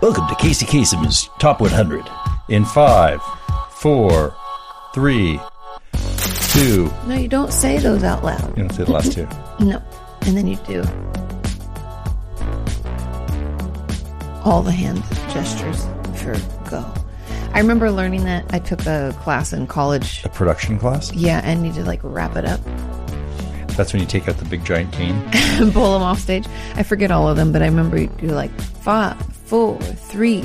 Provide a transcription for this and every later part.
Welcome to Casey Kasem's Top 100. In five, four, three, two. No, you don't say those out loud. You don't say the last two. No. And then you do all the hand gestures for go. I remember learning that I took a class in college. A production class? Yeah, and you to like wrap it up That's when you take out the big giant cane. and pull them off stage. I forget all of them, but I remember you do like five, four, three.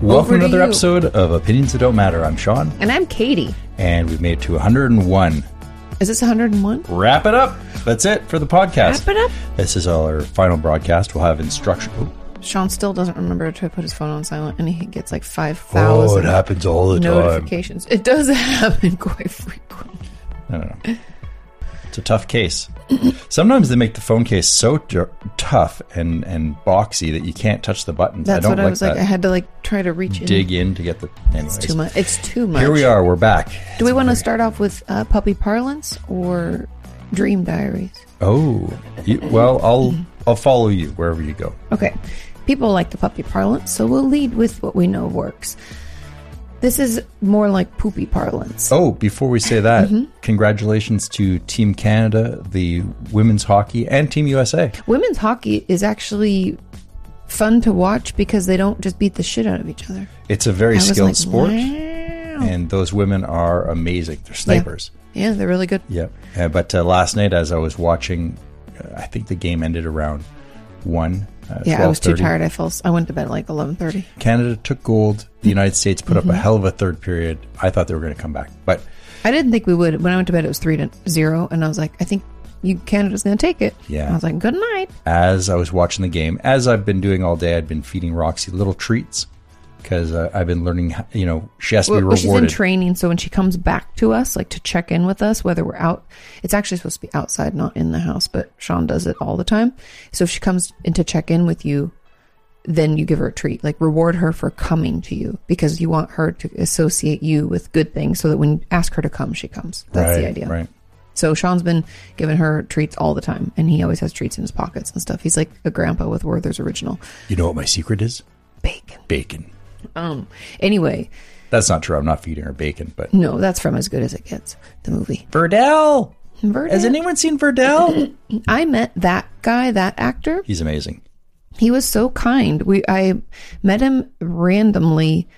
Welcome Over to another you. episode of Opinions That Don't Matter. I'm Sean, And I'm Katie. and we've made it to 101. Is this 101? Wrap it up. That's it for the podcast. Wrap it up. This is our final broadcast. We'll have instruction. Oh, Sean still doesn't remember to put his phone on silent, and he gets like Oh, 5,000 it happens all the time. notifications. It does happen quite frequently. I don't know. It's a tough case. Sometimes they make the phone case so tough and, and boxy that you can't touch the buttons. That's I don't what I was that. like. I had to like try to reach in. Dig in to get the. Anyways, It's too much. It's too much. Here we are. We're back. Do we want to start off with uh, puppy parlance or dream diaries? Oh, you, well, I'll I'll follow you wherever you go. Okay. People like the puppy parlance, so we'll lead with what we know works. This is more like poopy parlance. Oh, before we say that, Mm-hmm. congratulations to Team Canada, the women's hockey, and Team USA. Women's hockey is actually fun to watch because they don't just beat the shit out of each other. It's a very skilled like, sport, wow. and those women are amazing. They're snipers. Yeah, they're really good. Yep. Uh, but uh, last night, as I was watching, uh, I think the game ended around one. Yeah, I was too tired. I fell. I went to bed at like eleven thirty. Canada took gold. The United States put Mm-hmm. up a hell of a third period. I thought they were going to come back, but I didn't think we would. When I went to bed, it was three to zero, and I was like, I think you Canada's going to take it. Yeah. I was like, good night. as I was watching the game, as I've been doing all day, I'd been feeding Roxy little treats because uh, I've been learning. how- You know, she has to be Well, she's in training, so when she comes back to us, like to check in with us, whether we're out, it's actually supposed to be outside, not in the house, but Sean does it all the time. So if she comes in to check in with you, then you give her a treat, like reward her for coming to you because you want her to associate you with good things so that when you ask her to come, she comes. That's right, the idea. Right. So Sean's been giving her treats all the time, and he always has treats in his pockets and stuff. He's like a grandpa with Werther's original You know what my secret is? bacon. Bacon. Um. Anyway, That's not true. I'm not feeding her bacon, but no, that's from as good as it gets. The movie. Verdell. Verdell. Has anyone seen Verdell? I met that guy, that actor. He's amazing. He was so kind. We I met him randomly.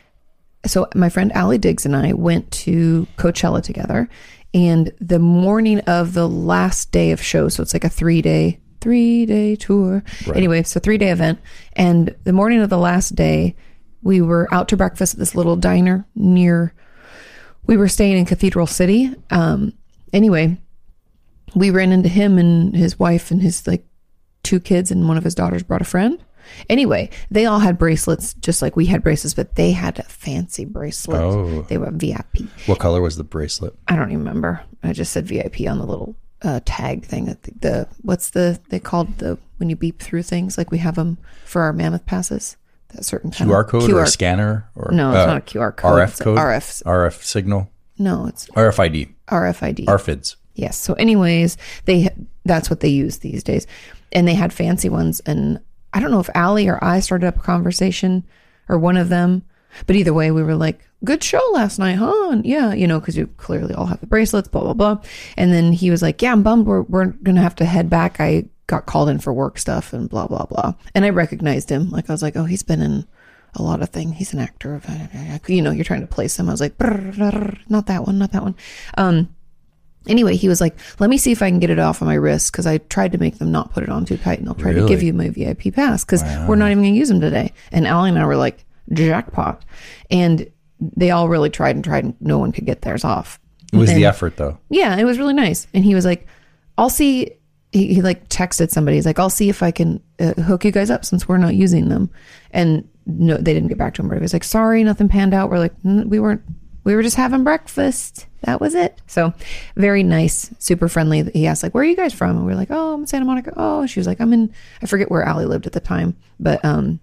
So my friend Allie Diggs and I went to Coachella together, and the morning of the last day of show, so it's like a three day three day tour. Anyway, it's a three day event, and the morning of the last day, we were out to breakfast at this little diner near. We were staying in Cathedral City. Um, anyway, we ran into him and his wife and his like two kids and one of his daughters brought a friend. Anyway, they all had bracelets just like we had bracelets, but they had fancy bracelets. Oh. They were VIP. What color was the bracelet? I don't even remember. I just said VIP on the little uh, tag thing. The, the what's the they called the when you beep through things like we have them for our mammoth passes. That certain kind QR code or a scanner or No, it's uh, not a QR code. RF code. RF. RF signal. No, it's RFID. RFID. RFIDs. Yes. So, anyways, they that's what they use these days, and they had fancy ones. And I don't know if Allie or I started up a conversation, or one of them, but either way, we were like, "Good show last night, huh?" And yeah, you know, because you clearly all have the bracelets, blah blah blah. And then he was like, "Yeah, I'm bummed. We're we're gonna have to head back. I got called in for work stuff and blah blah blah." And I recognized him. Like I was like, "Oh, he's been in." A lot of things. He's an actor. You know, you're trying to place him. I was like, "Brr, brr, not that one, not that one. Um, Anyway, he was like, "Let me see if I can get it off of my wrist because I tried to make them not put it on too tight, and I'll try to give you my VIP pass because we're not even going to use them today." And Allie and I were like, "Jackpot!" And they all really tried and tried, and no one could get theirs off. It was And- the effort, though. yeah, it was really nice. And he was like, I'll see he, he like texted somebody. He's like, I'll see if I can uh, hook you guys up since we're not using them. And no, they didn't get back to him. But he was like, sorry, nothing panned out. We're like, "Mm, we weren't, we were just having breakfast. That was it. So very nice, super friendly. He asked like, where are you guys from? And we are like, oh, I'm in Santa Monica. Oh, she was like, I'm in, I forget where Allie lived at the time, but, um,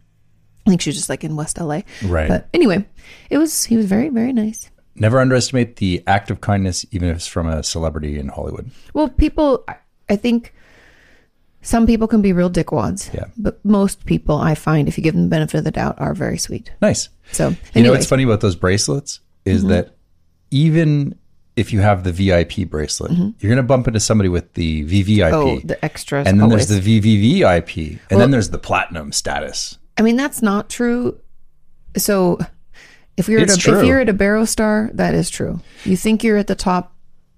I think she was just like in West LA. Right. But anyway, it was, he was very, very nice. Never underestimate the act of kindness, even if it's from a celebrity in Hollywood. Well, people, I think some people can be real dickwads. Yeah. But most people, I find, if you give them the benefit of the doubt, are very sweet. Nice. So, You know what's funny about those bracelets is mm-hmm. that even if you have the VIP bracelet, mm-hmm. you're going to bump into somebody with the VVIP. oh, the extras. and then always. there's the VVVIP. And then there's the platinum status. I mean, that's not true. So, if you're It's at a, true. if you're at a Barrow Star, that is true. You think you're at the top,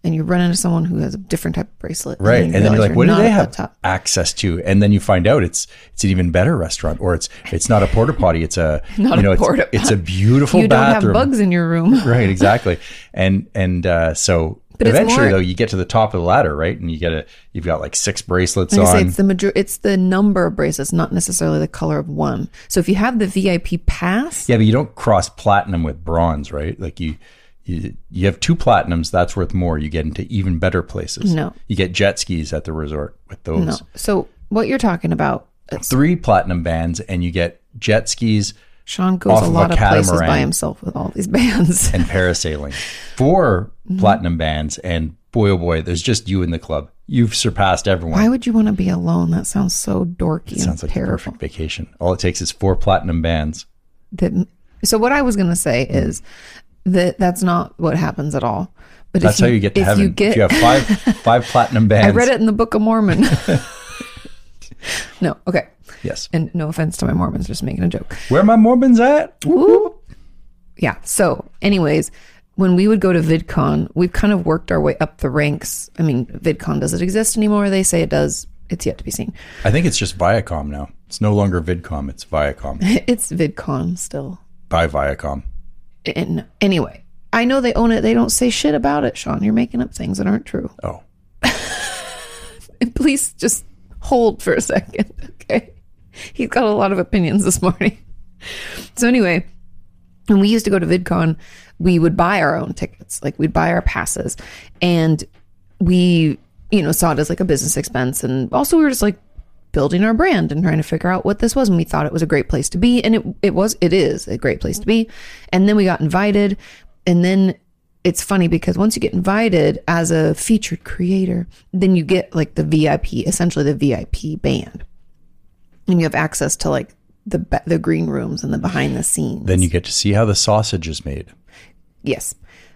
and you run into someone who has a different type of bracelet, Right. And, then you're like, what do they have access to? And then you find out it's it's an even better restaurant or it's it's not a porta potty, it's a Not you a know, it's, porta it's a beautiful You don't bathroom. have bugs in your room. right, exactly. And and uh, so But eventually more- though you get to the top of the ladder, right? And you get a you've got like six bracelets I say, it's the major, it's the number of bracelets, not necessarily the color of one. So if you have the VIP pass, Yeah, but you don't cross platinum with bronze, right? Like you, you, you have two platinums. That's worth more. You get into even better places. No. you get jet skis at the resort with those. no. So what you're talking about, it's- Three platinum bands, and you get jet skis Sean goes Off a of a lot of places by himself with all these bands. and parasailing. Four Mm-hmm. platinum bands, and boy oh boy, there's just you in the club. You've surpassed everyone. Why would you want to be alone? That sounds so dorky It Sounds like terrible. perfect vacation. All it takes is four platinum bands. That, so what I was going to say is that that's not what happens at all. But That's if how you get to if heaven. You get, if you have five five platinum bands. I read it in the Book of Mormon. no, okay. Yes. And no offense to my Mormons, just making a joke. Where my Mormons at? Ooh. Yeah. So, anyways, when we would go to VidCon, we've kind of worked our way up the ranks. I mean, VidCon does it exist anymore? They say it does. It's yet to be seen. I think it's just Viacom now. It's no longer VidCon. It's Viacom. It's VidCon still. By Viacom. And anyway, I know they own it. They don't say shit about it, Sean. You're making up things that aren't true. Oh, please just hold for a second, okay? He's got a lot of opinions this morning. So anyway, when we used to go to VidCon, we would buy our own tickets. Like we'd buy our passes and we, you know, saw it as like a business expense. And also we were just like building our brand and trying to figure out what this was. And we thought it was a great place to be. And it, it was, it is a great place to be. And then we got invited. And then it's funny because once you get invited as a featured creator, then you get like the VIP, essentially the VIP band. And you have access to like the the green rooms and the behind the scenes. then you get to see how the sausage is made. Yes.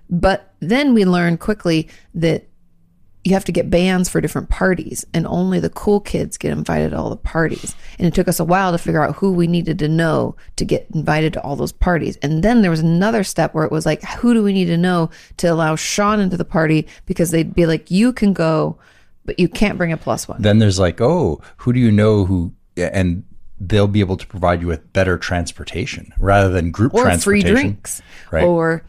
But then we learned quickly that you have to get bands for different parties, and only the cool kids get invited to all the parties. And it took us a while to figure out who we needed to know to get invited to all those parties. And then there was another step where it was like, who do we need to know to allow Sean into the party? Because they'd be like, you can go, but you can't bring a plus one. Then there's like, oh, who do you know who? And they'll be able to provide you with better transportation rather than group transportation. or free drinks. Right. Or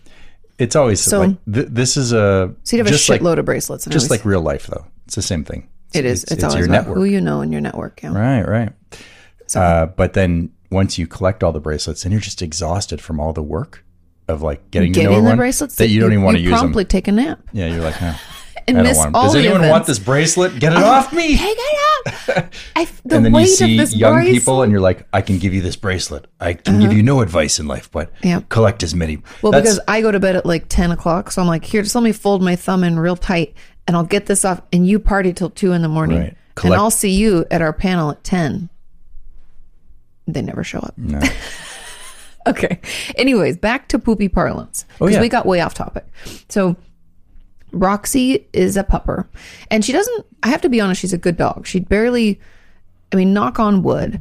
It's always So- like th- this is a so you'd have just a like shitload of bracelets. Just always- like real life though. It's the same thing. it is. It's, always your network. who you know in your network. Yeah. Right, right. Uh, but then once you collect all the bracelets, and you're just exhausted from all the work of like getting, to know Getting the bracelets that you don't even want to use them. promptly take a nap. Yeah, you're like, huh. And miss all Does anyone events. want this bracelet? Get it off me. Take it out. I, the and then weight you see of this young bracelet. people, and you're like, I can give you this bracelet. I can give uh-huh. you no advice in life, but Yeah. collect as many. Well, That's- because I go to bed at like ten o'clock, so I'm like, here, just let me fold my thumb in real tight, and I'll get this off, and you party till two in the morning, Right. and I'll see you at our panel at ten. They never show up. No. Okay. Anyways, back to poopy parlance. Oh, Because yeah. we got way off topic. So Roxy is a pupper. And she doesn't I have to be honest, she's a good dog. She barely I mean, knock on wood.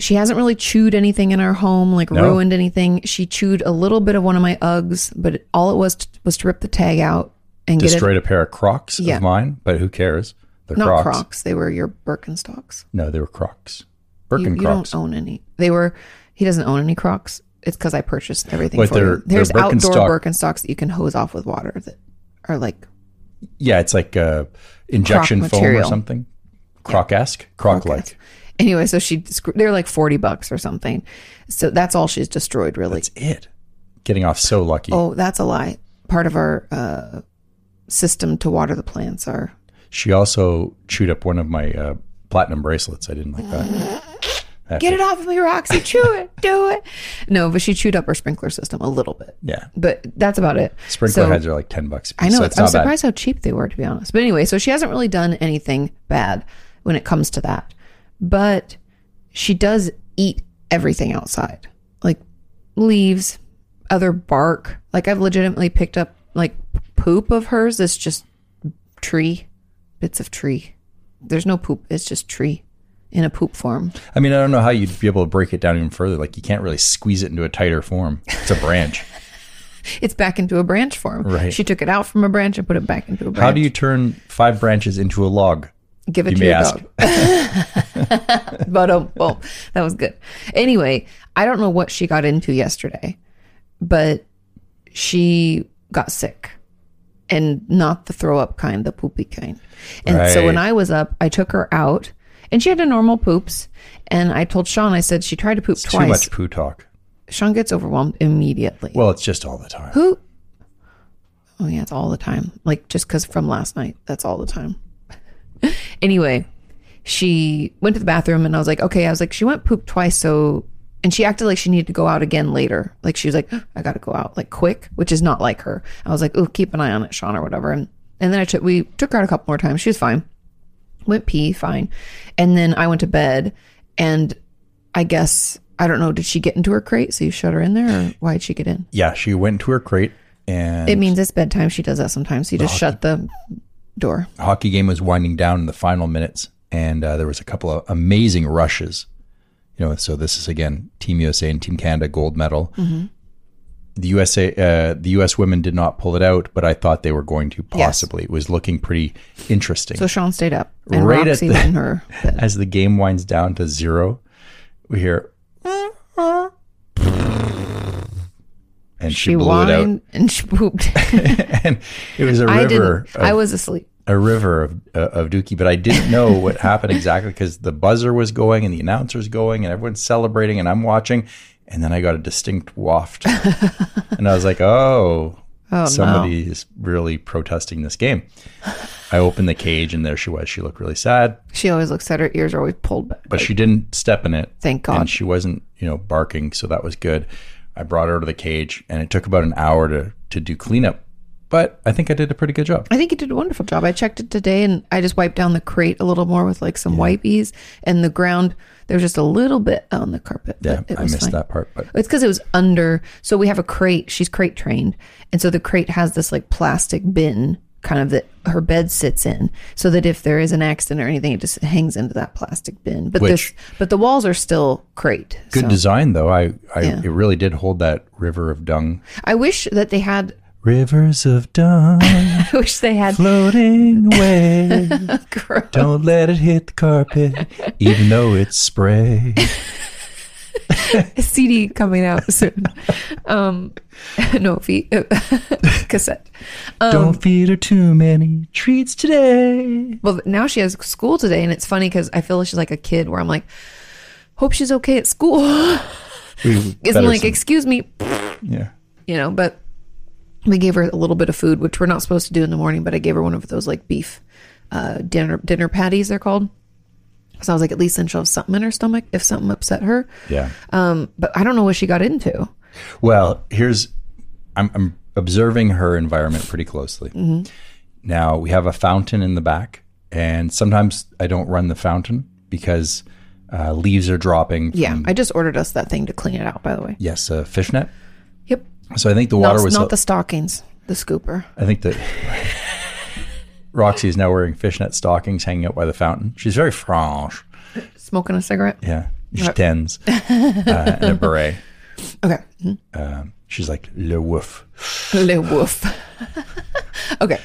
She hasn't really chewed anything in our home, like No. ruined anything. She chewed a little bit of one of my Uggs, but all it was t- was to rip the tag out and get destroyed a pair of Crocs Yeah. of mine, but who cares? They're. Not Crocs. Crocs. They were your Birkenstocks. No, they were Crocs. You, Birken you Crocs. don't own any. They were. He doesn't own any Crocs. It's because I purchased everything But for they're- you. There's they're outdoor Birkenstock. Birkenstocks that you can hose off with water that are like Yeah, it's like uh, injection foam or something. Croc-esque, croc-like. Anyway, so she they're like forty bucks or something. So that's all she's destroyed, really. That's it. Getting off so lucky. oh, that's a lie. Part of our uh, system to water the plants are. She also chewed up one of my uh, platinum bracelets. I didn't like that. That Get bit- it off of me, Roxy. Chew it. Do it. No, but she chewed up our sprinkler system a little bit. Yeah. But that's about it. Sprinkler So- heads are like 10 bucks. a piece, I know. so it's I'm not bad. surprised how cheap they were, to be honest. But anyway, so she hasn't really done anything bad when it comes to that. But she does eat everything outside, like leaves, other bark. Like I've legitimately picked up like poop of hers It's just tree, bits of tree. There's no poop. It's just tree in a poop form. I mean, I don't know how you'd be able to break it down even further. Like, you can't really squeeze it into a tighter form. It's a branch. It's back into a branch form. Right. She took it out from a branch and put it back into a branch. how do you turn five branches into a log? give it You to may your ask. dog? but um, well, that was good. Anyway, I don't know what she got into yesterday, but she got sick and not the throw up kind, the poopy kind. And so when I was up, I took her out and she had a normal poops. And I told Sean, I said she tried to poop Too twice. Too much poo talk. Sean gets overwhelmed immediately. Well, it's just all the time. Who? Oh yeah, it's all the time. Like just because from last night, that's all the time. anyway, she went to the bathroom and I was like, okay. I was like, she went poop twice, so and she acted like she needed to go out again later. Like she was like, I got to go out like quick, which is not like her. I was like, oh, keep an eye on it, Sean, or whatever. And and then I took we took her out a couple more times. She was fine. Went pee, fine. And then I went to bed, and I guess I don't know. Did she get into her crate? So you shut her in there, or why did she get in? Yeah, she went to her crate and It means it's bedtime. She does that sometimes. So You just shut the door. hockey game was winding down in the final minutes, and uh, there was a couple of amazing rushes. You know, so this is again Team USA and Team Canada gold medal. Mm-hmm. The USA, uh, the U.S. women did not pull it out, but I thought they were going to possibly. It was looking pretty interesting. So Sean stayed up, and Right at the- in her bed. As the game winds down to zero, we hear, and she, She blew it out, and she pooped. and it was a river. didn't. I was asleep. a river of, uh, of Dookie, but I didn't know what happened exactly because the buzzer was going and the announcer's going and everyone's celebrating and I'm watching. And then I got a distinct waft. and I was like, oh, oh somebody is really protesting this game. I opened the cage and there she was. She looked really sad, She always looks sad. her ears are always pulled back. but she didn't step in it. Thank God. And she wasn't, you know, barking. So that was good. I brought her to the cage and it took about an hour to, to do cleanup. But I think I did a pretty good job. I think you did a wonderful job. I checked it today and I just wiped down the crate a little more with like some wipies and the ground. There was just a little bit on the carpet. Yeah, I missed fine. that part. But It's because it was under. So we have a crate. She's crate trained, and so the crate has this like plastic bin kind of that her bed sits in, so that if there is an accident or anything, it just hangs into that plastic bin. But Which- this, but the walls are still crate. Good so. design, though. I, I Yeah. it really did hold that river of dung. I wish that they had. Rivers of dung I wish they had. floating away. Don't let it hit the carpet, even though it's spray. a CD coming out soon. um, no, feet, cassette. Um, Don't feed her too many treats today. Well, now she has school today, and it's funny because I feel like she's like a kid where I'm like, hope she's okay at school. Isn't like, some- excuse me, yeah. you know, but we gave her a little bit of food, which we're not supposed to do in the morning, but I gave her one of those like beef uh, dinner dinner patties, they're called. So I was like, at least then she'll have something in her stomach if something upset her. Yeah. Um, but I don't know what she got into. Well, here's I'm, I'm observing her environment pretty closely. Mm-hmm. Now we have a fountain in the back, and sometimes I don't run the fountain because uh, leaves are dropping. Yeah, I just ordered us that thing to clean it out. By the way. yes, a fishnet. Yep. So I think the water Not, was. not the stockings, the scooper. I think that Roxy is now wearing fishnet stockings, hanging out by the fountain. She's very franche. Smoking a cigarette. Yeah, she tens uh, and a beret. Okay. Mhm. Um, she's like le woof. Le woof. okay.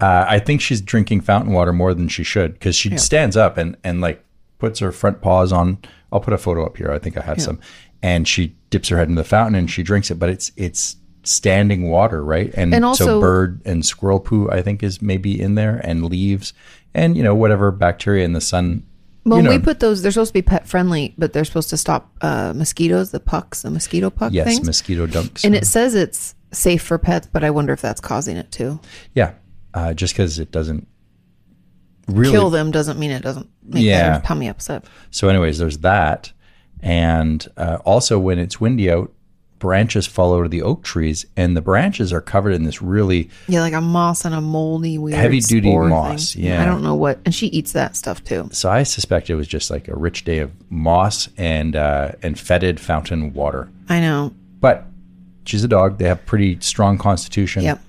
Uh, I think she's drinking fountain water more than she should because she stands up and and like puts her front paws on. I'll put a photo up here. I think I have some, and she dips her head in the fountain and she drinks it. But it's it's standing water, right? And, And so bird and squirrel poo, I think, is maybe in there, and leaves, and you know whatever bacteria in the sun. Well, you know, we put those. They're supposed to be pet friendly, but they're supposed to stop uh, mosquitoes, the pucks, the mosquito puck yes, things. mosquito dunks. and it says it's safe for pets, but I wonder if that's causing it too. yeah, uh, just because it doesn't really Kill them doesn't mean it doesn't make Yeah. their tummy upset. So, anyways, there's that, and uh, also when it's windy out, branches fall out of the oak trees, and the branches are covered in this really Yeah, like a moss and a moldy, weird Heavy-duty moss, thing. yeah. I don't know what, and she eats that stuff too. So I suspect it was just like a rich day of moss and uh, and fetid fountain water. I know. But she's a dog; they have pretty strong constitution. Yep.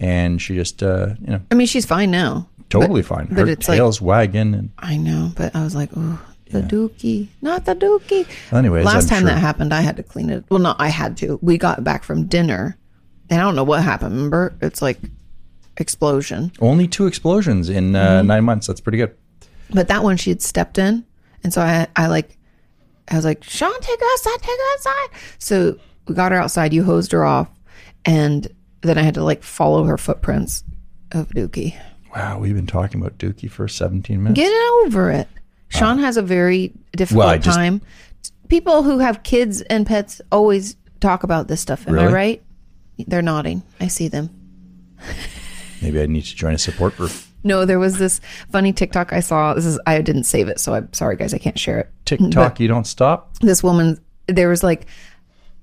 And she just, uh, you know, I mean, she's fine now. totally fine. but Her it's like- tail's wagging. And I know, but I was like, oh, the dookie, not the dookie. Well, anyways, last I'm time sure- that happened, I had to clean it. Well, not I had to. We got back from dinner, and I don't know what happened. Remember, it's like explosion. only two explosions in uh, Mm-hmm. nine months. That's pretty good. But that one she had stepped in, and so I, I like, I was like, Sean, take her outside, take her outside. So we got her outside. You hosed her off, and then I had to like follow her footprints of Dookie. Wow, we've been talking about Dookie for 17 minutes. Get over it. Sean has a very difficult Well, just- time. People who have kids and pets always talk about this stuff. Am I right? They're nodding. I see them. Maybe I need to join a support group. No, there was this funny TikTok I saw. This is I didn't save it, so I'm sorry guys, I can't share it. TikTok, you don't stop. This woman there was like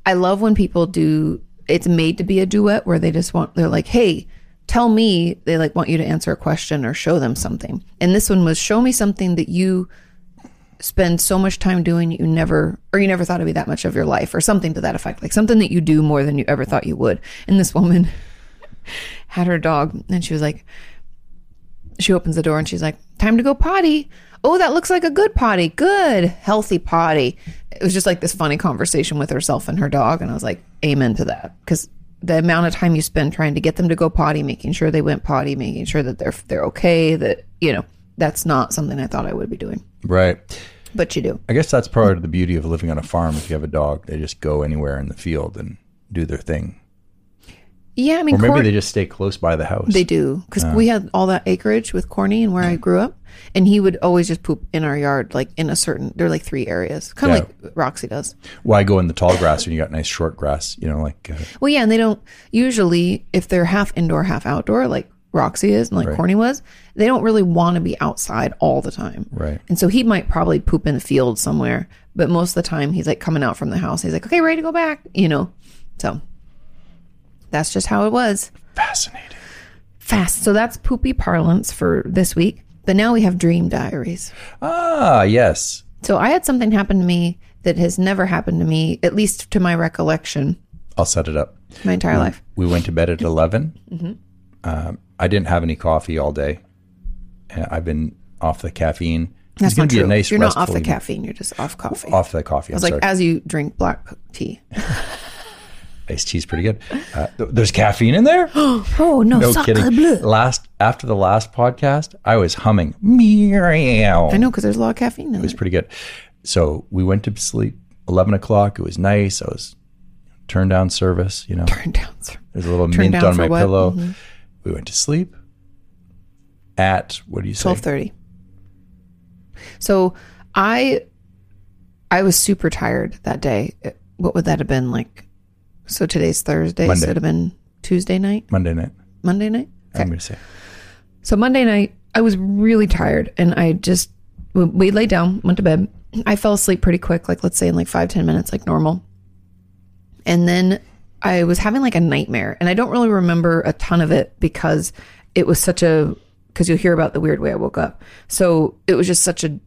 I love when people do it's made to be a duet where they just want they're like, "Hey, tell me." They like want you to answer a question or show them something. And this one was show me something that you spend so much time doing you never or you never thought it'd be that much of your life or something to that effect. Like something that you do more than you ever thought you would. And this woman had her dog and she was like she opens the door and she's like, "Time to go potty." Oh, that looks like a good potty. Good, healthy potty. It was just like this funny conversation with herself and her dog, and I was like, "Amen to that." Because the amount of time you spend trying to get them to go potty, making sure they went potty, making sure that they're they're okay, that you know, that's not something I thought I would be doing, Right. but you do. I guess that's part of the beauty of living on a farm. If you have a dog, they just go anywhere in the field and do their thing. Yeah, I mean, Or maybe they just stay close by the house. They do because we had all that acreage with Corny and where I grew up, and he would always just poop in our yard, like in a certain. There are like three areas, kind of Yeah. like Roxy does. Well, I go in the tall grass when you got nice short grass, you know, like, uh, Well, yeah, and they don't usually if they're half indoor, half outdoor, like Roxy is and like Corny was. They don't really want to be outside all the time, Right. And so he might probably poop in the field somewhere, but most of the time he's like coming out from the house. He's like, okay, ready to go back, you know. So that's just how it was. fascinating. Fast. So that's poopy parlance for this week. But now we have dream diaries. Ah, yes. So I had something happen to me that has never happened to me, at least to my recollection, I'll set it up. my entire life. We went to bed at 11. Mm-hmm. Um, I didn't have any coffee all day. Uh, I've been off the caffeine. That's it's not be true. a nice you're not off the caffeine. You're just off coffee. Off the coffee. I I'm was like, sorry. as you drink black tea. Iced tea's pretty good. Uh, th- there's caffeine in there? Oh no, no sacre kidding. bleu. Last after the last podcast, I was humming. Meow. I know because there's a lot of caffeine in It was pretty good. So we went to sleep. Eleven o'clock. It was nice. I was turned down service. You know, Turn down. sir. there's a little mint down on for my what? pillow. Mhm. We went to sleep at what do you say? Twelve thirty. So I, I was super tired that day. What would that have been like? So today's Thursday. Monday. So it'd have been Tuesday night, Monday night. Monday night. I'm going to say. So Monday night, I was really tired and I just, we- we laid down, went to bed. I fell asleep pretty quick, like let's say in like five ten minutes, like normal. And then I was having like a nightmare and I don't really remember a ton of it because it was such a, because you'll hear about the weird way I woke up. So it was just such a,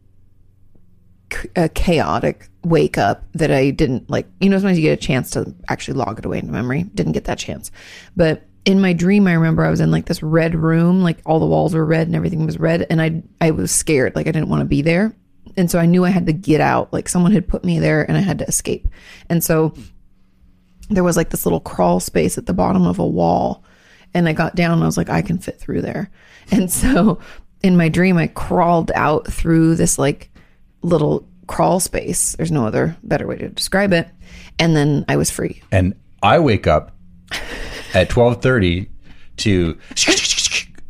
a chaotic wake up that I didn't like, you know, sometimes you get a chance to actually log it away into memory. Didn't get that chance. But in my dream, I remember I was in like this red room, like all the walls were red and everything was red. And I, I was scared. Like I didn't want to be there. And so I knew I had to get out. Like someone had put me there and I had to escape. And so there was like this little crawl space at the bottom of a wall. And I got down and I was like, I can fit through there. And so in my dream, I crawled out through this like little crawl space. There's no other better way to describe it. And then I was free. And I wake up at 12:30 to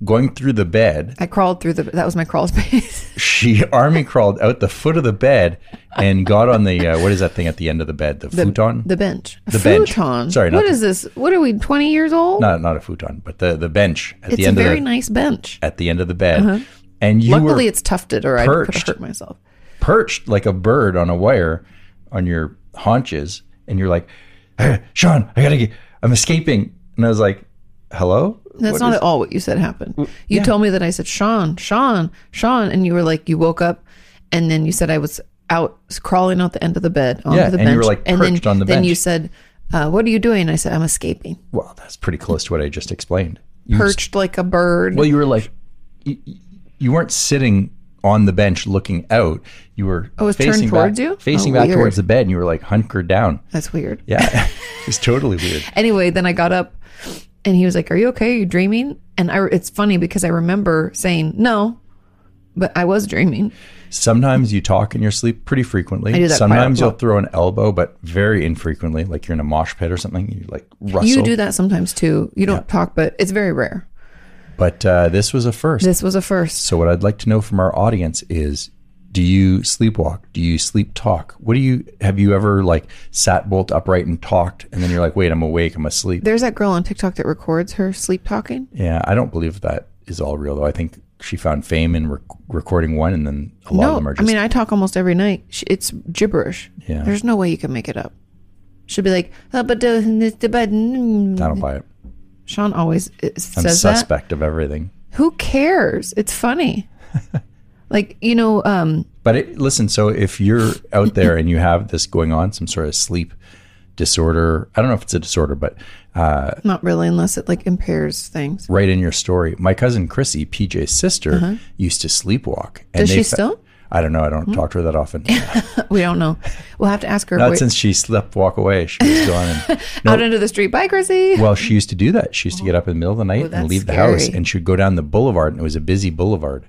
going through the bed. I crawled through the. That was my crawl space. She army crawled out the foot of the bed and got on the uh, what is that thing at the end of the bed? The, futon? The bench. A The bench. futon. Sorry, not What the- is this? What are we? Twenty years old? not not a futon, but the the bench at it's the a end very of the nice bench. at the end of the bed. And you Luckily, it's tufted, or I could have hurt myself. Perched like a bird on a wire on your haunches, and you're like, hey, "Sean, I gotta get, I'm escaping." And I was like, "Hello." That's What not is- at all what you said happened. You yeah. told me that I said Sean, Sean, Sean, and you were like, you woke up, and then you said I was out crawling out the end of the bed onto Yeah, the and bench, you were, like, and then, on the then you bench. said, uh, "What are you doing?" I said, "I'm escaping." Well, that's pretty close to what I just explained. You Perched like a bird. Well, you were like, you, you weren't sitting on the bench looking out. You were Oh, it was turned facing towards back, you? facing Oh, back weird. towards the bed, and you were like hunkered down. That's weird. Yeah, it's totally weird. Anyway, then I got up, and he was like, "Are you okay? Are you dreaming?" And I, it's funny because I remember saying no, but I was dreaming. Sometimes you talk in your sleep pretty frequently. I do that Sometimes you'll throw an elbow, but very infrequently, like you're in a mosh pit or something. You like rustle. You do that sometimes too. You don't talk, but it's very rare. But uh, this was a first. This was a first. So what I'd like to know from our audience is do you sleepwalk? Do you sleep talk? What do you have you ever like sat bolt upright and talked and then you're like, "Wait, I'm awake, I'm asleep." There's that girl on TikTok that records her sleep talking. Yeah, I don't believe that is all real though. I think she found fame in rec- recording one and then a lot of No, them are I mean I talk almost every night. It's gibberish. Yeah. There's no way you can make it up. She'll be like, "Uh, but the but mm." I don't buy it. Sean always uh, I'm says that. suspect of everything. Who cares? It's funny. like you know, um, But it, listen, so if you're out there and you have this going on, some sort of sleep disorder, I don't know if it's a disorder, but uh, not really, unless it like impairs things. Right in your story. My cousin Chrissy, PJ's sister, used to sleepwalk. And Uh-huh. Does she fa- still? I don't know. I don't hmm? talk to her that often. We don't know. We'll have to ask her. Not wait- since she slept walk away. She was gone. And, out into the street. Bye, Chrissy. well, she used to do that. She used to get up in the middle of the night oh, and that's leave the house, and she would go down the boulevard, and it was a busy boulevard.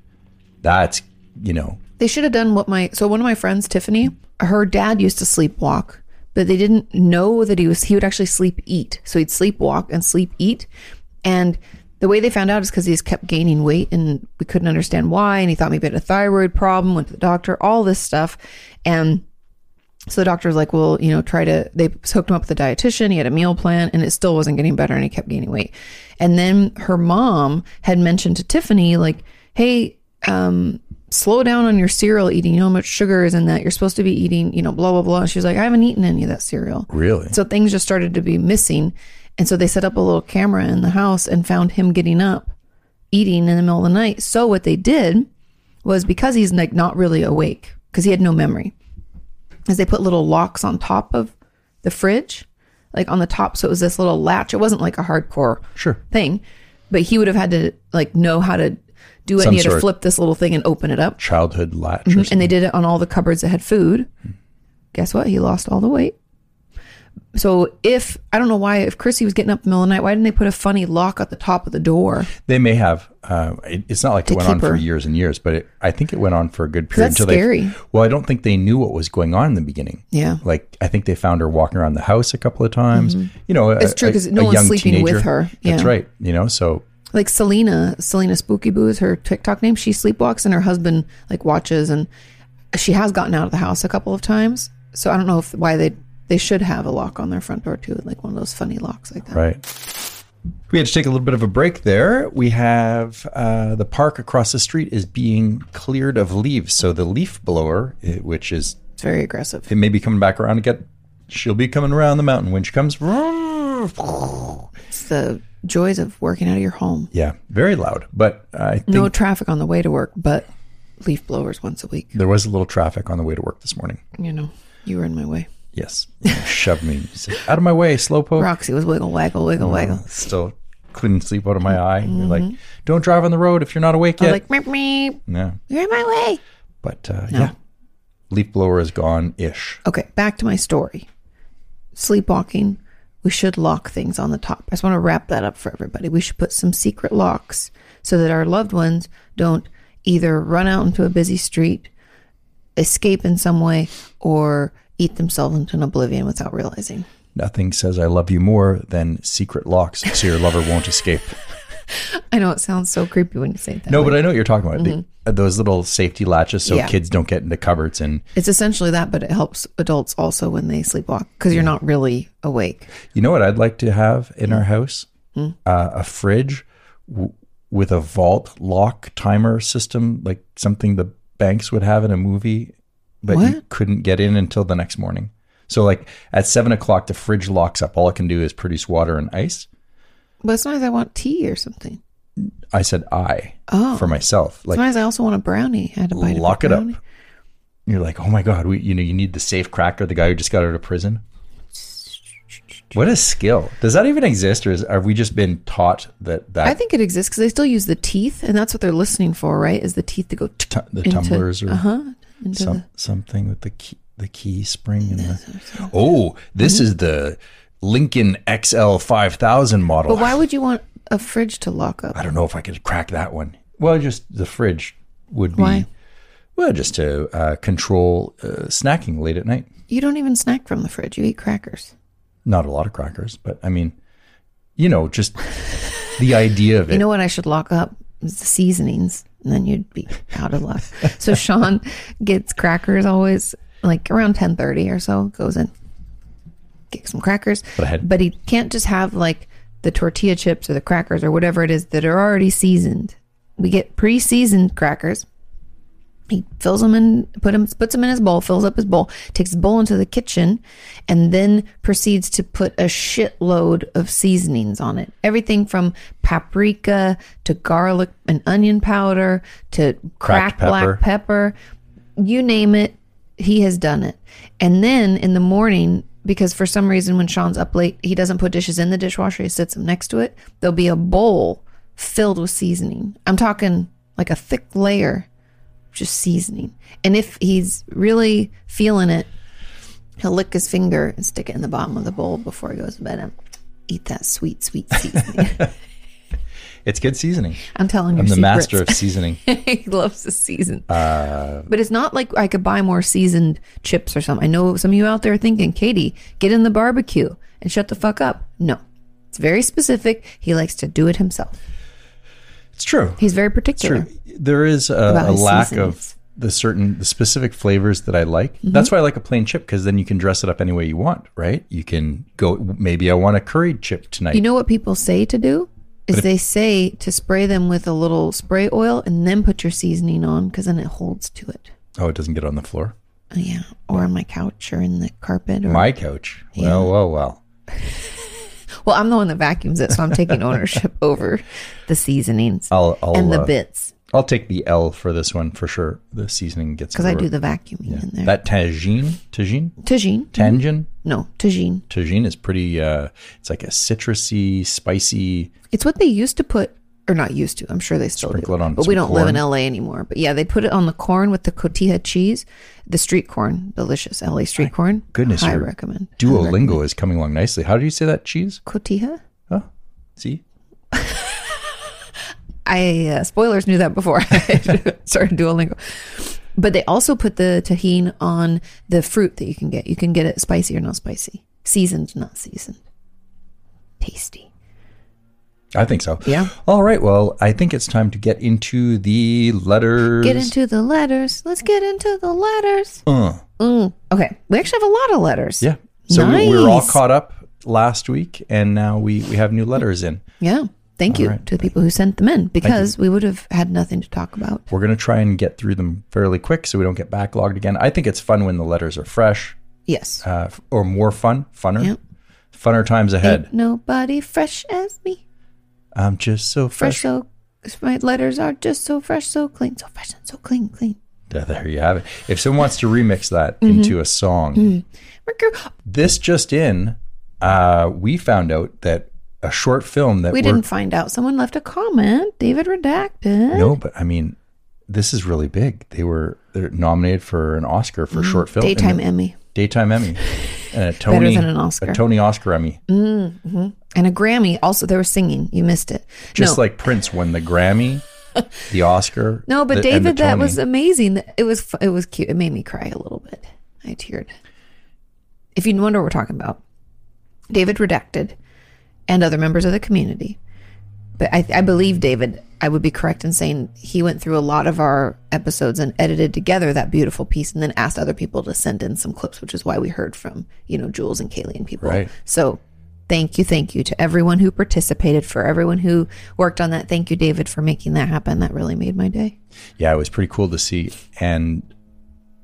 That's you know, They should have done what my so one of my friends, Tiffany, her dad used to sleepwalk, but they didn't know that he was he would actually sleep eat. So he'd sleepwalk and sleep eat. And the way they found out is because he's kept gaining weight and we couldn't understand why. And he thought maybe he had a thyroid problem, went to the doctor, all this stuff. And so the doctor was like, well, you know, try to, they hooked him up with a dietitian. He had a meal plan and it still wasn't getting better and he kept gaining weight. And then her mom had mentioned to Tiffany, like, hey, um, slow down on your cereal eating. You know how much sugar is in that. You're supposed to be eating, you know, blah, blah, blah. She was like, I haven't eaten any of that cereal. really. So things just started to be missing. And so they set up a little camera in the house and found him getting up, eating in the middle of the night. So what they did was because he's like not really awake, because he had no memory, is they put little locks on top of the fridge, like on the top. So it was this little latch. It wasn't like a hardcore Sure. thing, but he would have had to like know how to do it. Some and he had to flip this little thing and open it up. Childhood latch or something. And they did it on all the cupboards that had food. Hmm. Guess what? He lost all the weight. So if I don't know why, if Chrissy was getting up in the middle of the night, why didn't they put a funny lock at the top of the door? They may have. Uh, it, it's not like it went on keep for years and years, but it, I think it went on for a good period That's until scary. they. Well, I don't think they knew what was going on in the beginning. Yeah. Like I think they found her walking around the house a couple of times. You know, It's a- true, 'cause no one's sleeping with teenager. her. That's right. You know, so Like Selena, Selena Spooky Boo is her TikTok name. She sleepwalks and her husband like watches and she has gotten out of the house a couple of times. So I don't know if why they they should have a lock on their front door too, like one of those funny locks like that. Right. We had to take a little bit of a break there. We have uh, the park across the street is being cleared of leaves. So the leaf blower, eh, which is It's very aggressive. it may be coming back around again. She'll be coming around the mountain when she comes. It's the joys of working out of your home. Yeah, very loud. But I think No traffic on the way to work, but leaf blowers once a week. there was a little traffic on the way to work this morning. You know, you were in my way. Yes, you shoved me. Out of my way, slowpoke. Roxy was wiggle, waggle, wiggle, waggle. Still couldn't sleep out of my eye. You're like, don't drive on the road if you're not awake I yet. was like, meep, meep, yeah, you're in my way. but uh, yeah, leaf blower is gone ish. Okay, back to my story. Sleepwalking, we should lock things on the top. I just want to wrap that up for everybody. We should put some secret locks so that our loved ones don't either run out into a busy street, escape in some way, or eat themselves into an oblivion without realizing. Nothing says I love you more than secret locks so your lover won't escape. I know it sounds so creepy when you say that. No, way. but I know what you're talking about. The- uh, those little safety latches so Yeah. kids don't get into cupboards. And it's essentially that, but it helps adults also when they sleepwalk because you're not really awake. you know what I'd like to have in our house? Hmm. Uh, a fridge w- with a vault lock timer system, like something the banks would have in a movie, but you couldn't get in until the next morning. So, like at seven o'clock, the fridge locks up. All it can do is produce water and ice. But sometimes I want tea or something. I said I Oh. for myself. Like Sometimes I also want a brownie. I had to bite lock of it a up. You're like, oh my god, we you know you need the safe cracker, the guy who just got out of prison. What a skill! Does that even exist, or is, have we just been taught that that I think it exists because they still use the teeth, and that's what they're listening for, right? Is the teeth to go tu- the tumblers or uh huh into some, the, something with the key, the key spring and the oh, this is the Lincoln XL five thousand model. But why would you want a fridge to lock up? I don't know if I could crack that one. Well, just the fridge would be Why? well, just to uh, control uh, snacking late at night. You don't even snack from the fridge. You eat crackers. Not a lot of crackers, but I mean, you know, just the idea of it. You know what I should lock up is the seasonings, and then you'd be out of luck. so Sean gets crackers always like around ten thirty or so. Goes in, get some crackers, but he can't just have like the tortilla chips or the crackers or whatever it is that are already seasoned. We get pre-seasoned crackers. He fills them in, put him, puts them in his bowl, fills up his bowl, takes his bowl into the kitchen, and then proceeds to put a shitload of seasonings on it. Everything from paprika to garlic and onion powder to Cracked cracked black pepper. You name it, he has done it. And then in the morning, because for some reason when Sean's up late, he doesn't put dishes in the dishwasher, he sits them next to it. There'll be a bowl filled with seasoning. I'm talking like a thick layer just seasoning. And if he's really feeling it, he'll lick his finger and stick it in the bottom of the bowl before he goes to bed and eat that sweet, sweet seasoning. It's good seasoning. I'm telling you, I'm the secrets. master of seasoning. he loves to season. Uh, but it's not like I could buy more seasoned chips or something. I know some of you out there are thinking, Katie, get in the barbecue and shut the fuck up. No. It's very specific. He likes to do it himself. It's true. He's very particular. True. There is a, a lack seasonings. of the certain the specific flavors that I like. Mm-hmm. That's why I like a plain chip because then you can dress it up any way you want, right? You can go. Maybe I want a curried chip tonight. You know what people say to do? Is they say to spray them with a little spray oil and then put your seasoning on because then it holds to it. oh, it doesn't get on the floor. Uh, Yeah, or on my couch or in the carpet. Or My couch. Well, well, well. well, I'm the one that vacuums it, so I'm taking ownership over the seasonings I'll I'll and the uh, bits I'll take the L for this one for sure. The seasoning gets because I do the vacuuming in there. that tagine tagine tagine, tangine no tagine. tagine is pretty. uh It's like a citrusy, spicy. It's what they used to put, or not used to. I'm sure they still Sprinkle do, it on but we don't live in. LA anymore. But yeah, they put it on the corn with the cotija cheese, the street corn, delicious LA street corn. goodness, I recommend. I recommend. Duolingo is coming along nicely. How do you say that cheese? Cotija. Oh, see, I uh, spoilers knew that before I started Duolingo. But they also put the Tajín on the fruit that you can get. You can get it spicy or not spicy, seasoned, not seasoned. Tasty. I think so. Yeah. All right. Well, I think it's time to get into the letters. Get into the letters. Let's get into the letters. Uh, Mm. Okay, we actually have a lot of letters. yeah. So we, we were all caught up last week, and now we we have new letters in. Yeah. Thank you right. to the people who sent them in because we would have had nothing to talk about. We're gonna try and get through them fairly quick, so we don't get backlogged again. I think it's fun when the letters are fresh, Yes. uh, or more fun, funner, Yep. funner times ahead. Ain't nobody fresh as me. I'm just so Fresh, fresh. so my letters are just so fresh, so clean, so fresh and so clean, clean. Yeah, there you have it. If someone wants to remix that Mm-hmm. into a song, this just in, uh, we found out that a short film that We didn't find out. Someone left a comment. David redacted. No, but I mean, this is really big. They were they're nominated for an Oscar for short film, Mm-hmm. Daytime and Emmy daytime Emmy, and a Tony than an Oscar. a Tony Oscar Emmy. and a Grammy. Also, they were singing. You missed it. Just no, like Prince won the Grammy, the Oscar. no, but the- David, that was amazing. It was it was cute. It made me cry a little bit. I teared. If you wonder what we're talking about, David redacted, and other members of the community. But I, I believe David. I would be correct in saying he went through a lot of our episodes and edited together that beautiful piece, and then asked other people to send in some clips, which is why we heard from you know Jules and Kaylee and people. Right. So thank you, thank you to everyone who participated, for everyone who worked on that. Thank you, David, for making that happen. That really made my day. Yeah, it was pretty cool to see, and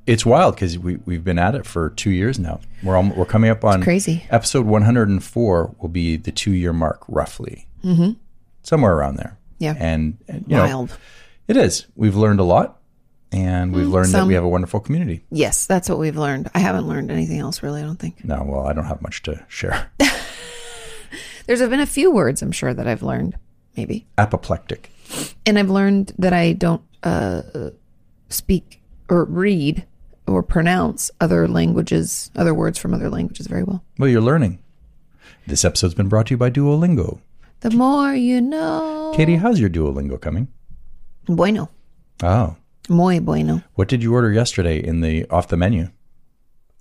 it's wild because we we've been at it for two years now. We're al- we're coming up on crazy. Episode 104 will be the two year mark, roughly, mm-hmm. somewhere around there. Yeah. and, and you know, it is. We've learned a lot, and we've learned that we have a wonderful community. Yes, that's what we've learned. I haven't learned anything else really. I don't think. No, well, I don't have much to share. There's been a few words I'm sure that I've learned, maybe. Apoplectic. And I've learned that I don't uh, speak or read or pronounce other languages, other words from other languages very well. Well, you're learning. This episode's been brought to you by Duolingo. The more you know. Katie, how's your Duolingo coming? Bueno. Oh, Muy bueno. what did you order yesterday in the off the menu?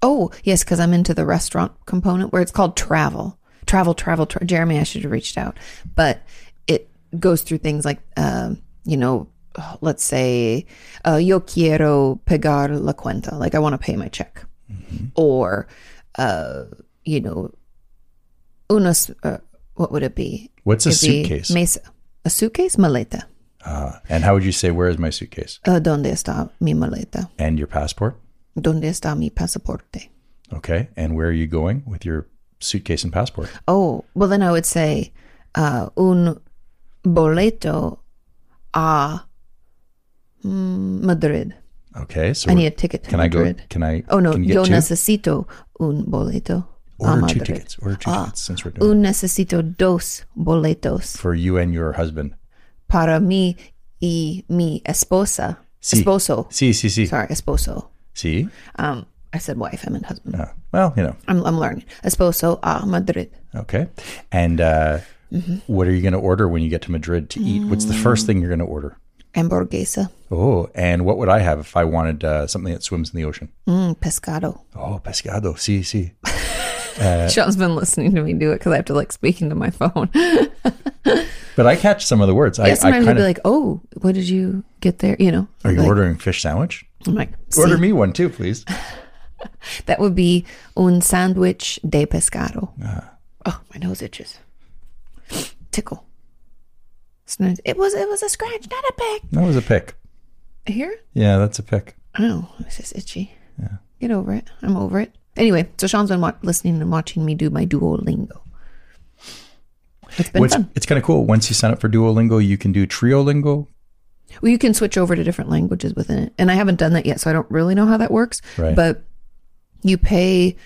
Oh, yes, because I'm into the restaurant component where it's called travel. Travel, travel, tra- Jeremy, I should have reached out. But it goes through things like, um, you know, let's say, uh, yo quiero pagar la cuenta. Like, I want to pay my check. Or, uh, you know, unos, uh, what would it be? What's a It'd suitcase? Mesa. A suitcase? Maleta. Uh, and how would you say, where is my suitcase? Uh, ¿Dónde está mi maleta? And your passport? ¿Dónde está mi pasaporte? Okay. And where are you going with your suitcase and passport? Oh, well, then I would say uh, un boleto a mm, Madrid. Okay. So I need a ticket to can I go? Madrid. Can I? Oh, no, can you yo get two? necesito un boleto a Order two Madrid. tickets. Order two Ah, tickets since we're doing Un necesito dos boletos for you and your husband. para mí y mi esposa. Sí. Esposo. See, see, see, Sorry, esposo. see. Um, I said wife, I meant husband. Uh, well, you know. I'm, I'm learning. Esposo a Madrid. Okay. And uh, Mm-hmm. what are you going to order when you get to Madrid to eat? What's the Mm. first thing you're going to order? Hamburguesa. Oh, and what would I have if I wanted uh, something that swims in the ocean? Mm, pescado. Oh, pescado. See, see. Sean's been listening to me do it because I have to like speak into my phone. But I catch some of the words. I, Yeah, I sometimes kind he'll be like, "Oh, what did you get there?" You know, are you like, ordering fish sandwich? I'm like, Order me one too, please. That would be un sándwich de pescado. Ah. Oh, my nose itches. Tickle. It was it was a scratch, not a pick. That was a pick. Here? Yeah, that's a pick. Oh, it's just itchy. Yeah. Get over it. I'm over it. Anyway, so Sean's been wa- listening and watching me do my Duolingo. It's been What's, fun. it's kind of cool. Once you sign up for Duolingo, you can do Triolingo. Well, you can switch over to different languages within it. And I haven't done that yet, so I don't really know how that works. Right. But you pay,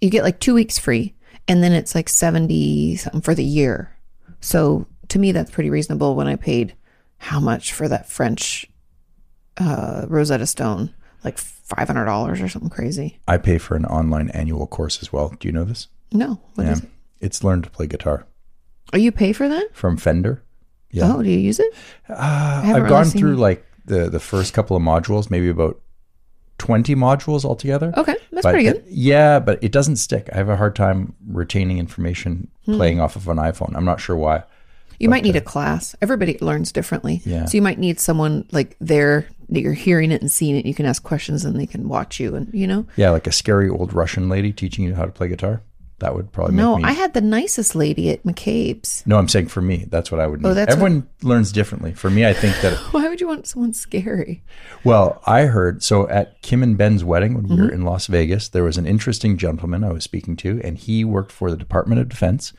you get like two weeks free, and then it's like 70 something for the year. So to me, that's pretty reasonable when I paid how much for that French uh, Rosetta Stone? Like $500 or something crazy. I pay for an online annual course as well. Do you know this? No. what is Yeah. it? It's learn to play guitar Oh, you pay for that? from Fender. Yeah. Oh, do you use it? Uh, I've really gone through it. like the the first couple of modules, maybe about twenty modules altogether. Okay, that's But pretty it- good. yeah, but it doesn't stick. I have a hard time retaining information Hmm. playing off of an iPhone. I'm not sure why. You might need a class. Everybody learns differently. Yeah. So you might need someone like there that you're hearing it and seeing it. You can ask questions and they can watch you and you know. Yeah, like a scary old Russian lady teaching you how to play guitar. That would probably No, me. I had the nicest lady at McCabe's. no, I'm saying for me, that's what I would need. Oh, that's Everyone learns differently. For me, I think that Why would you want someone scary? Well, I heard so at Kim and Ben's wedding when we Mm-hmm. were in Las Vegas, there was an interesting gentleman I was speaking to, and he worked for the Department of Defense.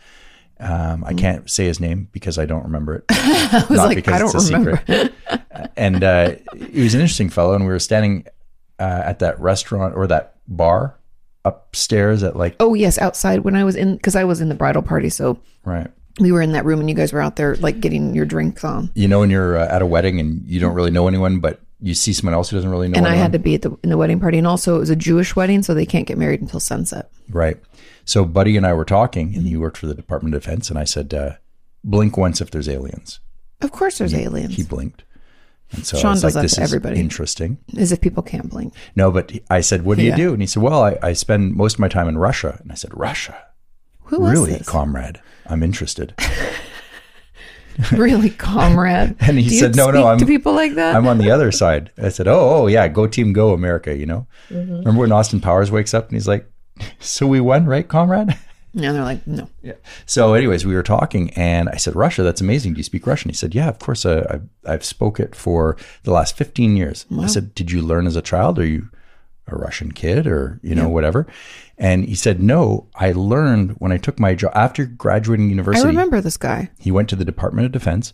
Um, I can't say his name because I don't remember it. I was Not like, because I don't it's a remember. secret. and uh, he was an interesting fellow, and we were standing uh, at that restaurant or that bar upstairs at like Oh yes, outside when I was in because I was in the bridal party, so right. we were in that room and you guys were out there like getting your drinks on. You know, when you're uh, at a wedding and you don't really know anyone, but you see someone else who doesn't really know And I anyone. had to be at the in the wedding party, and also it was a Jewish wedding, so they can't get married until sunset. Right. So Buddy and I were talking, and he worked for the Department of Defense, and I said, uh, "Blink once if there's aliens." Of course, there's aliens. He blinked, and so I Sean was does like, "This everybody. interesting." As if people can't blink. No, but he- I said, "What do Yeah. you do?" And he said, "Well, I, I spend most of my time in Russia." And I said, "Russia? Who really, this? comrade, I'm interested. really, comrade. And he Do said, "No, no, I'm- to people like that. I'm on the other side. I said, "Oh, oh, yeah, go team, go America." You know, Mm-hmm. remember when Austin Powers wakes up and he's like, "So we won, right, comrade?" and they're like, no. Yeah. So, anyways, we were talking, and I said, "Russia, that's amazing. Do you speak Russian?" He said, "Yeah, of course. Uh, I've I've spoke it for the last fifteen years." I said, "Did you learn as a child? Are you a Russian kid, or you know, whatever?" And he said, "No, I learned when I took my job after graduating university. I remember this guy. He went to the Department of Defense,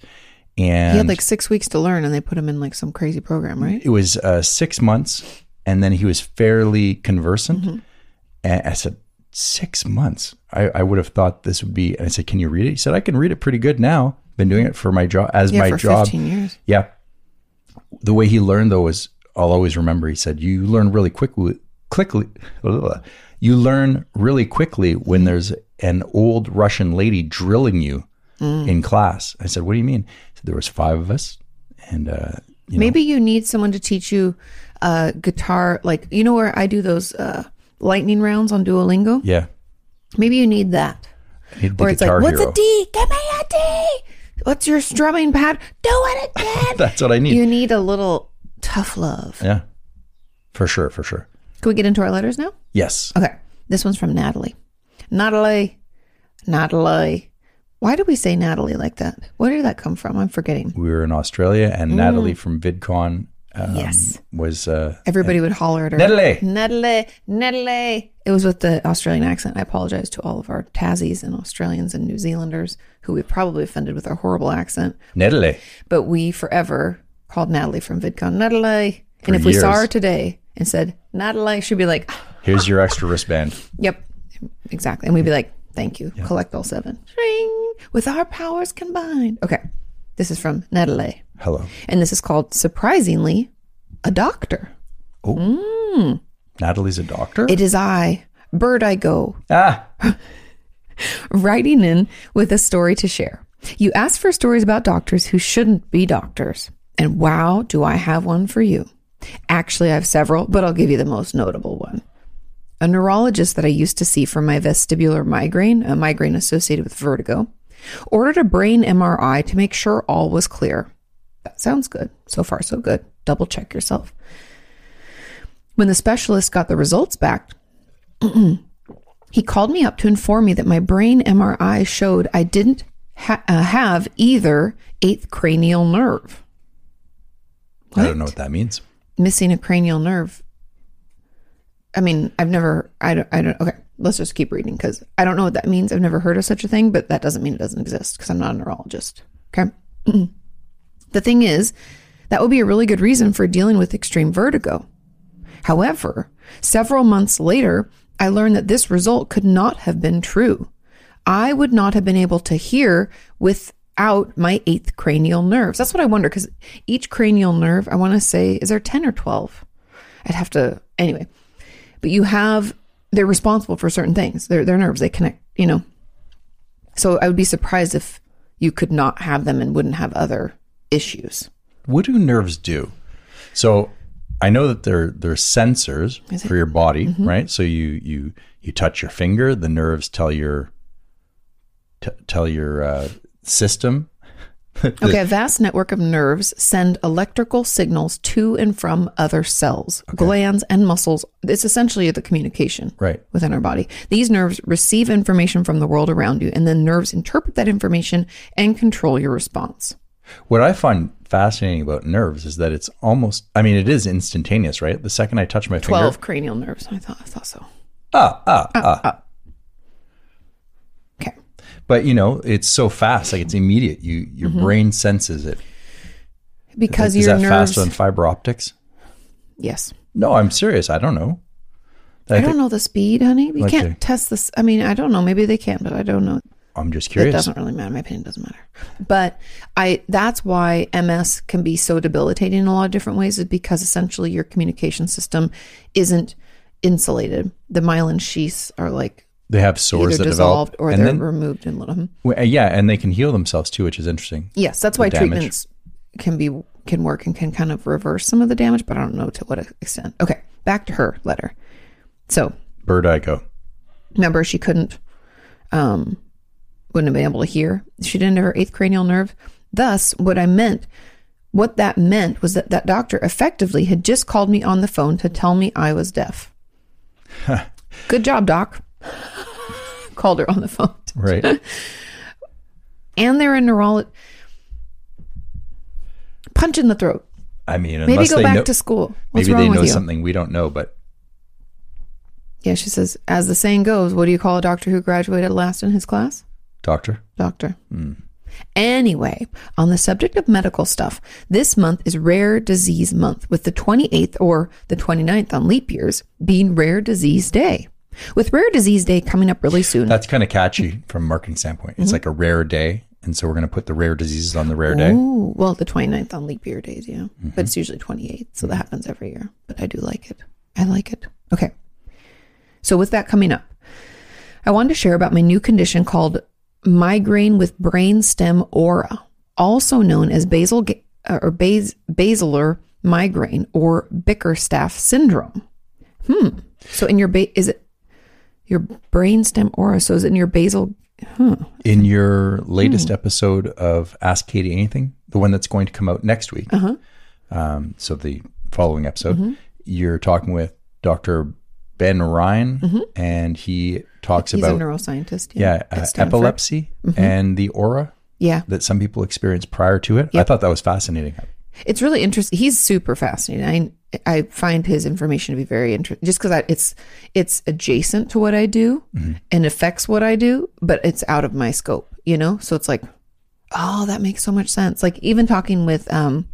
and He had like six weeks to learn, and they put him in like some crazy program, right? it was uh, six months, and then he was fairly conversant. And I said, six months. I, I would have thought this would be. And I said, can you read it? He said, I can read it pretty good now. Been doing it for my job as Yeah, my for job. 15 years. Yeah. The way he learned though was, I'll always remember. He said, you learn really quickly. Quickly, you learn really quickly when there's an old Russian lady drilling you in class. I said, what do you mean? Said, there was five of us, and uh, you know, Maybe you need someone to teach you uh, guitar, like you know where I do those uh, lightning rounds on Duolingo. yeah. Maybe you need that, need where it's like, "What's hero. a D? Give me a D. What's your strumming pad? Do it again." That's what I need. you need a little tough love. Yeah. For sure, for sure. Can we get into our letters now? Yes. Okay, this one's from Natalie. Natalie, Natalie. Why do we say Natalie like that? Where did that come from? I'm forgetting. We were in Australia and Natalie mm. from VidCon um, Yes. was uh Everybody would holler at her. Natalie. Natalie, Natalie. It was with the Australian accent. I apologize to all of our Tassies and Australians and New Zealanders who we probably offended with our horrible accent. Natalie. But we forever called Natalie from VidCon Natalie. And if we saw her today and said Natalie, she'd be like, Here's your extra wristband. "Yep, exactly." And we'd be like, "Thank you. Collect all seven. Ring with our powers combined." Okay, this is from Natalie, Hello. and this is called surprisingly a doctor. Oh. Natalie's a doctor? It is I, Bird I Go, ah. writing in with a story to share. You asked for stories about doctors who shouldn't be doctors. And wow, do I have one for you. Actually, I have several, but I'll give you the most notable one. A neurologist that I used to see for my vestibular migraine, a migraine associated with vertigo, ordered a brain MRI to make sure all was clear. That sounds good. So far, so good. Double check yourself. When the specialist got the results back, he called me up to inform me that my brain MRI showed I didn't ha- uh, have either eighth cranial nerve. I don't know what that means. Missing a cranial nerve. I mean, I've never, I don't, I don't, okay, let's just keep reading because I don't know what that means. I've never heard of such a thing, but that doesn't mean it doesn't exist because I'm not a neurologist. Okay. the thing is, that would be a really good reason for dealing with extreme vertigo. However, several months later, I learned that this result could not have been true. I would not have been able to hear without my eighth cranial nerves. That's what I wonder because each cranial nerve, I want to say, is there 10 or 12? I'd have to, anyway. But you have, they're responsible for certain things. They're, they're nerves, they connect, you know. So I would be surprised if you could not have them and wouldn't have other issues. What do nerves do? So I know that they're they're sensors for your body, Mm-hmm. right? So you you you touch your finger, the nerves tell your t- tell your uh, system. Okay, a vast network of nerves send electrical signals to and from other cells, glands, and muscles. It's essentially the communication Right. within our body. These nerves receive information from the world around you, and then nerves interpret that information and control your response. What I find fascinating about nerves is that it's almost I mean it is instantaneous, right? The second I touch my 12 finger, cranial nerves. I thought, I thought so. ah, ah, ah. Okay. But you know, it's so fast, like it's immediate. You your Mm-hmm. brain senses it. Because is your that nerves. faster than fiber optics? yes. No, I'm serious. I don't know. I, don't know the speed, honey. You Okay. can't test this. I mean, I don't know. Maybe they can, but I don't know. I'm just curious. It doesn't really matter. My opinion doesn't matter. But I that's why MS can be so debilitating in a lot of different ways is because essentially your communication system isn't insulated. The myelin sheaths are like They have sores either that dissolved develop, or and they're then removed in little. well, yeah, and they can heal themselves too, which is interesting. Yes, that's why damage. treatments can be can work and can kind of reverse some of the damage, but I don't know to what extent. Okay, back to her letter. So Bird go. remember she couldn't um, wouldn't have been able to hear. She didn't have her eighth cranial nerve. Thus, what I meant, what that meant was that that doctor effectively had just called me on the phone to tell me I was deaf. Good job, doc. Called her on the phone. Right. And they're a neurologist. Punch in the throat. I mean, Maybe go back know, to school. What's maybe they know something we don't know, but Yeah, she says, as the saying goes, what do you call a doctor who graduated last in his class? doctor. Doctor. Hmm. Anyway, on the subject of medical stuff, this month is Rare Disease Month, with the 28th or the 29th on leap years being Rare Disease Day. With Rare Disease Day coming up really soon. That's kind of catchy from a marketing standpoint. It's like a rare day. And so we're going to put the rare diseases on the rare day. Ooh, well, the 29th on leap year days, yeah. But it's usually 28th, so that happens every year. But I do like it. I like it. Okay. So with that coming up, I wanted to share about my new condition called migraine with brain stem aura, also known as basal uh, or bas- basilar migraine or Bickerstaff syndrome. Hmm. So in your ba- is it your brain stem aura? So is it in your basal? In your Hmm. latest episode of Ask Katie Anything, the one that's going to come out next week, Uh-huh. um, so the following episode, Mm-hmm. you're talking with Dr. Ben Ryan, and he talks Mm-hmm. He's a about neuroscientist. yeah, at uh, Stanford. Mm-hmm. epilepsy and the aura Yeah. that some people experience prior to it. I thought that was fascinating. It's really interesting. He's super fascinating. I find his information to be very interesting, just because it's it's adjacent to what I do and affects what I do, but it's out of my scope. You know, so it's like, oh, that makes so much sense. Like even talking with um,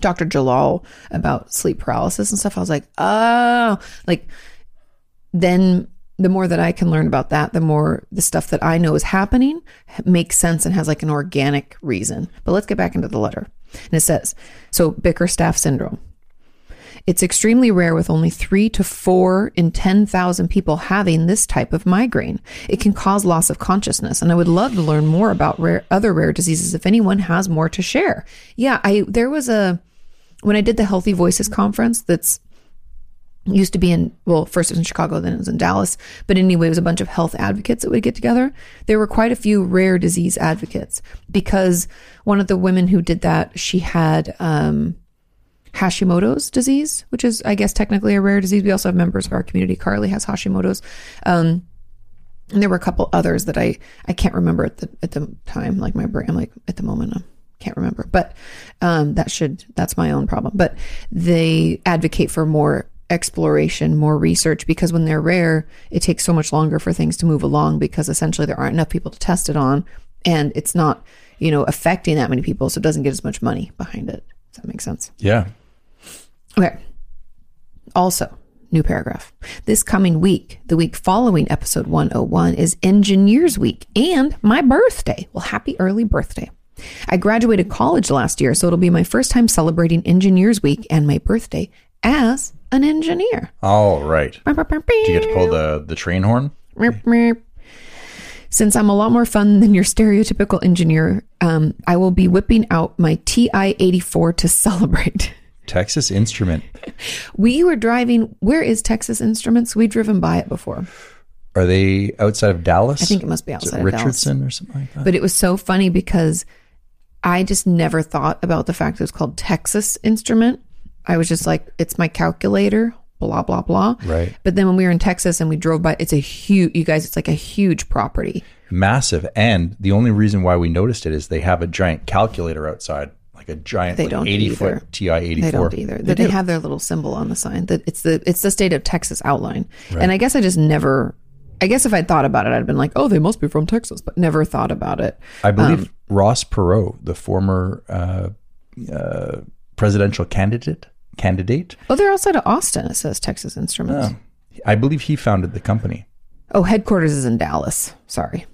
Dr. Jalal about sleep paralysis and stuff, I was like, oh, like then the more that I can learn about that, the more the stuff that I know is happening makes sense and has like an organic reason. But let's get back into the letter. And it says, so Bickerstaff syndrome. It's extremely rare with only three to four in 10,000 people having this type of migraine. It can cause loss of consciousness. And I would love to learn more about rare, other rare diseases if anyone has more to share. Yeah, I, there was a, when I did the Healthy Voices conference that's used to be in well first it was in chicago then it was in dallas but anyway it was a bunch of health advocates that would get together there were quite a few rare disease advocates because one of the women who did that she had um hashimoto's disease which is i guess technically a rare disease we also have members of our community carly has hashimoto's um and there were a couple others that i i can't remember at the at the time like my brain i'm like at the moment i can't remember but um that should that's my own problem but they advocate for more exploration, more research, because when they're rare, it takes so much longer for things to move along because essentially there aren't enough people to test it on and it's not, you know, affecting that many people. So it doesn't get as much money behind it. Does that make sense? Yeah. Okay. Also, new paragraph. This coming week, the week following episode 101, is Engineers Week and my birthday. Well, happy early birthday. I graduated college last year, so it'll be my first time celebrating Engineers Week and my birthday as an engineer. All right. Do you get to pull the, the train horn? Since I'm a lot more fun than your stereotypical engineer, um, I will be whipping out my TI 84 to celebrate. Texas Instrument. We were driving. Where is Texas Instruments? We've driven by it before. Are they outside of Dallas? I think it must be outside of Dallas. Richardson or something like that? But it was so funny because I just never thought about the fact it was called Texas Instrument. I was just like, it's my calculator, blah, blah, blah. Right. But then when we were in Texas and we drove by, it's a huge, you guys, it's like a huge property. Massive. And the only reason why we noticed it is they have a giant calculator outside, like a giant They don't 80 either. foot TI 84. They don't either. They, do. have their little symbol on the sign that it's the it's the state of Texas outline. And I guess I just never. I guess if I'd thought about it, I'd been like, oh, they must be from Texas, but never thought about it. I believe Um, Ross Perot, the former uh, uh, presidential candidate, candidate, Oh, they're outside of Austin. It says Texas Instruments. I believe he founded the company. Oh, headquarters is in Dallas. Sorry,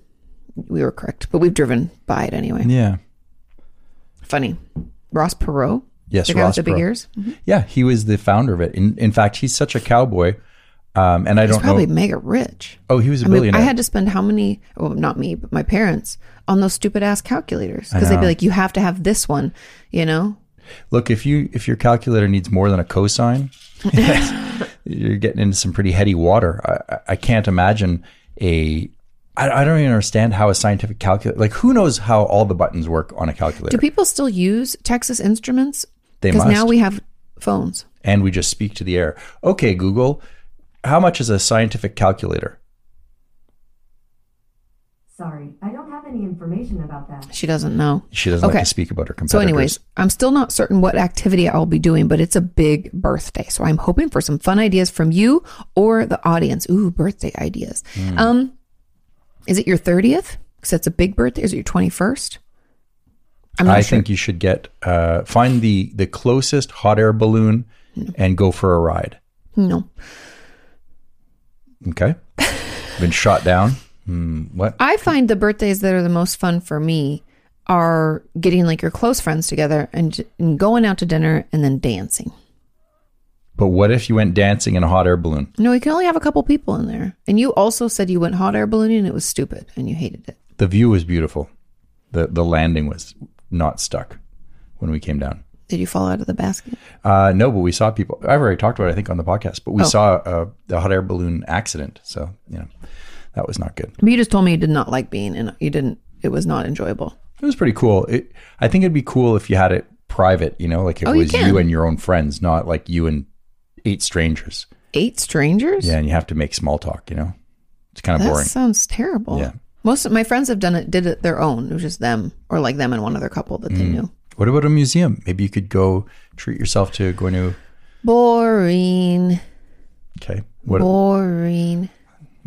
we were correct, but we've driven by it anyway. Yeah. Funny, Ross Perot. Yes, the guy Ross with the big Perot. ears. Yeah, he was the founder of it. In, in fact, he's such a cowboy. Um, and I He's don't probably know. mega rich. Oh, he was a I mean. I had to spend how many? Well, not me, but my parents on those stupid ass calculators because they'd be like, "You have to have this one," you know. Look, if you if your calculator needs more than a cosine, you're getting into some pretty heady water. I- I can't imagine a I, I don't even understand how a scientific calculator, like who knows how all the buttons work on a calculator? Do people still use Texas Instruments? They must. Because now we have phones. and we just speak to the air. Okay, Google, how much is a scientific calculator? Sorry, I don't have any information about that. She doesn't know. She doesn't Okay. like to speak about her competitors. So, anyways, I'm still not certain what activity I'll be doing, but it's a big birthday. So, I'm hoping for some fun ideas from you or the audience. Ooh, birthday ideas. Hmm. Um, is it your 30th? Because that's a big birthday. Is it your 21st? I'm not I sure. think you should get uh, find the the closest hot air balloon and go for a ride. no. Okay, been shot down. Hmm, what? I find the birthdays that are the most fun for me are getting like your close friends together and, and going out to dinner and then dancing. But what if you went dancing in a hot air balloon? No, you can only have a couple people in there. And you also said you went hot air ballooning and it was stupid and you hated it. The view was beautiful. the The landing was not stuck when we came down. Did you fall out of the basket? Uh, no, but we saw people. I've already talked about it, I think, on the podcast. But Oh. we saw a, a hot air balloon accident. So you know, that was not good. But you just told me you did not like being in. You didn't. It was not enjoyable. It was pretty cool. It, I think it'd be cool if you had it private. You know, like it Oh, was can. you and your own friends, not like you and eight strangers. Eight strangers. Yeah, and you have to make small talk. You know, it's kind of that boring. sounds terrible. Yeah. Most of my friends have done it. Did it their own. It was just them, or like them and one other couple that Mm. they knew. What about a museum? Maybe you could go treat yourself to going to. Boring. Okay. What? Boring.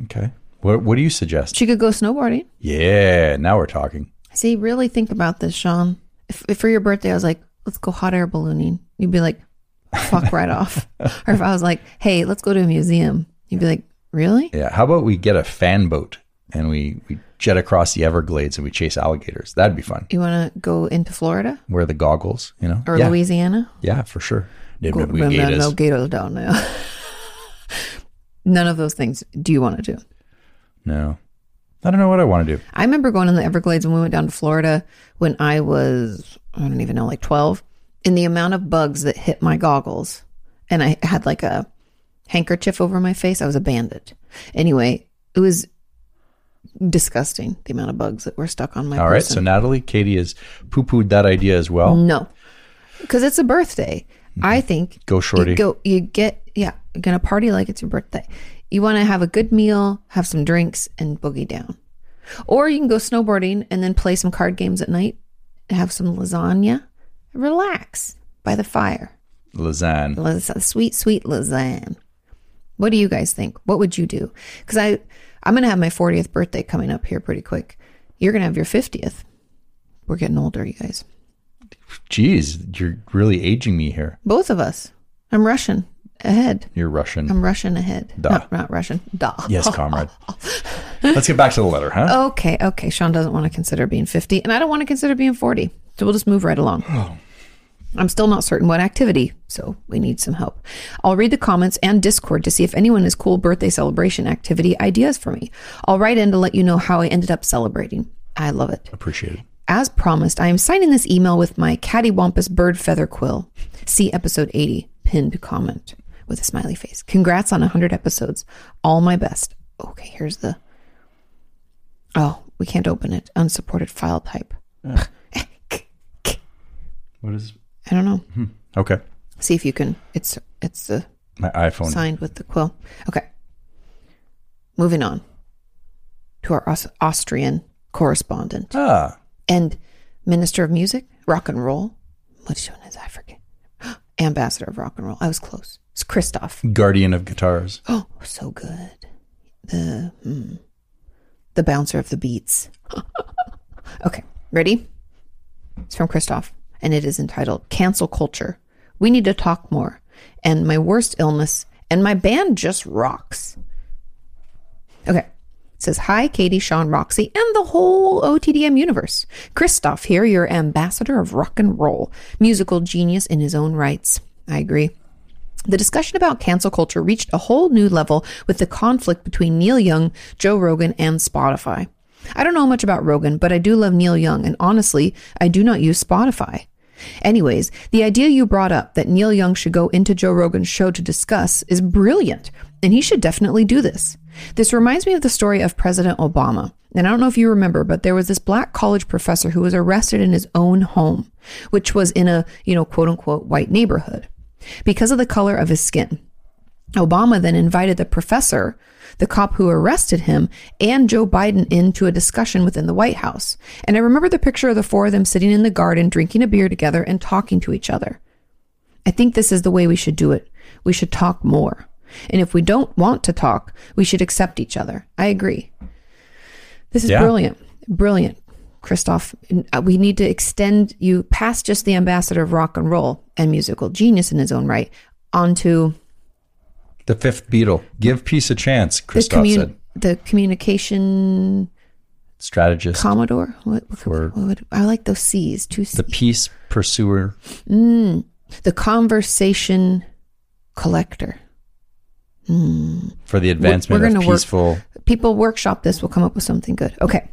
Okay. What? What do you suggest? She could go snowboarding. Yeah. Now we're talking. See, really think about this, Sean. If, if for your birthday I was like, let's go hot air ballooning, you'd be like, fuck right off. Or if I was like, hey, let's go to a museum, you'd be like, really? Yeah. How about we get a fan boat and we we jet across the Everglades and we chase alligators? That'd be fun. You want to go into Florida Wear the goggles. You know. or yeah. Louisiana? Yeah, for sure. Go, no, no, no gators down there. None of those things do you want to do. No. I don't know what I want to do. I remember going in the Everglades when we went down to Florida when I was, I don't even know, like 12. And the amount of bugs that hit my goggles, and I had like a handkerchief over my face, I was a bandit. Anyway, it was disgusting the amount of bugs that were stuck on my All right. So. Natalie, Katie has poo pooed that idea as well. no, because it's a birthday. Mm-hmm. I think Go shorty. You go, you get, yeah, you're gonna party like it's your birthday. You want to have a good meal, have some drinks, and boogie down. Or you can go snowboarding and then play some card games at night, have some lasagna, relax by the fire. Lasagne. Las- sweet, sweet lasagna. What do you guys think? What would you do? Because I, I'm gonna have my 40th birthday coming up here pretty quick. You're gonna have your 50th. We're getting older, you guys. Jeez, you're really aging me here. Both of us. I'm Russian ahead. You're Russian. I'm Russian ahead. Duh. Not, not Russian. Duh. yes, comrade. Let's get back to the letter, huh? Okay, okay. Sean doesn't want to consider being 50, and I don't want to consider being 40. So we'll just move right along. I'm still not certain what activity, so we need some help. I'll read the comments and Discord to see if anyone has cool birthday celebration activity ideas for me. I'll write in to let you know how I ended up celebrating. I love it. Appreciate it. As promised, I am signing this email with my cattywampus bird feather quill. See episode 80, pinned comment with a smiley face. Congrats on 100 episodes. All my best. Okay, here's the. Oh, we can't open it. Unsupported file type. What is? I don't know. Okay, See if you can. It's it's the my iPhone. signed with the quill. Okay. Moving on to our Aus- Austrian correspondent. Ah, and Minister of Music, Rock and Roll. Which one is I forget? Ambassador of Rock and Roll. I was close. It's Christoph. guardian of guitars. Oh, so good. The hmm, the bouncer of the beats. okay, ready? It's from Christoph, and it is entitled "Cancel Culture." We need to talk more. And my worst illness, and my band just rocks. Okay. It says, Hi, Katie, Sean, Roxy, and the whole OTDM universe. Christoph here, your ambassador of rock and roll, musical genius in his own rights. I agree. The discussion about cancel culture reached a whole new level with the conflict between Neil Young, Joe Rogan, and Spotify. I don't know much about Rogan, but I do love Neil Young, and honestly, I do not use Spotify. Anyways, the idea you brought up that Neil Young should go into Joe Rogan's show to discuss is brilliant, and he should definitely do this. This reminds me of the story of President Obama. And I don't know if you remember, but there was this black college professor who was arrested in his own home, which was in a, you know, quote unquote white neighborhood because of the color of his skin. Obama then invited the professor, the cop who arrested him, and Joe Biden into a discussion within the White House. And I remember the picture of the four of them sitting in the garden, drinking a beer together and talking to each other. I think this is the way we should do it. We should talk more. And if we don't want to talk, we should accept each other. I agree. This is Yeah. brilliant. Brilliant. Christoph, uh, we need to extend you past just the ambassador of rock and roll and musical genius in his own right onto The fifth Beatle. Give peace a chance, the, Christoph commun- said. the communication Strategist. commodore. What, what, what would- I like those C's. Two C's. the peace pursuer. Mm. the conversation collector. For the advancement we're of gonna work- People workshop this. We'll come up with something good. Okay.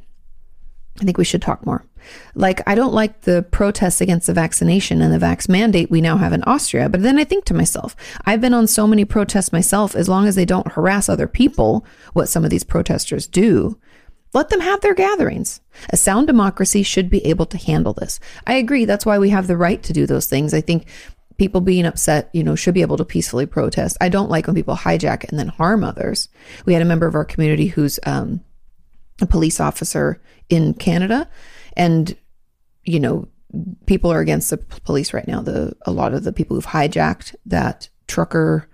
I think we should talk more. Like, I don't like the protests against the vaccination and the vax mandate we now have in Austria. But then I think to myself, I've been on so many protests myself, as long as they don't harass other people, what some of these protesters do, let them have their gatherings. A sound democracy should be able to handle this. I agree. That's why we have the right to do those things. I think people being upset, you know, should be able to peacefully protest. I don't like when people hijack and then harm others. We had a member of our community who's um, a police officer in Canada, and you know, people are against the police right now. The a lot of the people who've hijacked that trucker,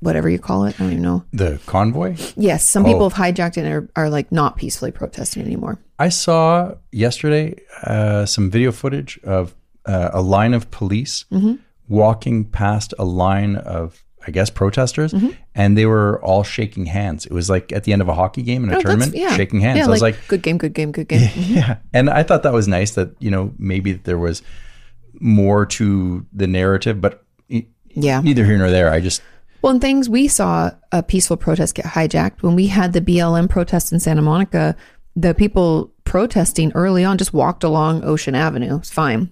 whatever you call it, I don't even know. The convoy. Yes, some people Oh. have hijacked it and are, are like not peacefully protesting anymore. I saw yesterday uh, some video footage of uh, a line of police Mm-hmm. walking past a line of, I guess, protesters, Mm-hmm. and they were all shaking hands. It was like at the end of a hockey game in a Oh, tournament, shaking hands. Yeah, I was like, good game, good game, good game. yeah. And I thought that was nice that, you know, maybe there was more to the narrative, but Yeah. neither here nor there. I just, Well, and things we saw a peaceful protest get hijacked when we had the BLM protest in Santa Monica. The people protesting early on just walked along Ocean Avenue. It's fine,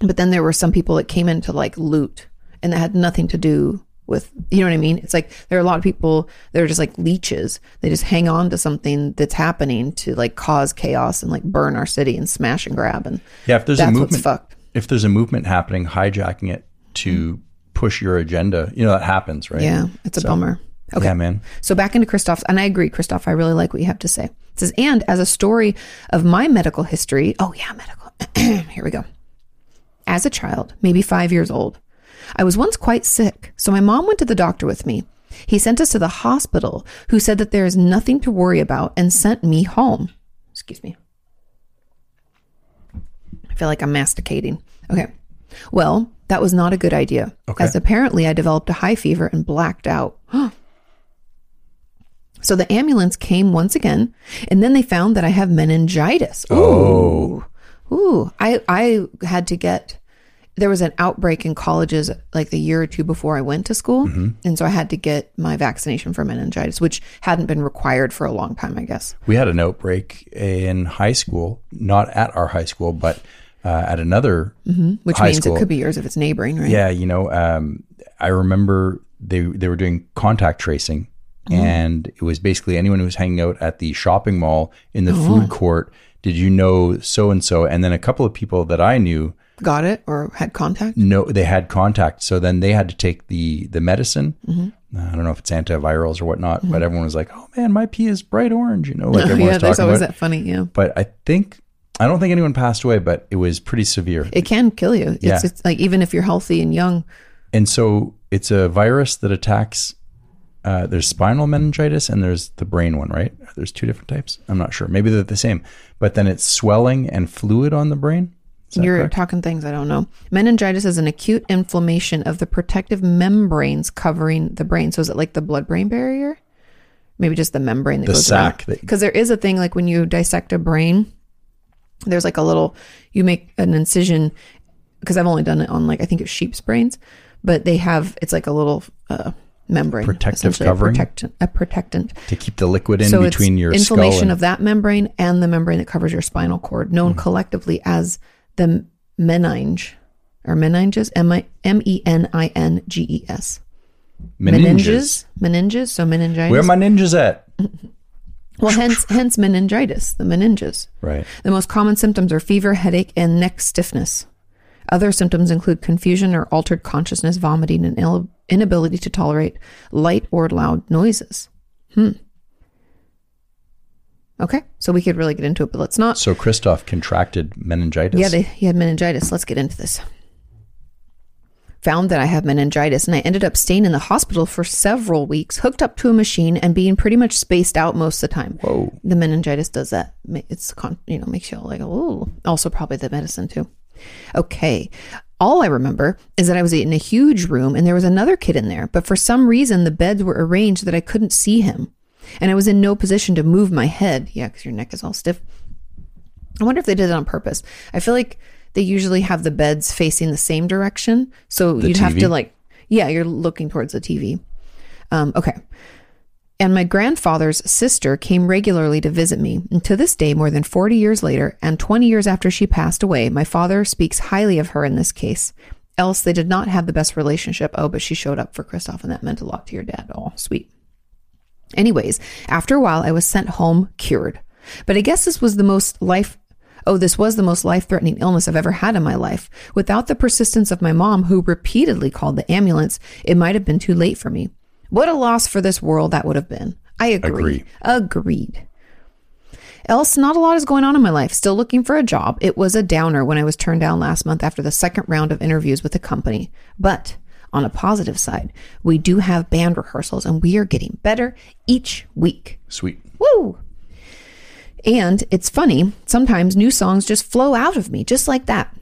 but then there were some people that came in to like loot, and that had nothing to do with you know what I mean. It's like there are a lot of people that are just like leeches. They just hang on to something that's happening to like cause chaos and like burn our city and smash and grab and yeah, if there's a movement, if there's a movement happening, hijacking it to mm. push your agenda, you know, that happens, right? Yeah, it's a bummer. Okay. Yeah, man. So back into Christoph's, and I agree, Christoph, I really like what you have to say. It says, and as a story of my medical history, oh yeah, medical. Here we go. As a child, maybe five years old, I was once quite sick, so my mom went to the doctor with me. He sent us to the hospital, who said that there is nothing to worry about and sent me home. Excuse me. I feel like I'm masticating. Okay. Well, that was not a good idea, Okay. as apparently I developed a high fever and blacked out. So the ambulance came once again, and then they found that I have meningitis. Oh. Ooh. Ooh. I, I had to get, there was an outbreak in colleges like the year or two before I went to school. And so I had to get my vaccination for meningitis, which hadn't been required for a long time, I guess. We had an outbreak in high school, not at our high school, but uh, at another Which high means school. it could be yours if it's neighboring, right? Yeah, you know, um, I remember they they were doing contact tracing, and it was basically anyone who was hanging out at the shopping mall in the food court. Did you know so and so? And then a couple of people that I knew Got it or had contact? no they had contact so then they had to take the the medicine Uh, i don't know if it's antivirals or whatnot but everyone was like oh man my pee is bright orange you know like everyone yeah, there's talking always about that funny. Yeah. but i think i don't think anyone passed away but it was pretty severe It can kill you. It's, Yeah. it's like even if you're healthy and young. and so it's a virus that attacks uh, there's spinal meningitis and there's the brain one right there's two different types i'm not sure maybe they're the same but then it's swelling and fluid on the brain You're correct? talking things I don't know. Meningitis is an acute inflammation of the protective membranes covering the brain. So is it like the blood-brain barrier? Maybe just the membrane that The goes sac Because there is a thing like when you dissect a brain, there's like a little. You make an incision. Because I've only done it on like I think it's sheep's brains, but they have it's like a little uh, membrane, Protective covering? a protectant, a protectant. to keep the liquid in so between your inflammation skull and, of that membrane and the membrane that covers your spinal cord, known collectively as the meninge or meninges, M I- M E N I N G E S. Meninges. Meninges. So meningitis. Where are my ninjas at? well, hence hence meningitis, the meninges. Right. The most common symptoms are fever, headache, and neck stiffness. Other symptoms include confusion or altered consciousness, vomiting, and ill- inability to tolerate light or loud noises. Hmm. Okay, so we could really get into it, but let's not. So Christoph contracted meningitis. Yeah, they, he had meningitis. Let's get into this. Found that I have meningitis, and I ended up staying in the hospital for several weeks, hooked up to a machine, and being pretty much spaced out most of the time. Whoa. The meningitis does that. It's con- you know makes you like oh. Also, probably the medicine too. Okay. All I remember is that I was in a huge room and there was another kid in there, but for some reason the beds were arranged that I couldn't see him. And I was in no position to move my head. Yeah, because your neck is all stiff. I wonder if they did it on purpose. I feel like they usually have the beds facing the same direction. So you'd have to like, yeah, you're looking towards the TV. Um, okay. And my grandfather's sister came regularly to visit me. And to this day, more than 40 years later, and 20 years after she passed away, my father speaks highly of her in this case. Else, they did not have the best relationship. Oh, but she showed up for Christoph, and that meant a lot to your dad. Oh, sweet. Anyways, after a while, I was sent home cured. But I guess this was the most life. Oh, this was the most life threatening illness I've ever had in my life. Without the persistence of my mom, who repeatedly called the ambulance, it might have been too late for me. What a loss for this world that would have been. I agree. Agreed. Else, not a lot is going on in my life. Still looking for a job. It was a downer when I was turned down last month after the second round of interviews with the company. But on a positive side, we do have band rehearsals and we are getting better each week. Sweet. Woo! And it's funny, sometimes new songs just flow out of me, just like that.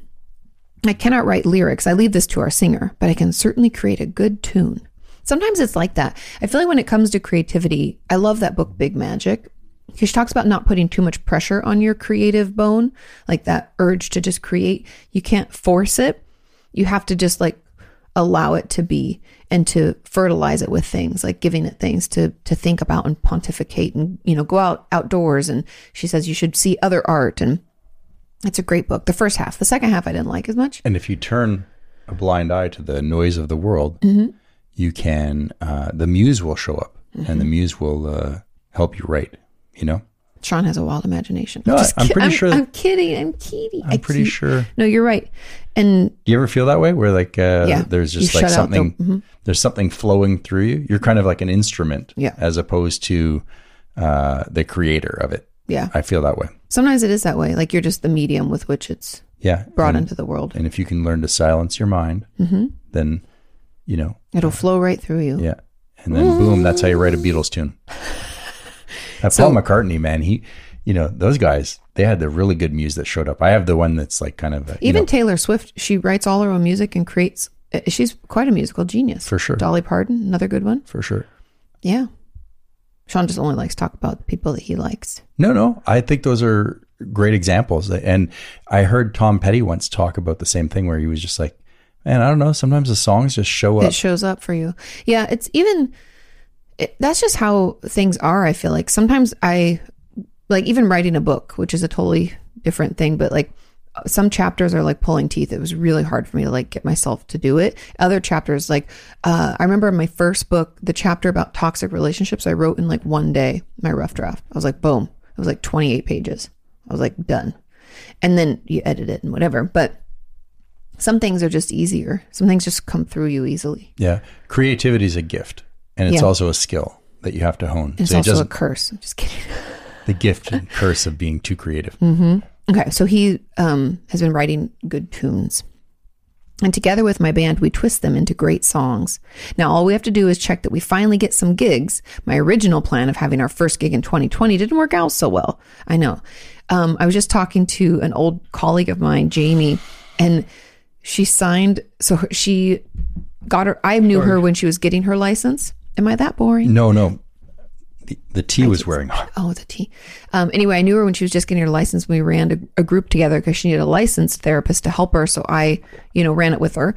I cannot write lyrics. I leave this to our singer, but I can certainly create a good tune. Sometimes it's like that. I feel like when it comes to creativity, I love that book, Big Magic, because she talks about not putting too much pressure on your creative bone, like that urge to just create. You can't force it. You have to just like allow it to be and to fertilize it with things like giving it things to to think about and pontificate and you know go out outdoors. And she says you should see other art. And it's a great book. The first half. The second half i didn't like as much. And if you turn a blind eye to the noise of the world, Mm-hmm. you can, uh, the muse will show up and the muse will uh, help you write, you know? Sean has a wild imagination No, Just I'm ki- pretty I'm, sure i'm kidding i'm kidding I'm pretty sure. no you're right and Do you ever feel that way where like uh, Yeah. there's just like out the- something, mhm. there's something flowing through you? You're kind of like an instrument Yeah. as opposed to uh, the creator of it. yeah I feel that way. sometimes it is that way like you're just the medium with which it's Yeah. brought and, into the world and if you can learn to silence your mind, Mm-hmm. then, you know, it'll flow right through you Yeah. And then boom, that's how you write a Beatles tune. That So- Paul McCartney, man, he, you know, those guys, they had the really good muse that showed up. I have the one that's like kind of, a, Even know, Taylor Swift, she writes all her own music and creates. uh, She's quite a musical genius. For sure. Dolly Parton, another good one. for sure. Yeah. Sean just only likes to talk about the people that he likes. No, no, I think those are great examples. And I heard Tom Petty once talk about the same thing where he was just like, man, I don't know. Sometimes the songs just show up. It shows up for you. Yeah, it's even. It, that's just how things are. I feel like sometimes I, like even writing a book, which is a totally different thing, but like some chapters are like pulling teeth. It was really hard for me to like get myself to do it. Other chapters, like uh, I remember my first book, the chapter about toxic relationships, I wrote in like one day, my rough draft. I was like, boom. It was like 28 pages. I was like, done. And then you edit it and whatever. But some things are just easier. Some things just come through you easily. yeah. Creativity is a gift and it's Yeah. also a skill that you have to hone. It's so it also a curse. I'm just kidding. the gift and curse of being too creative. Okay, so he um, has been writing good tunes. And together with my band, we twist them into great songs. Now, all we have to do is check that we finally get some gigs. My original plan of having our first gig in 2020 didn't work out so well. I know. Um, I was just talking to an old colleague of mine, Jamie, and she signed. So she got her, I knew her when she was getting her license. Am I that boring? No, no. The, the tea was wearing on. Oh, the T. Um, anyway, I knew her when she was just getting her license. We ran a, a group together because she needed a licensed therapist to help her. So I, you know, ran it with her,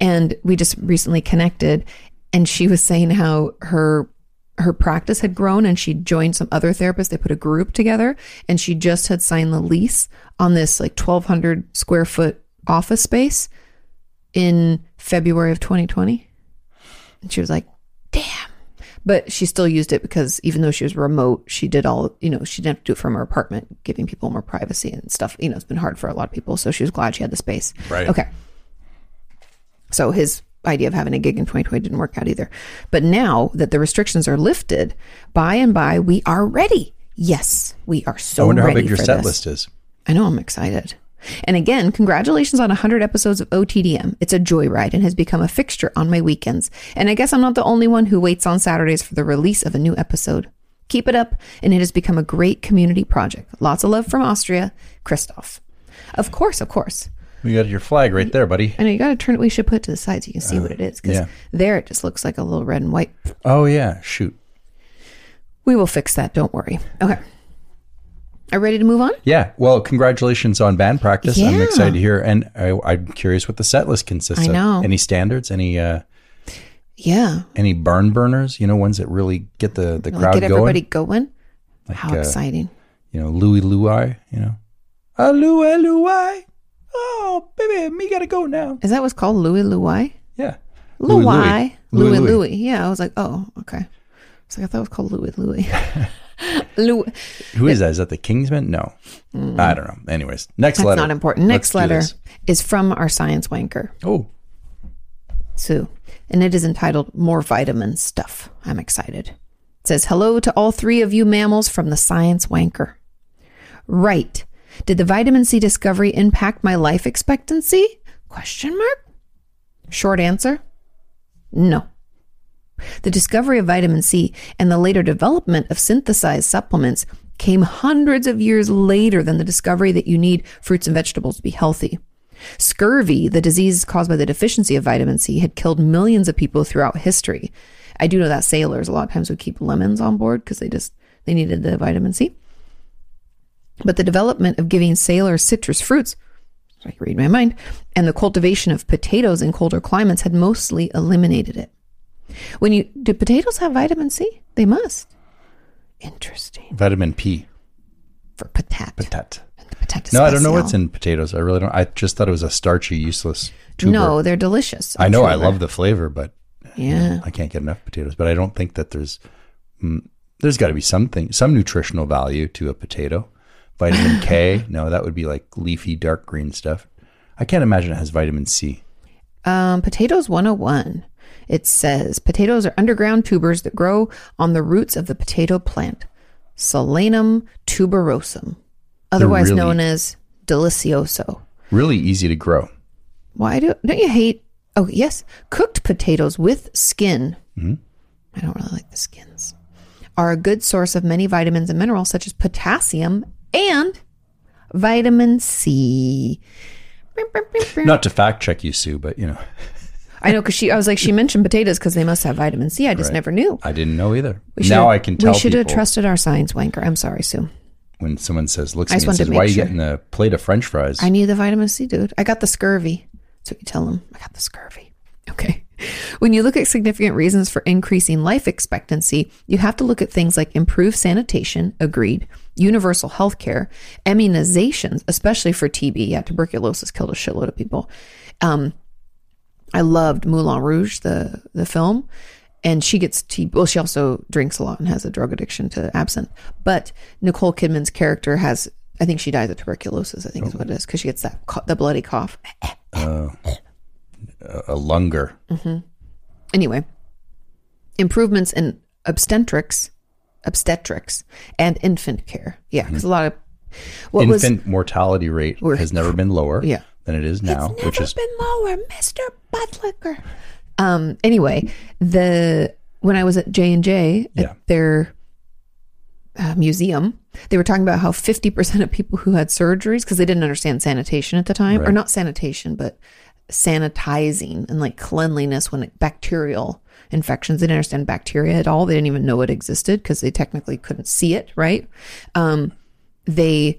and we just recently connected. And she was saying how her her practice had grown, and she joined some other therapists. They put a group together, and she just had signed the lease on this like twelve hundred square foot office space in February of 2020. And she was like, But she still used it because even though she was remote, she did all, you know, she didn't have to do it from her apartment, giving people more privacy and stuff. You know, it's been hard for a lot of people. So she was glad she had the space. Right. Okay. So his idea of having a gig in 2020 didn't work out either. But now that the restrictions are lifted, by and by, we are ready. Yes, we are so I wonder how big your set this. list is. I know I'm excited. And again, congratulations on 100 episodes of OTDM. It's a joyride and has become a fixture on my weekends. And I guess I'm not the only one who waits on Saturdays for the release of a new episode. Keep it up, and it has become a great community project. Lots of love from Austria, Christoph. Of course, of course. We got your flag right there, buddy. I know you got to turn it. We should put it to the side so you can see uh, what it is. Because yeah. there it just looks like a little red and white. Oh yeah, shoot. We will fix that. Don't worry. Okay. Are you ready to move on? Yeah. Well, congratulations on band practice. I'm excited to hear, and I, I'm curious what the set list consists I of. know. Any standards? Any uh, Yeah. any barn burners? You know, ones that really get the the Like, crowd get going. everybody going. How uh, exciting. You know, Louis Louis. You know, ah, Louis Louis. Oh, baby, me gotta go now. Is that what's called Louis Louis? Yeah. Louis. Louis. Louis Louis. Louis. Yeah, I was like, oh, okay. So I thought it was called Louis Louis. Louis. Who is that? Is that the Kingsmen? No, I don't know. Anyways, next Mm. That's letter. not important. Next Let's letter is from our science wanker, Oh, Sue, and it is entitled More Vitamin Stuff. I'm excited. It says, Hello to all three of you mammals from the science wanker. Right. Did the vitamin C discovery impact my life expectancy? Question mark. Short answer. No. The discovery of vitamin C and the later development of synthesized supplements came hundreds of years later than the discovery that you need fruits and vegetables to be healthy. Scurvy, the disease caused by the deficiency of vitamin C, had killed millions of people throughout history. I do know that sailors a lot of times would keep lemons on board because they just they needed the vitamin C. But the development of giving sailors citrus fruits, so I can read my mind, and the cultivation of potatoes in colder climates had mostly eliminated it. When you do potatoes have vitamin C? They must. Interesting. vitamin P. For patat. Patat. Patat No, I don't know what's in potatoes. I really don't. I just thought it was a starchy, useless tuber. No, they're delicious. I know I love the flavor, but Yeah. I can't get enough potatoes. But I don't think that there's mm, there's got to be something, some nutritional value to a potato. Vitamin K, no, that would be like leafy dark green stuff. I can't imagine it has vitamin C. Um, potatoes 101. It says potatoes are underground tubers that grow on the roots of the potato plant, Solanum tuberosum, otherwise really- known as delicioso. Really easy to grow. Why do don't you hate? Oh yes, cooked potatoes with skin. Mm-hmm. I don't really like the skins. Are a good source of many vitamins and minerals such as potassium and vitamin C. Not to fact check you, Sue, but you know, I know because she. I was like, she mentioned potatoes because they must have vitamin C. I just never knew. I didn't know either. We now I can tell We should have people trusted our science wanker. I'm sorry, Sue. when someone says, looks I at just and wanted says, to "Why are make you sure. getting a plate of French fries?" I need the vitamin C, dude. I got the scurvy. That's what you tell them. I got the scurvy. Okay. When you look at significant reasons for increasing life expectancy, you have to look at things like improved sanitation, agreed, universal health care, immunizations, especially for TB. Yeah, tuberculosis killed a shitload of people. Um, I loved Moulin Rouge, the the film, and she gets TB. Well, she also drinks a lot and has a drug addiction to absinthe. But Nicole Kidman's character has, I think she dies of tuberculosis. I think is what it is because she gets that the bloody cough. Uh, a lunger. Mm-hmm. Anyway, improvements in obstetrics, obstetrics, and infant care. Yeah, because a lot of what was Infant mortality rate has never been lower Yeah. Than it is now, It's which never is been lower, Mister Buttlicker. Um. Anyway, the when I was at J and J Yeah. at their uh, museum, they were talking about how fifty percent of people who had surgeries because they didn't understand sanitation at the time, or not sanitation, but sanitizing and like cleanliness when it, bacterial infections. They didn't understand bacteria at all. They didn't even know it existed because they technically couldn't see it. Right. Um. They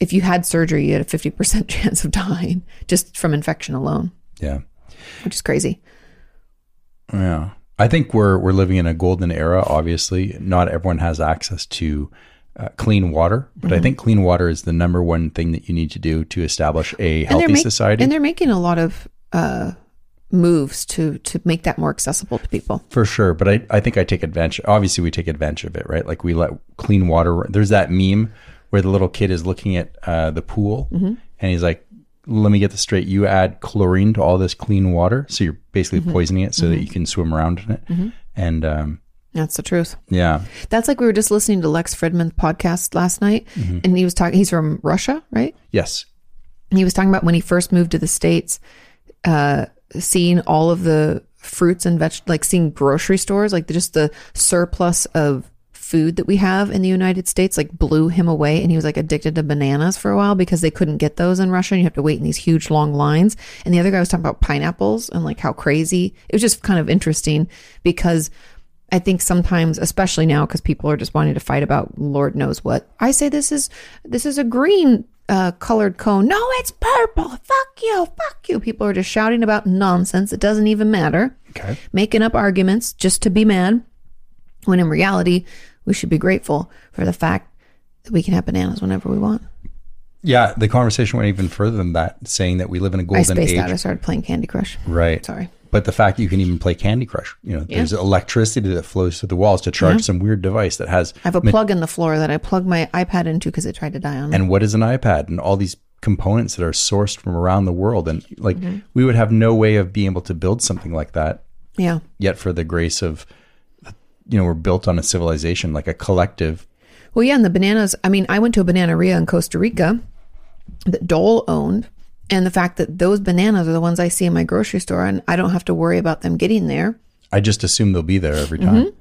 if you had surgery, you had a 50% chance of dying just from infection alone, yeah, which is crazy. yeah. I think we're we're living in a golden era. Obviously, not everyone has access to uh, clean water, but Mm-hmm. I think clean water is the number one thing that you need to do to establish a healthy make- society. and they're making a lot of uh, moves to to make that more accessible to people. For sure, but I, I think I take advantage. Obviously, we take advantage of it, right? Like we let clean water. There's that meme where the little kid is looking at uh, the pool, Mm-hmm. and he's like, "Let me get this straight. You add chlorine to all this clean water, so you're basically Mm-hmm. poisoning it, so that you can swim around in it." And um, That's the truth. yeah, That's like we were just listening to Lex Fridman's podcast last night, and he was talking. He's from Russia, right? yes, he was talking about when he first moved to the states uh seeing all of the fruits and veg like seeing grocery stores like just the surplus of food that we have in the united states like blew him away and he was like addicted to bananas for a while because they couldn't get those in russia and you have to wait in these huge long lines and the other guy was talking about pineapples and like how crazy it was just kind of interesting because I think sometimes, especially now, because people are just wanting to fight about Lord knows what. I say this is this is a green uh, colored cone. No, it's purple. Fuck you. Fuck you. People are just shouting about nonsense. It doesn't even matter. Okay. Making up arguments just to be mad. When in reality, we should be grateful for the fact that we can have bananas whenever we want. yeah. The conversation went even further than that, saying that we live in a golden I spaced age. out. I started playing Candy Crush. Right. Sorry. But the fact that you can even play Candy Crush, you know, there's electricity that flows through the walls to charge some weird device that has. I have a plug in the floor that I plug my iPad into because it tried to die on me. And what is an iPad? And all these components that are sourced from around the world. And like, mm-hmm. we would have no way of being able to build something like that Yeah. yet for the grace of, you know, we're built on a civilization, like a collective. Well, yeah, and the bananas. I mean, I went to a Bananaria in Costa Rica that Dole owned, and the fact that those bananas are the ones I see in my grocery store, and I don't have to worry about them getting there. I just assume they'll be there every time. Mm-hmm.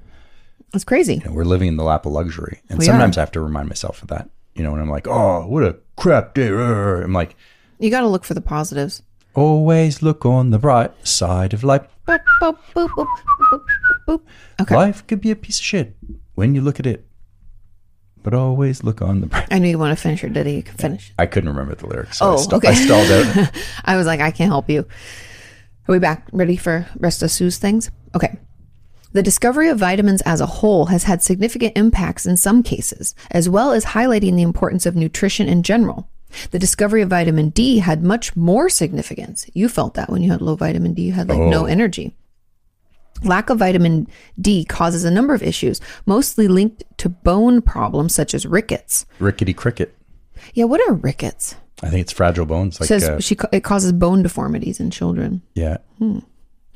That's crazy. You know, we're living in the lap of luxury. And We sometimes are. I have to remind myself of that. You know, when I'm like, oh, what a crap day. I'm like, You got to look for the positives. always look on the bright side of life. Boop, boop, boop, boop. Okay. Life could be a piece of shit when you look at it, but always look on the bright. I knew you want to finish your ditty. You can finish. I couldn't remember the lyrics. So I, Oh, st- okay. I stalled out. I was like, I can't help you. Are we back? Ready for rest of Sue's things? Okay. The discovery of vitamins as a whole has had significant impacts in some cases, as well as highlighting the importance of nutrition in general. The discovery of vitamin D had much more significance. You felt that when you had low vitamin D, you had like no oh. energy. Lack of vitamin D causes a number of issues, mostly linked to bone problems such as rickets. Rickety cricket. Yeah, what are rickets? I think it's fragile bones. Like, Says uh, she, it causes bone deformities in children. yeah.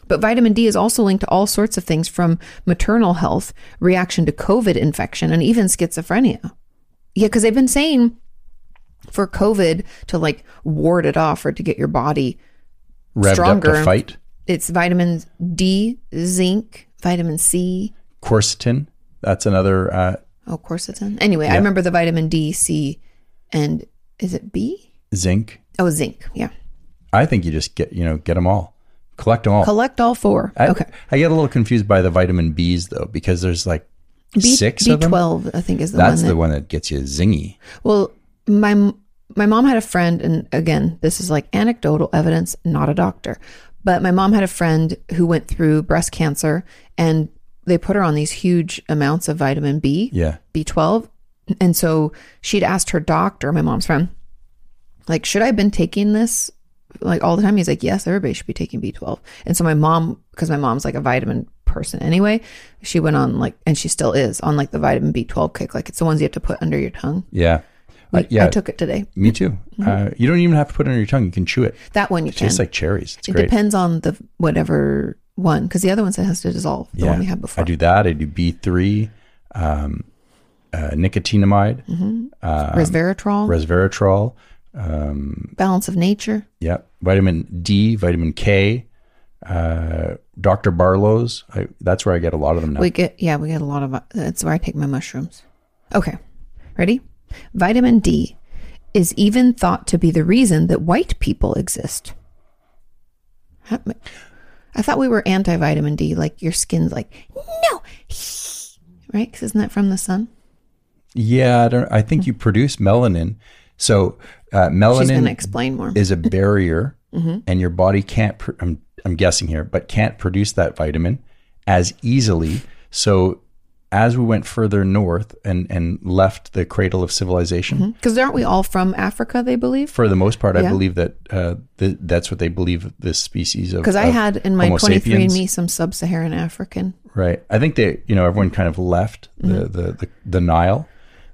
But vitamin D is also linked to all sorts of things from maternal health, reaction to COVID infection, and even schizophrenia. Yeah, because they've been saying for COVID to like ward it off or to get your body, Revved Stronger. up to fight. It's vitamin D, zinc, vitamin C. Quercetin. That's another. Uh, Oh, quercetin. Anyway, I remember the vitamin D, C, and is it B? zinc. Oh, zinc. Yeah. I think you just get you know get them all, collect them all. Collect all four. I, okay. I get a little confused by the vitamin B's though because there's like B, six of them. B12, I think, is the That's one. That, the one that gets you zingy. Well, my my mom had a friend, and again, this is like anecdotal evidence, not a doctor. But my mom had a friend who went through breast cancer, and they put her on these huge amounts of vitamin B, Yeah. B12, and so she'd asked her doctor, my mom's friend, like, should I have been taking this like all the time? He's like, yes, everybody should be taking B12. And so my mom, because my mom's like a vitamin person anyway, she went on like, and she still is on like the vitamin B12 kick. Like it's the ones you have to put under your tongue. Yeah. Uh, I, yeah. I took it today. me too. Uh, you don't even have to put it on your tongue. You can chew it. That one you It can. tastes like cherries. It's it great. depends on the whatever one, because the other one has to dissolve. The one we had before. I do that. I do B3, um, uh, nicotinamide, Resveratrol, resveratrol. Um, balance of nature. yeah. Vitamin D, vitamin K, uh, Dr. Barlow's. I, that's where I get a lot of them now. We get yeah, we get a lot of. That's where I take my mushrooms. Okay, ready? Vitamin D is even thought to be the reason that white people exist. I thought we were anti vitamin D. Like your skin's like no, right? Because isn't that from the sun? Yeah. I, don't, I think you produce melanin. So uh, melanin explain more. is a barrier Mm-hmm. and your body can't, pr- I'm, I'm guessing here, but can't produce that vitamin as easily. So as we went further north and and left the cradle of civilization, Because aren't we all from Africa, they believe? for the most part, I believe that uh, th- that's what they believe this species of. Because I had in my 23andMe some sub Saharan African. Right. I think they, you know, everyone kind of left the, Mm-hmm. the, the, the Nile,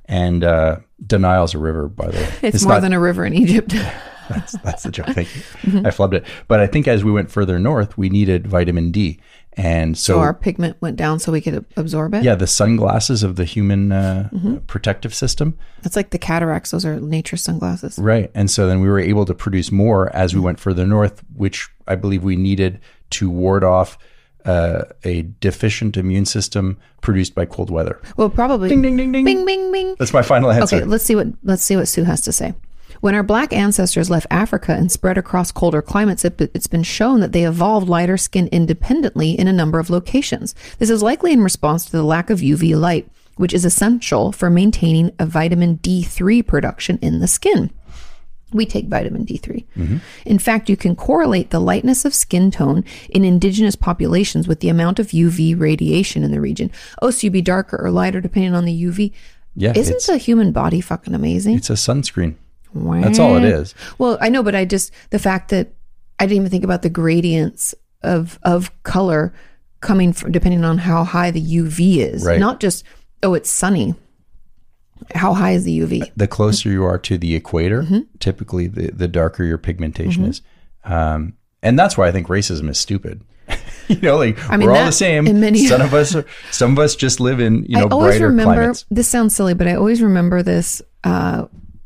and uh, the Nile's a river, by the way. It's, more not- than a river in Egypt. That's that's the joke. Thank you. Mm-hmm. I flubbed it. But I think as we went further north, we needed vitamin D, and so, so our pigment went down so we could absorb it. yeah, the sunglasses of the human uh, Mm-hmm. protective system, It's like the cataracts. Those are nature sunglasses. right? And so then we were able to produce more as we went further north, which I believe we needed to ward off uh, a deficient immune system produced by cold weather. Well, probably. Ding ding ding ding. Bing, bing, bing. That's my final answer. Okay, let's see what let's see what Sue has to say. When our black ancestors left Africa and spread across colder climates, it, it's been shown that they evolved lighter skin independently in a number of locations. This is likely in response to the lack of UV light, which is essential for maintaining a vitamin D3 production in the skin. We take vitamin D3. Mm-hmm. In fact, you can correlate the lightness of skin tone in indigenous populations with the amount of UV radiation in the region. Oh, so you'd be darker or lighter depending on the UV. Yeah, Isn't the human body fucking amazing? it's a sunscreen. That's all it is. Well, I know, but I just the fact that I didn't even think about the gradients of of color coming from depending on how high the UV is. Right. Not just oh, it's sunny. How high is the UV? The closer you are to the equator, Mm-hmm. typically the, the darker your pigmentation is. Um, and that's why I think racism is stupid. you know, like I mean, we're all the same. in many- some of us, are, some of us just live in you know I always brighter remember climates. this sounds silly, but I always remember this. Uh,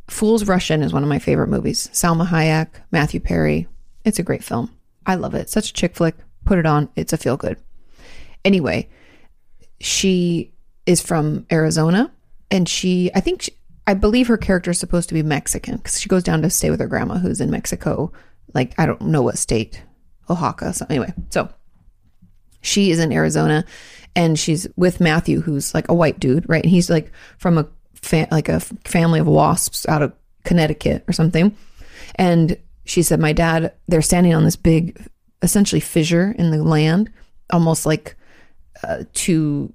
Fools Rush In is one of my favorite movies. Salma Hayek, Matthew Perry. It's a great film. I love it. Such a chick flick. Put it on. It's a feel good. Anyway, she is from Arizona, and she, I think, she, I believe her character is supposed to be Mexican because she goes down to stay with her grandma who's in Mexico. Like I don't know what state, Oaxaca. So anyway, so she is in Arizona and she's with Matthew, who's like a white dude, right? And he's like from a fa- like a f- family of wasps out of Connecticut or something. And she said, my dad, they're standing on this big, essentially fissure in the land, almost like uh, two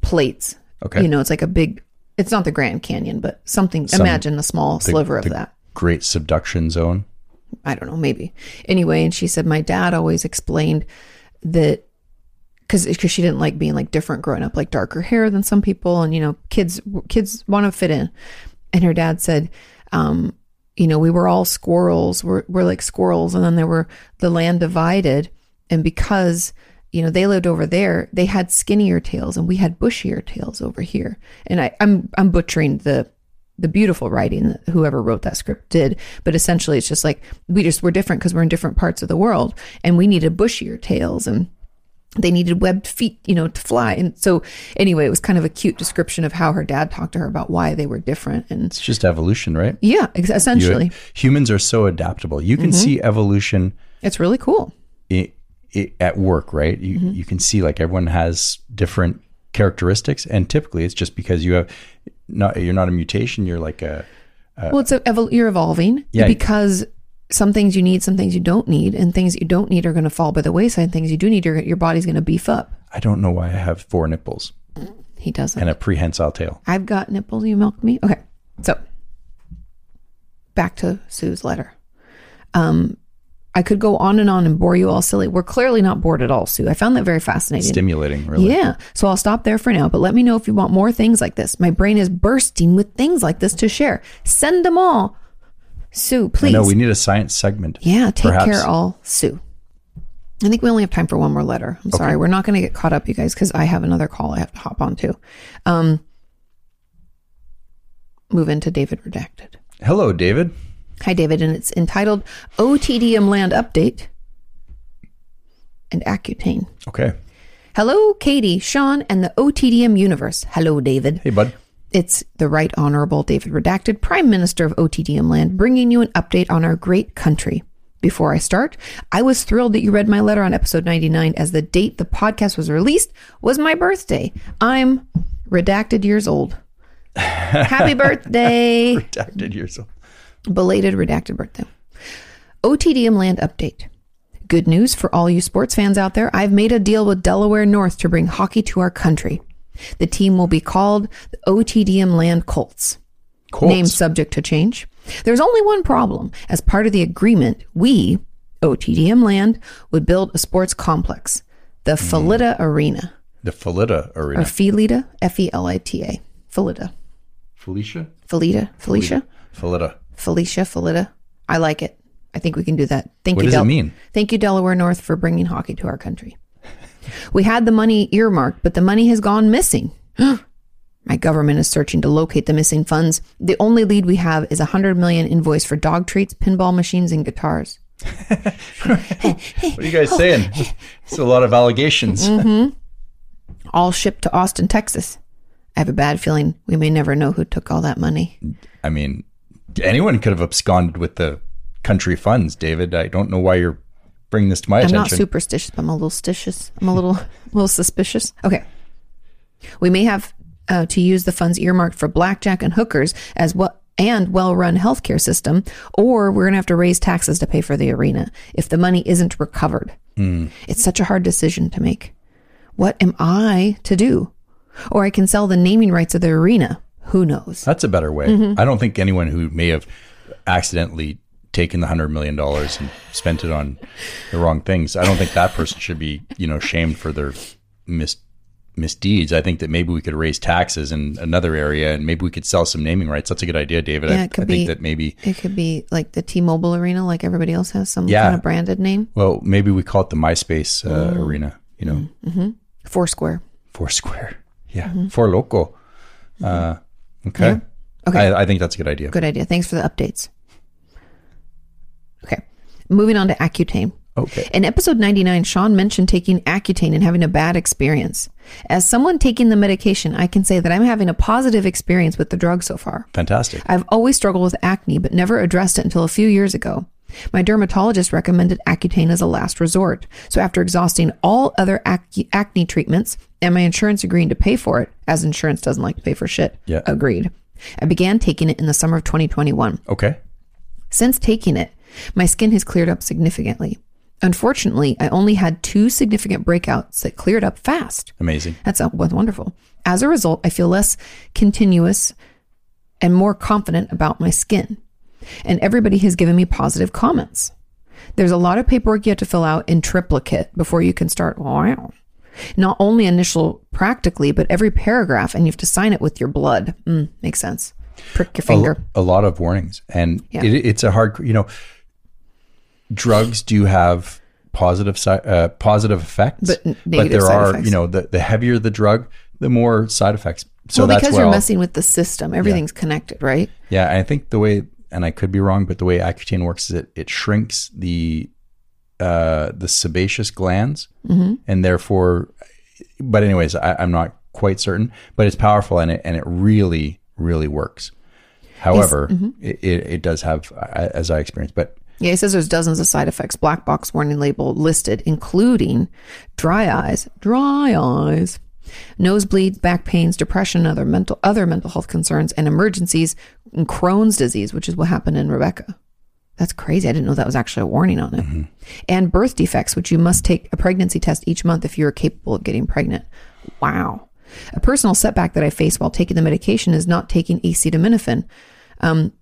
plates. Okay. You know, it's like a big, it's not the Grand Canyon, but something, imagine a small sliver of the that. Great subduction zone. I don't know, maybe. Anyway, and she said my dad always explained that because because she didn't like being like different growing up, like darker hair than some people, and you know, kids kids want to fit in. And her dad said, um, you know, we were all squirrels. We're we're like squirrels, and then there were the land divided, and because you know they lived over there, they had skinnier tails, and we had bushier tails over here. And I, I'm I'm butchering the the beautiful writing that whoever wrote that script did but essentially it's just like we just we're different because we're in different parts of the world and we needed bushier tails and they needed webbed feet you know to fly and so anyway it was kind of a cute description of how her dad talked to her about why they were different and It's just evolution, right? yeah ex- You- essentially humans are so adaptable. You can Mm-hmm. see evolution it's really cool i i at work, right? You Mm-hmm. you can see like everyone has different characteristics, and typically it's just because you have not you're not a mutation. You're like a well it's a, evol- you're evolving Yeah. because some things you need some things you don't need and things you don't need are going to fall by the wayside things you do need your, your body's going to beef up I don't know why I have four nipples he doesn't and a prehensile tail. I've got nipples. You milk me. Okay. So back to Sue's letter. Um, I could go on and on and bore you all silly. We're clearly not bored at all, Sue. I found that very fascinating. Stimulating, really. Yeah. So I'll stop there for now, but let me know if you want more things like this. My brain is bursting with things like this to share. Send them all. Sue, please. No, we need a science segment. Yeah, take perhaps. care, all Sue. I think we only have time for one more letter. I'm sorry, we're not going to get caught up, you guys, because I have another call I have to hop on to. Um, move into David Redacted. Hello, David. Hi, David, and it's entitled OTDM Land Update and Accutane. Okay. Hello, Katie, Sean, and the OTDM universe. Hello, David. Hey, bud. It's the Right Honorable David Redacted, Prime Minister of OTDM Land, bringing you an update on our great country. Before I start, I was thrilled that you read my letter on episode 99 as the date the podcast was released was my birthday. I'm redacted years old. Happy birthday! Redacted yourself. Belated redacted birthday. OTDM Land Update. Good news for all you sports fans out there. I've made a deal with Delaware North to bring hockey to our country. The team will be called the OTDM Land Colts. Colts. Name subject to change. There's only one problem. As part of the agreement, we, OTDM Land, would build a sports complex, the hmm. Felita Arena, the Felita or Arena. Felita, F E L I T A, Felita, Felicia? Felita, Felicia, Felita. Felicia, Felita. I like it. I think we can do that. Thank What you. What does it mean? Thank you, Delaware North, for bringing hockey to our country. We had the money earmarked, but the money has gone missing. My government is searching to locate the missing funds. The only lead we have is a hundred million invoice for dog treats, pinball machines, and guitars. What are you guys saying? It's a lot of allegations. Mm-hmm. All shipped to Austin, Texas. I have a bad feeling we may never know who took all that money. I mean, anyone could have absconded with the country funds, David. I don't know why you're bringing this to my I'm attention. not superstitious, but I'm a little stitious. I'm a little, little suspicious. Okay. We may have uh, to use the funds earmarked for blackjack and hookers as well and well-run healthcare system, or we're going to have to raise taxes to pay for the arena if the money isn't recovered. It's such a hard decision to make. What am I to do? Or I can sell the naming rights of the arena. Who knows? That's a better way. Mm-hmm. I don't think anyone who may have accidentally taken the hundred million dollars and spent it on the wrong things. I don't think that person should be, you know, shamed for their mis- misdeeds. I think that maybe we could raise taxes in another area, and maybe we could sell some naming rights. That's a good idea, David. Yeah, I, it could I think be- that maybe, It could be like the T-Mobile arena, like everybody else has some Yeah. kind of branded name. well, maybe we call it the MySpace uh, Mm. arena. You know, Foursquare. Foursquare. Yeah, Four Loco. Uh, okay. Mm-hmm. Okay. I, I think that's a good idea. Good idea. Thanks for the updates. Okay. Moving on to Accutane. Okay. In episode 99, Sean mentioned taking Accutane and having a bad experience. As someone taking the medication, I can say that I'm having a positive experience with the drug so far. Fantastic. I've always struggled with acne, but never addressed it until a few years ago. My dermatologist recommended Accutane as a last resort. So after exhausting all other ac- acne treatments and my insurance agreeing to pay for it, as insurance doesn't like to pay for shit, Yeah. agreed. I began taking it in the summer of 2021. Okay. Since taking it, my skin has cleared up significantly. Unfortunately, I only had two significant breakouts that cleared up fast. Amazing. That's wonderful. As a result, I feel less continuous and more confident about my skin. And everybody has given me positive comments. There's a lot of paperwork you have to fill out in triplicate before you can start. Wow. Not only initial practically, but every paragraph, and you have to sign it with your blood. Mm, makes sense. Prick your a, finger. a lot of warnings and Yeah. it, it's a hard you know drugs do have positive si- uh, positive effects But negative there are effects. you know the, the heavier the drug the more side effects so well, because you're I'll- messing with the system, everything's connected, right? yeah i think the way and i could be wrong but the way accutane works is it, it shrinks the uh the sebaceous glands Mm-hmm. and therefore but anyways I, i'm not quite certain but it's powerful and it and it really really works however mm-hmm. it, it, does have as i experienced but Yeah, he says there's dozens of side effects, black box warning label listed, including dry eyes, dry eyes, nosebleeds, back pains, depression, other mental other mental health concerns, and emergencies, and Crohn's disease, which is what happened in Rebecca. That's crazy. I didn't know that was actually a warning on it. Mm-hmm. And birth defects, which you must take a pregnancy test each month if you are capable of getting pregnant. Wow. A personal setback that I face while taking the medication is not taking acetaminophen um,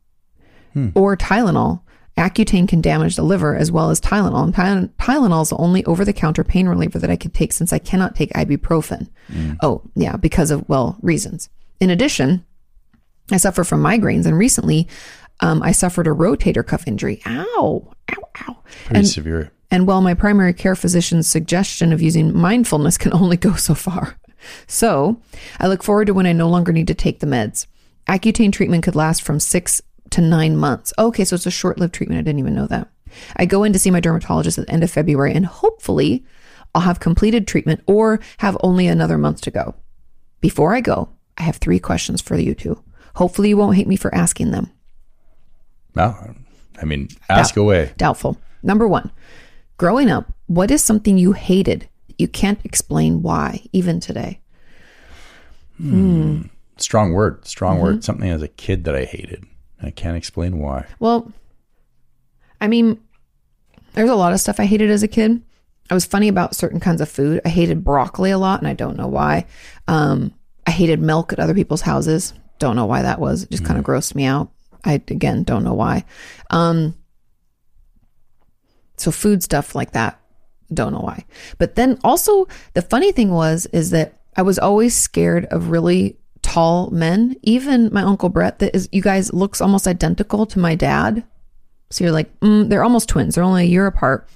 hmm. or Tylenol. Accutane can damage the liver as well as Tylenol. And Tylen- Tylenol is the only over the counter pain reliever that I can take since I cannot take ibuprofen. Oh, yeah, because of, well, reasons. In addition, I suffer from migraines and recently um, I suffered a rotator cuff injury. Ow, ow, ow. pretty And, severe. and while my primary care physician's suggestion of using mindfulness can only go so far. So I look forward to when I no longer need to take the meds. Accutane treatment could last from six to nine months. Okay, so it's a short lived treatment. I didn't even know that. I go in to see my dermatologist at the end of February and hopefully I'll have completed treatment or have only another month to go. Before I go, I have three questions for you two. Hopefully you won't hate me for asking them. No, I mean, ask away. Doubtful. Number one, growing up, what is something you hated you can't explain why, even today? Strong word, strong Mm-hmm. word. Something as a kid that I hated. I can't explain why. Well, I mean, there's a lot of stuff I hated as a kid. I was funny about certain kinds of food. I hated broccoli a lot, and I don't know why. Um, I hated milk at other people's houses. Don't know why that was. It just kind of grossed me out. I again don't know why. Um so food stuff like that, don't know why. But then also the funny thing was is that I was always scared of really tall men. Even my uncle Brett that is you guys looks almost identical to my dad. So you're like, mm, they're almost twins. They're only a year apart.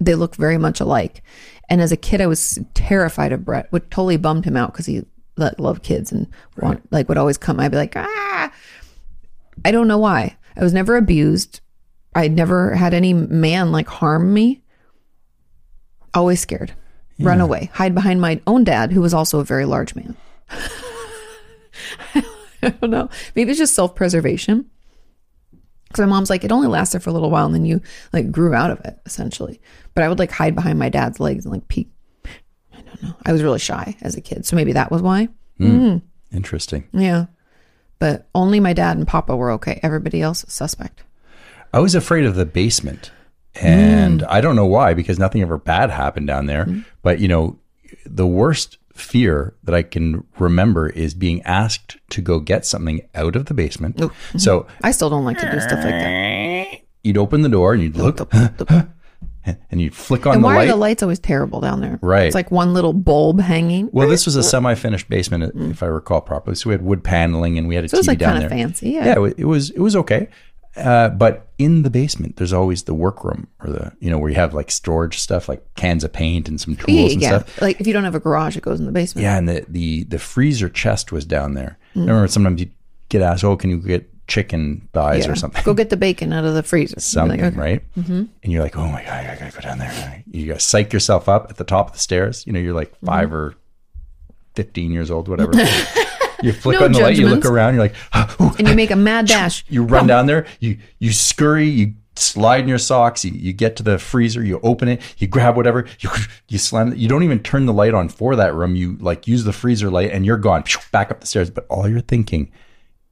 They look very much alike. And as a kid, I was terrified of Brett, which totally bummed him out because he like, loved kids and want, like would always come. I'd be like, ah. I don't know why. I was never abused. I never had any man like harm me. Always scared. Run away. Hide behind my own dad, who was also a very large man. I don't know. Maybe it's just self preservation. Because my mom's like, it only lasted for a little while and then you like grew out of it, essentially. But I would like hide behind my dad's legs and like peek. I don't know. I was really shy as a kid. So maybe that was why. Hmm. Mm-hmm. Interesting. Yeah. But only my dad and papa were okay. Everybody else, suspect. I was afraid of the basement. And mm. I don't know why, because nothing ever bad happened down there. Mm-hmm. But, you know, the worst fear that I can remember is being asked to go get something out of the basement. Oh, mm-hmm. So I still don't like to do stuff like that. you'd open the door and you'd look and you'd flick on And the why light. are the lights always terrible down there? Right. It's like one little bulb hanging. well, this was a semi-finished basement, if I recall properly. So we had wood paneling and we had a So it was TV like down kind of there. fancy. Yeah. yeah, it was it was okay. Uh, but in the basement, there's always the workroom or the you know where you have like storage stuff, like cans of paint and some tools Yeah, and yeah. stuff. Like if you don't have a garage, it goes in the basement. Yeah, and the the the freezer chest was down there. Mm. I remember sometimes you get asked, "Oh, can you get chicken thighs Yeah. or something?" Go get the bacon out of the freezer. You're like, something, okay. right? Mm-hmm. And you're like, "Oh my god, I gotta go down there." You gotta psych yourself up at the top of the stairs. You know, you're like 5 Mm-hmm. or fifteen years old, whatever. you flick No on the light, you look around, you're like, "Oh, And you make a mad dash. you run down there, you you scurry, you slide in your socks, you, you get to the freezer, you open it, you grab whatever, you you slam it. You don't even turn the light on for that room. You like use the freezer light and you're gone back up the stairs. But all you're thinking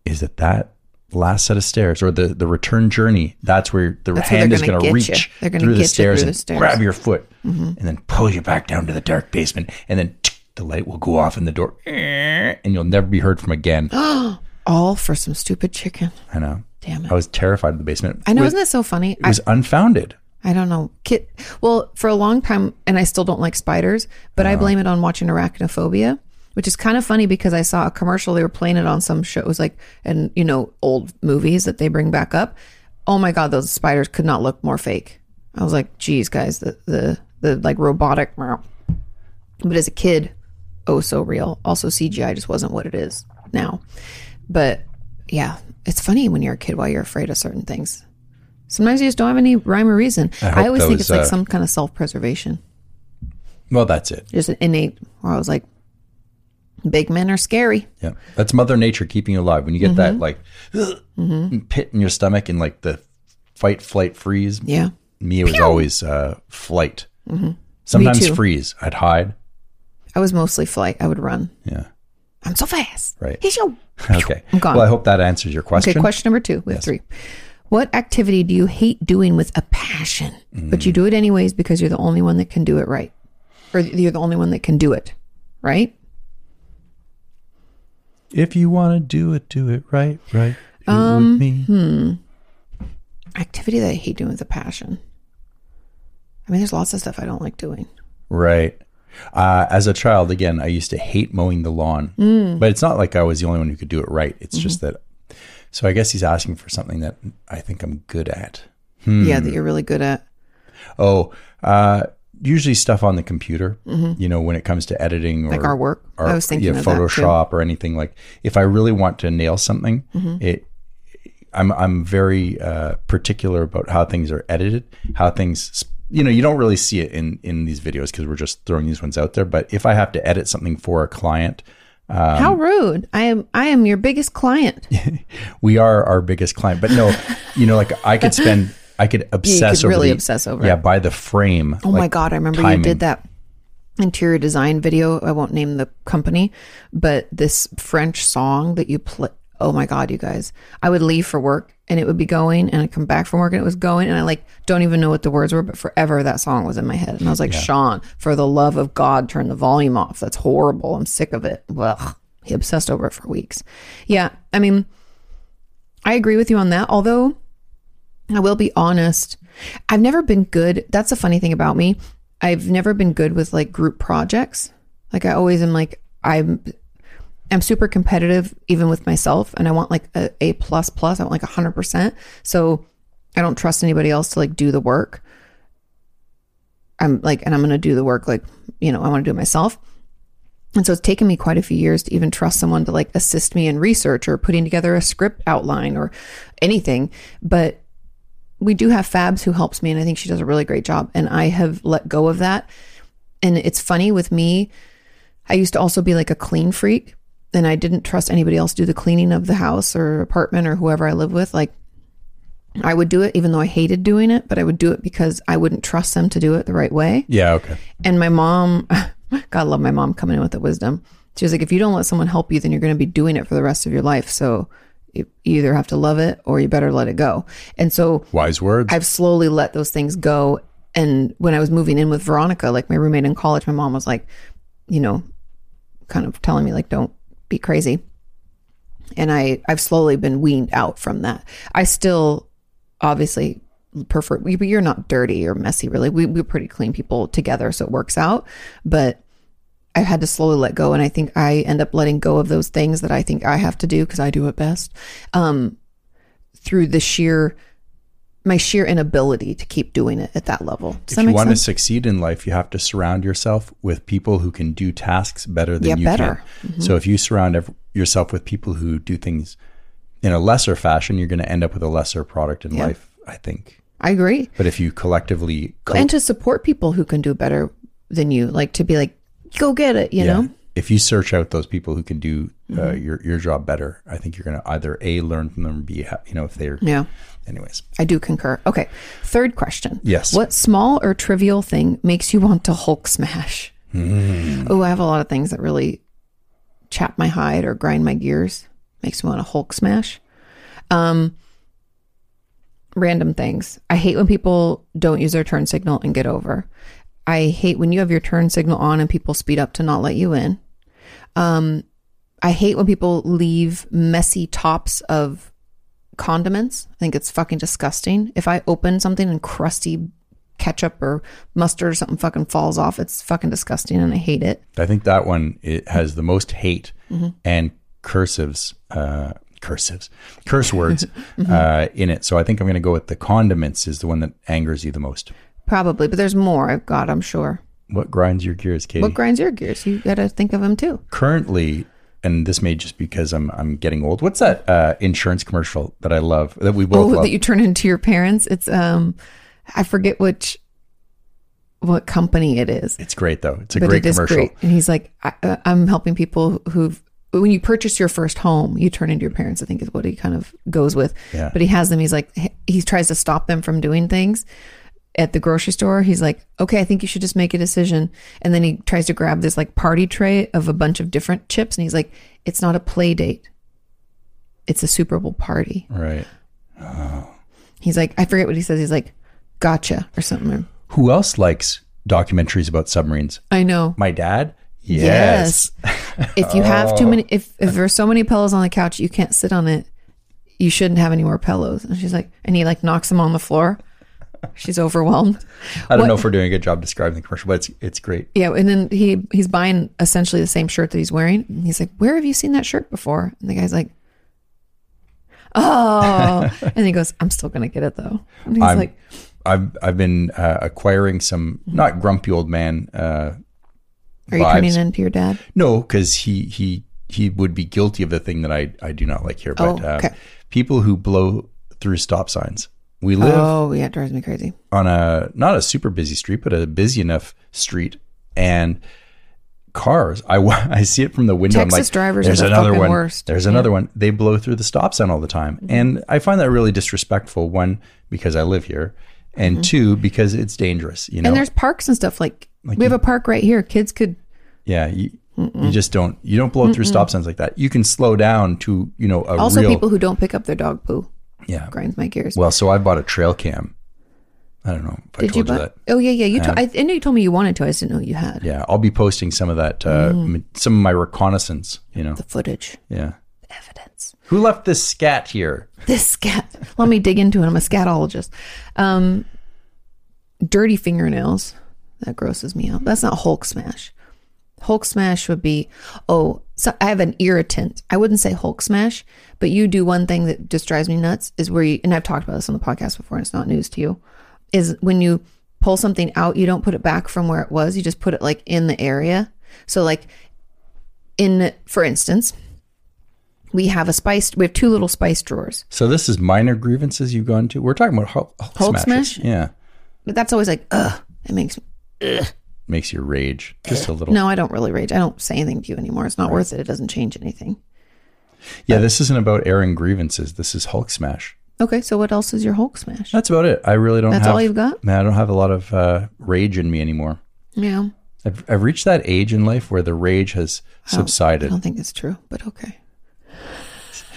is that that last set of stairs or the the return journey, that's where the That's hand is going to reach. Through the stairs through and the stairs. grab your foot and then pull you back down to the dark basement and then the light will go off in the door and you'll never be heard from again. All for some stupid chicken. I know. Damn it. I was terrified of the basement. I know, isn't that so funny? it was unfounded. I, I don't know. Kid, well, for a long time, and I still don't like spiders, but. I blame it on watching arachnophobia, which is kind of funny because I saw a commercial. They were playing it on some show. It was like, and you know, old movies that they bring back up. Oh my God, those spiders could not look more fake. I was like, geez, guys, the, the, the like robotic. But as a kid, oh, so real. Also, CGI just wasn't what it is now. But yeah, it's funny when you're a kid why you're afraid of certain things. Sometimes you just don't have any rhyme or reason. I, hope always think those, it's like uh, some kind of self preservation, Well, that's it. just an innate. Where I was like, big men are scary. Yeah. That's Mother Nature keeping you alive. When you get Mm-hmm. that like pit in your stomach and like the fight, flight, freeze. Yeah. Me, it was always uh, flight. Sometimes Mm-hmm. too. freeze. I'd hide. I was mostly flight. I would run. Yeah. I'm so fast. Right. He's yo. Okay. I'm gone. Well, I hope that answers your question. Okay, question number two. We have three. What activity do you hate doing with a passion, but Mm. you do it anyways because you're the only one that can do it right? Or you're the only one that can do it, right? If you want to do it, do it right, right. Do Um, me. hmm. Activity that I hate doing with a passion. I mean, there's lots of stuff I don't like doing. Right. Uh, as a child, again, I used to hate mowing the lawn, Mm. but it's not like I was the only one who could do it right. It's just Mm-hmm. that. So I guess he's asking for something that I think I'm good at. Yeah, that you're really good at. Oh, uh, usually stuff on the computer. You know, when it comes to editing or Mm-hmm. Like our work. I was thinking yeah. Photoshop or anything like. If I really want to nail something, Mm-hmm. it. I'm I'm very uh, particular about how things are edited, how things. You know, you don't really see it in in these videos because we're just throwing these ones out there. But if I have to edit something for a client, Um, How rude! I am. I am your biggest client. we are our biggest client. But no, you know, like I could spend, I could obsess over really the- obsess over yeah, by the frame. Oh my god! I remember you did that interior design video. I won't name the company, but this French song that you play. Oh my god, you guys! I would leave for work and it would be going, and I come back from work and it was going, and I like don't even know what the words were, but forever that song was in my head, and I was like, Sean, for the love of God, turn the volume off. That's horrible. I'm sick of it. Ugh, He obsessed over it for weeks. Yeah, I mean, I agree with you on that. Although I will be honest, I've never been good. That's a funny thing about me. I've never been good with like group projects. Like I always am like I'm I'm super competitive even with myself and I want like a A plus plus. I want like hundred percent. So I don't trust anybody else to like do the work. I'm like, and I'm going to do the work like, you know, I want to do it myself. And so it's taken me quite a few years to even trust someone to like assist me in research or putting together a script outline or anything. But we do have Fabs who helps me, and I think she does a really great job. And I have let go of that. And it's funny with me, I used to also be like a clean freak, and I didn't trust anybody else to do the cleaning of the house or apartment or whoever I live with. Like, I would do it even though I hated doing it, but I would do it because I wouldn't trust them to do it the right way. Yeah. Okay. And my mom, God love my mom coming in with the wisdom. She was like, if you don't let someone help you, then you're going to be doing it for the rest of your life. So you you either have to love it or you better let it go. And so Wise words. I've slowly let those things go. And when I was moving in with Veronica, like my roommate in college, my mom was like, you know, kind of telling me like, don't be crazy. And I, I've slowly been weaned out from that. I still obviously prefer, you're not dirty or messy really. We, we're pretty clean people together. So it works out. But I've had to slowly let go. And I think I end up letting go of those things that I think I have to do because I do it best. Um, through the sheer, my sheer inability to keep doing it at that level. Does if that you want sense? to succeed in life, you have to surround yourself with people who can do tasks better than Yeah, you better. Mm-hmm. can. So if you surround yourself with people who do things in a lesser fashion, you're going to end up with a lesser product in life, I think. I agree. But if you collectively, co- and to support people who can do better than you, like to be like, go get it, you yeah, know? If you search out those people who can do uh, Mm-hmm. your your job better, I think you're going to either a learn from them, or b you know if they're. Yeah, Anyways, I do concur. Okay. Third question. Yes. What small or trivial thing makes you want to Hulk smash? Hmm. Oh, I have a lot of things that really chap my hide or grind my gears. Makes me want to Hulk smash. Um, random things. I hate when people don't use their turn signal and get over. I hate when you have your turn signal on and people speed up to not let you in. Um, I hate when people leave messy tops of condiments. I think it's fucking disgusting. If I open something and crusty ketchup or mustard or something fucking falls off, it's fucking disgusting and I hate it. I think that one it has the most hate Mm-hmm. and cursives, uh, cursives, curse words Mm-hmm. uh, in it. So I think I'm going to go with the condiments is the one that angers you the most. Probably, but there's more I've got, I'm sure. What grinds your gears, Katie? What grinds your gears? You got to think of them too. Currently, and this may just because I'm I'm getting old. What's that uh, insurance commercial that I love that we both Oh, love? that you turn into your parents. It's, um, I forget which, what company it is. it's great though. It's a but great it commercial. great. And he's like, I, uh, I'm helping people who've, when you purchase your first home, you turn into your parents, I think is what he kind of goes with. Yeah. But he has them, he's like, he tries to stop them from doing things at the grocery store. He's like, okay, I think you should just make a decision. And then he tries to grab this like party tray of a bunch of different chips. And he's like, it's not a play date. It's a Super Bowl party. Right. Oh. He's like, I forget what he says. He's like, gotcha or something. Who else likes documentaries about submarines? I know. My dad. Yes. if you have too many, Oh. if if there's so many pillows on the couch, you can't sit on it. You shouldn't have any more pillows. And she's like, and he like knocks them on the floor. She's overwhelmed. I don't What- know if we're doing a good job describing the commercial, but it's it's great. Yeah, and then he he's buying essentially the same shirt that he's wearing. And he's like, "Where have you seen that shirt before?" And the guy's like, "Oh," and he goes, "I'm still gonna get it though." And he's I'm- like, I've I've been uh, acquiring some not grumpy old man. Uh, "Are you vibes. turning into your dad?" No, because he he he would be guilty of the thing that I I do not like here. But Oh, um, okay. people who blow through stop signs. We live Oh, yeah, it drives me crazy. on a not a super busy street, but a busy enough street, and cars. I I see it from the window. Texas like, drivers are There's the another one. worst." There's another one. They blow through the stop sign all the time, mm-hmm. and I find that really disrespectful. One because I live here, and mm-hmm. two because it's dangerous. You know, And there's parks and stuff like, we have a park right here. Kids could yeah. You, you just don't you don't blow through stop signs like that. You can slow down to you know a also real people who don't pick up their dog poo yeah. grinds my gears. Well, so I bought a trail cam. I don't know if Did you told you, buy? that. Oh yeah, yeah. You. To- I, I know you told me you wanted to. I just didn't know you had Yeah, I'll be posting some of that, uh, Mm. some of my reconnaissance. You know, the footage, yeah. evidence. Who left this scat here? This scat. Let me dig into it. I'm a scatologist. Um, dirty fingernails. That grosses me out. That's not Hulk smash. Hulk smash would be, oh, so I have an irritant. I wouldn't say Hulk smash, but you do one thing that just drives me nuts is where you, and I've talked about this on the podcast before, and it's not news to you, is when you pull something out, you don't put it back from where it was. You just put it like in the area. So, like, in, for instance, we have a spice, we have two little spice drawers. So this is minor grievances you've gone to. We're talking about Hulk, Hulk, Hulk smash? Yeah, But that's always like, ugh, it makes me. Makes you rage just a little. No, I don't really rage. I don't say anything to you anymore. It's not worth it. It doesn't change anything. Yeah, this isn't about airing grievances. This is Hulk smash. Okay, so what else is your Hulk smash? That's about it. I really don't. That's have, all you've got? Man, I don't have a lot of uh, rage in me anymore. Yeah, I've, I've reached that age in life where the rage has I subsided, I don't think it's true, but okay.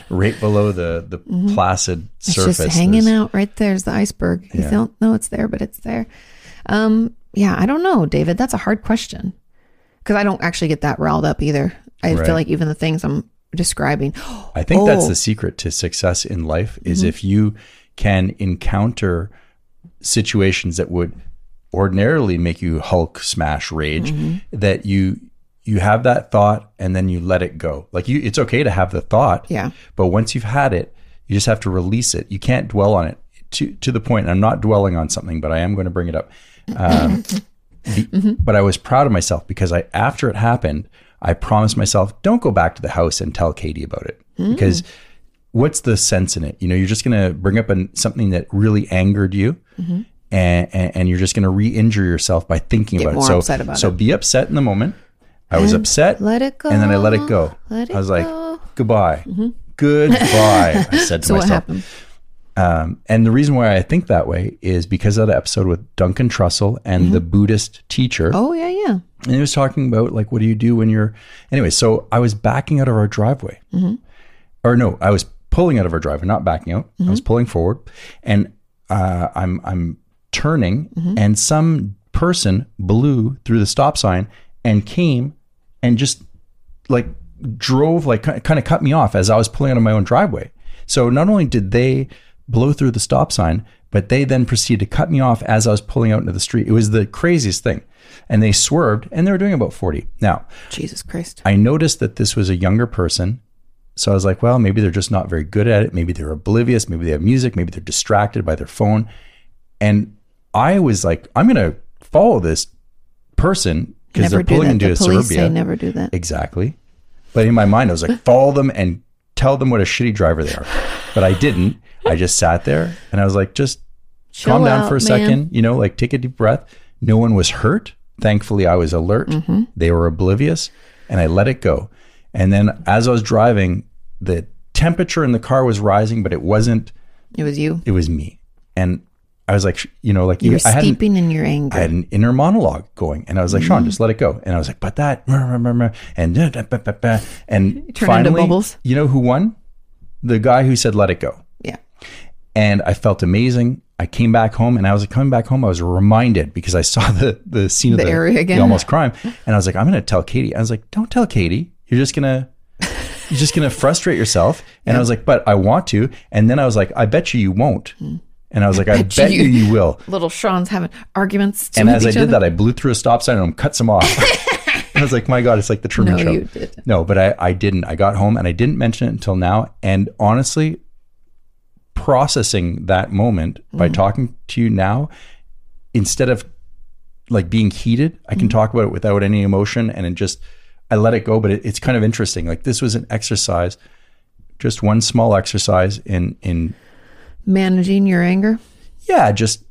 right below the the placid Mm-hmm. It's surface. just hanging out right there's the iceberg. You Yeah. don't know it's there, but it's there. Um, yeah, I don't know, David. That's a hard question because I don't actually get that riled up either. I Right. feel like even the things I'm describing. I think that's Oh. the secret to success in life is Mm-hmm. if you can encounter situations that would ordinarily make you Hulk smash rage, Mm-hmm. that you you have that thought and then you let it go. Like you it's okay to have the thought. Yeah. But once you've had it, you just have to release it. You can't dwell on it to to the point. I'm not dwelling on something, but I am going to bring it up. Um, be- But I was proud of myself because I after it happened, I promised myself, don't go back to the house and tell Katie about it because what's the sense in it? You know, you're just going to bring up an, something that really angered you. And, and, and you're just going to re-injure yourself by thinking Get about it. So, about so it. be upset in the moment. I was upset. let it go. And then I let it go. Let it I was like, go. Mm-hmm. goodbye. Goodbye. I said to So myself. Um, and the reason why I think that way is because of the episode with Duncan Trussell and the Buddhist teacher. Mm-hmm. Oh yeah, yeah. And he was talking about like, what do you do when you're, anyway, so I was backing out of our driveway. Or no, I was pulling out of our driveway, not backing out. I was pulling forward and uh, I'm, I'm turning and some person blew through the stop sign and came and just like drove like kind of cut me off as I was pulling out of my own driveway. So not only did they blow through the stop sign, but they then proceeded to cut me off as I was pulling out into the street. It was the craziest thing. And they swerved and they were doing about 40. Now, Jesus Christ. I noticed that this was a younger person. So I was like, well, maybe they're just not very good at it. Maybe they're oblivious. Maybe they have music. Maybe they're distracted by their phone. And I was like, I'm going to follow this person because they're pulling into The a suburbia. say never do that. Exactly. But in my mind, I was like, follow them and tell them what a shitty driver they are. But I didn't. I just sat there and I was like, just Chill calm down out, for a man. second, you know, like take a deep breath. No one was hurt. Thankfully, I was alert. Mm-hmm. They were oblivious and I let it go. And then as I was driving, the temperature in the car was rising, but it wasn't, It was you. it was me. And I was like, you know, like You were I steeping in your anger. I had an inner monologue going, and I was like, Mm-hmm. Sean, just let it go. And I was like, but that, and and finally, bubbles. you know who won? The guy who said, let it go. Yeah. And I felt amazing. I came back home, and I was like, coming back home, I was reminded because I saw the the scene The of the, area again. the almost crime, and I was like, I'm going to tell Katie. I was like, don't tell Katie. You're just gonna. You're just gonna frustrate yourself, and I was like, "But I want to." And then I was like, "I bet you you won't." Hmm. And I was like, "I, bet bet you- you you will." Little Sean's having arguments. And as I did other. that, I blew through a stop sign and cut some off. I was like, my God, it's like the Truman No, Show. No, but I, I didn't. I got home and I didn't mention it until now. And honestly, processing that moment by Mm. talking to you now, instead of like being heated, I can talk about it without any emotion and it just, I let it go. But it, it's kind of interesting. Like this was an exercise, just one small exercise in, in, managing your anger. yeah, just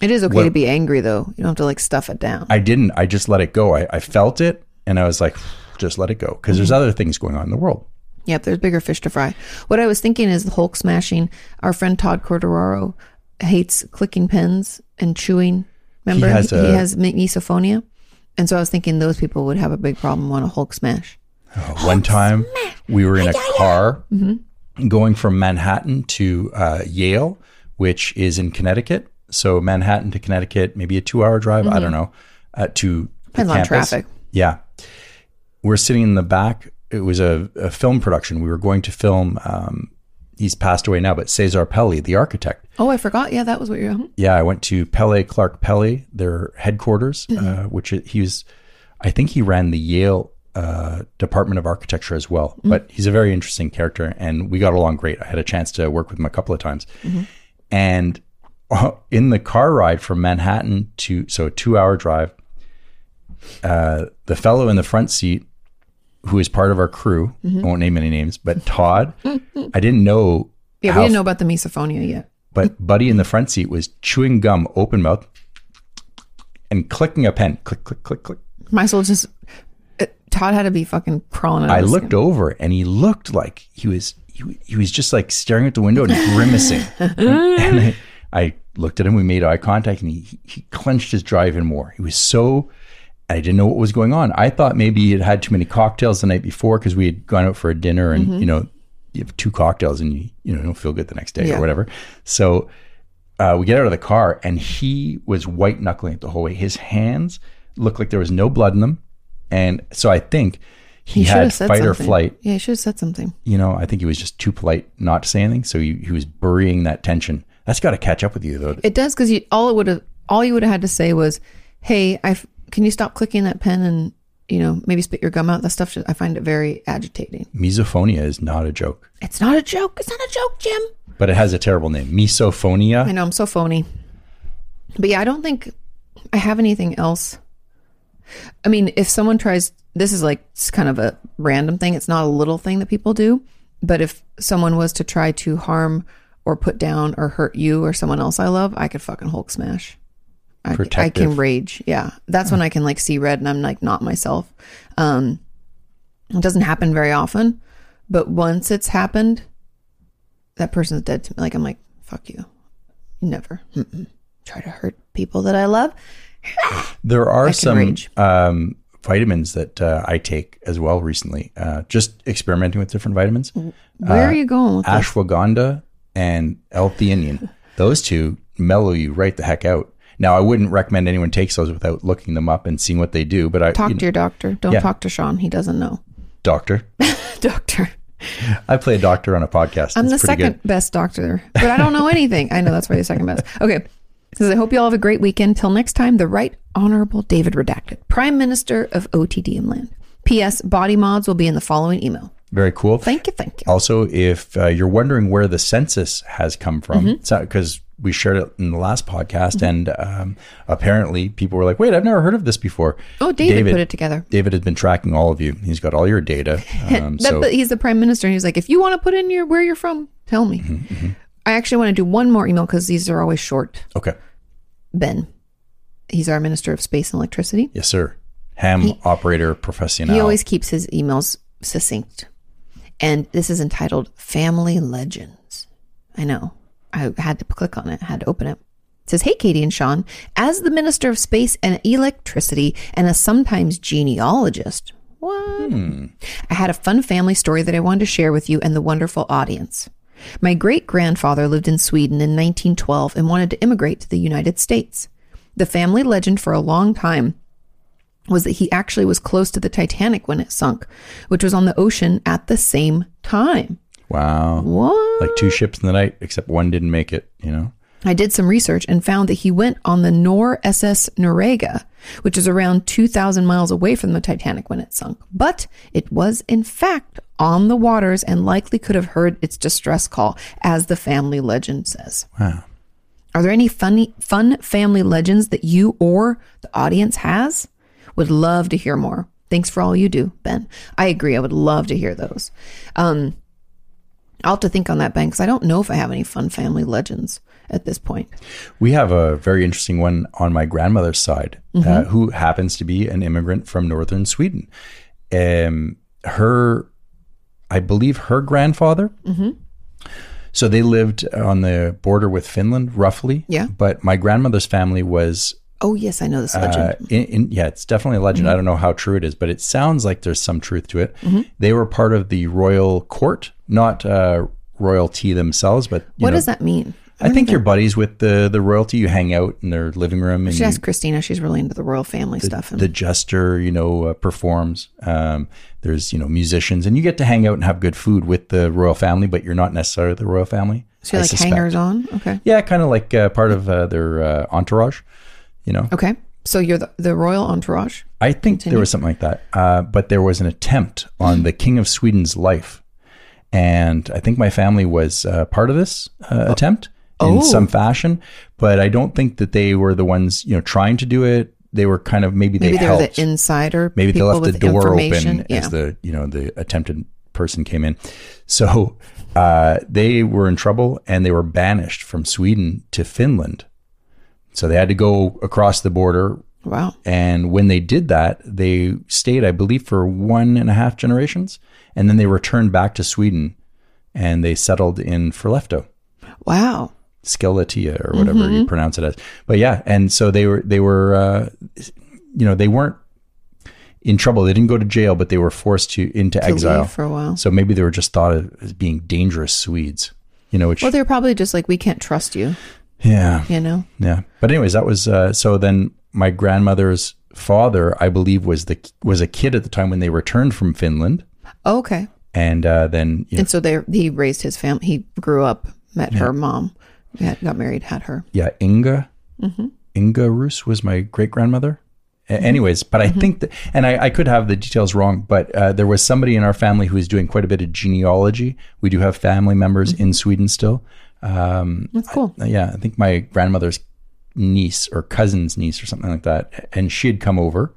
It is okay What- to be angry though. You don't have to like stuff it down. I didn't. I just let it go. I, I felt it and I was like, just let it go. Because there's other things going on in the world. Yep, there's bigger fish to fry. What I was thinking is the Hulk smashing. Our friend Todd Corderaro hates clicking pens and chewing. Remember, has he, a- has mi- misophonia, and so I was thinking those people would have a big problem on a Hulk smash. One time we were in a car going from Manhattan to uh, Yale, which is in Connecticut. So Manhattan to Connecticut, maybe a two-hour drive. I don't know. Uh, to the Mm-hmm. Depends on traffic. Yeah, we're sitting in the back. It was a, a film production. We were going to film. Um, he's passed away now, but Cesar Pelli, the architect. Oh, I forgot. Yeah, that was what you're. Yeah, I went to Pelli Clarke Pelli, their headquarters, Mm-hmm. uh, which he was, I think he ran the Yale uh, Department of Architecture as well. Mm. But he's a very interesting character, and we got along great. I had a chance to work with him a couple of times, Mm-hmm. and uh, in the car ride from Manhattan to so two hour drive, uh, the fellow in the front seat. Who is part of our crew? Mm-hmm. I won't name any names, but Todd. I didn't know Yeah, we didn't know about the misophonia yet. but Buddy in the front seat was chewing gum open mouth and clicking a pen. Click, click, click, click. Might as well just. uh, Todd had to be fucking crawling. Out I looked skin. over and he looked like he was he, he was just like staring at the window and grimacing. and I, I looked at him. We made eye contact, and he he clenched his drive even more. He was so. I didn't know what was going on. I thought maybe he had had too many cocktails the night before because we had gone out for a dinner, and you know, you have two cocktails and you you know don't feel good the next day Yeah. or whatever. So uh, we get out of the car, and he was white knuckling it the whole way. His hands looked like there was no blood in them, and so I think he, He had fight or something. flight. Yeah, he should have said something. You know, I think he was just too polite not to say anything, so he, he was burying that tension. That's got to catch up with you, though. It does because you all it would have all you would have had to say was, "Hey, I can you stop clicking that pen and you know maybe spit your gum out." That stuff just, I find it very agitating. Misophonia is not a joke, It's not a joke. It's not a joke, Jim. but it has a terrible name. Misophonia. I know I'm so phony, but yeah, I don't think I have anything else. I mean, if someone tries, this is like it's kind of a random thing. It's not a little thing that people do, but if someone was to try to harm or put down or hurt you or someone else I love, I could fucking Hulk smash. I, I can rage. Yeah, that's when I can like see red and I'm like not myself. Um, it doesn't happen very often, but once it's happened, that person's dead to me. Like I'm like, fuck you. Never Mm-mm. try to hurt people that I love. There are some rage. um, vitamins that uh, I take as well recently. Uh, just experimenting with different vitamins. Where are you going with this? ashwagandha and L-theanine. Those two mellow you right the heck out. Now, I wouldn't recommend anyone takes those without looking them up and seeing what they do. But I, Talk to your doctor. Don't Yeah. talk to Sean. He doesn't know. doctor, Doctor. I play a doctor on a podcast. I'm It's the second best doctor, but I don't know anything. I know that's why you're second best. Okay. Says, I hope you all have a great weekend. Till next time, the Right Honorable David Redacted, Prime Minister of OTDM land. P.S. Body mods will be in the following email. Very cool. Thank you. Thank you. Also, if uh, you're wondering where the census has come from, Mm-hmm. We shared it in the last podcast, and um, apparently people were like, "Wait, I've never heard of this before." Oh, David, put it together. David has been tracking all of you. He's got all your data. Um, That- so but he's the prime minister, and he's like, if you want to put in your where you're from, tell me. Mm-hmm, I actually want to do one more email because these are always short. okay, Ben, he's our minister of space and electricity. yes, sir. Ham operator professional. He always keeps his emails succinct. And this is entitled Family Legends. I know. I had to click on it, had to open it. It says, Hey, Katie and Sean, as the Minister of Space and Electricity and a sometimes genealogist, what? Hmm. I had a fun family story that I wanted to share with you and the wonderful audience. My great grandfather lived in Sweden in 1912 and wanted to immigrate to the United States. The family legend for a long time was that he actually was close to the Titanic when it sunk, which was on the ocean at the same time. Wow, What? like two ships in the night, except one didn't make it. You know, I did some research and found that he went on the Nor SS Norega, which is around 2,000 miles away from the Titanic when it sunk. But it was, in fact, on the waters and likely could have heard its distress call, as the family legend says. wow. Are there any funny, fun family legends that you or the audience has? Would love to hear more. Thanks for all you do, Ben. I agree. I would love to hear those. Um, I'll have to think on that, Ben, because I don't know if I have any fun family legends at this point. We have a very interesting one on my grandmother's side, Mm-hmm. uh, who happens to be an immigrant from northern Sweden. Um, her, I believe, her grandfather. Mm-hmm. So they lived on the border with Finland, roughly. Yeah. But my grandmother's family was Oh, yes, I know this legend. Uh, in, in, yeah, it's definitely a legend. Mm-hmm. I don't know how true it is, but it sounds like there's some truth to it. They were part of the royal court, not uh, royalty themselves, but you what know, does that mean? I think you're buddies with the the royalty. You hang out in their living room, and She asked Christina. She's really into the royal family stuff. And the jester, you know, uh, performs. Um, there's you know musicians, and you get to hang out and have good food with the royal family, but you're not necessarily the royal family. so you're I like suspect. hangers on. Okay. Yeah, kind of like uh, part of uh, their uh, entourage. You know, Okay. So you're the, the royal entourage. I think there was something like that. Uh, but there was an attempt on the King of Sweden's life. And I think my family was uh, part of this uh, attempt in Oh. some fashion. But I don't think that they were the ones, you know, trying to do it. They were kind of maybe they Maybe they're helped. the insider. maybe they left the door open Yeah. as the you know the attempted person came in. So uh, they were in trouble and they were banished from Sweden to Finland. So they had to go across the border wow. and when they did that, they stayed, I believe, for one and a half generations. And then they returned back to Sweden and they settled in Forlefto, Wow. Skeletia, or whatever Mm-hmm. you pronounce it as. But yeah, and so they were, they were, uh, you know, they weren't in trouble. They didn't go to jail, but they were forced to into To exile. for a while. So maybe they were just thought of as being dangerous Swedes, you know, which, Well, they're probably just like we can't trust you. Yeah. You know. Yeah. But anyways, that was uh, so then my grandmother's father, I believe, was the was a kid at the time when they returned from Finland, Oh, okay. and uh, then you know, And so they he raised his family. He grew up, met her mom, had, got married, had her. yeah, Inga, Mm-hmm. Inga Rus was my great grandmother. Anyways, but I Mm-hmm. think that, and I, I could have the details wrong, but uh, there was somebody in our family who was doing quite a bit of genealogy. We do have family members Mm-hmm. in Sweden still. Um, That's cool. Uh, yeah, I think my grandmother's niece or cousin's niece or something like that, and she had come over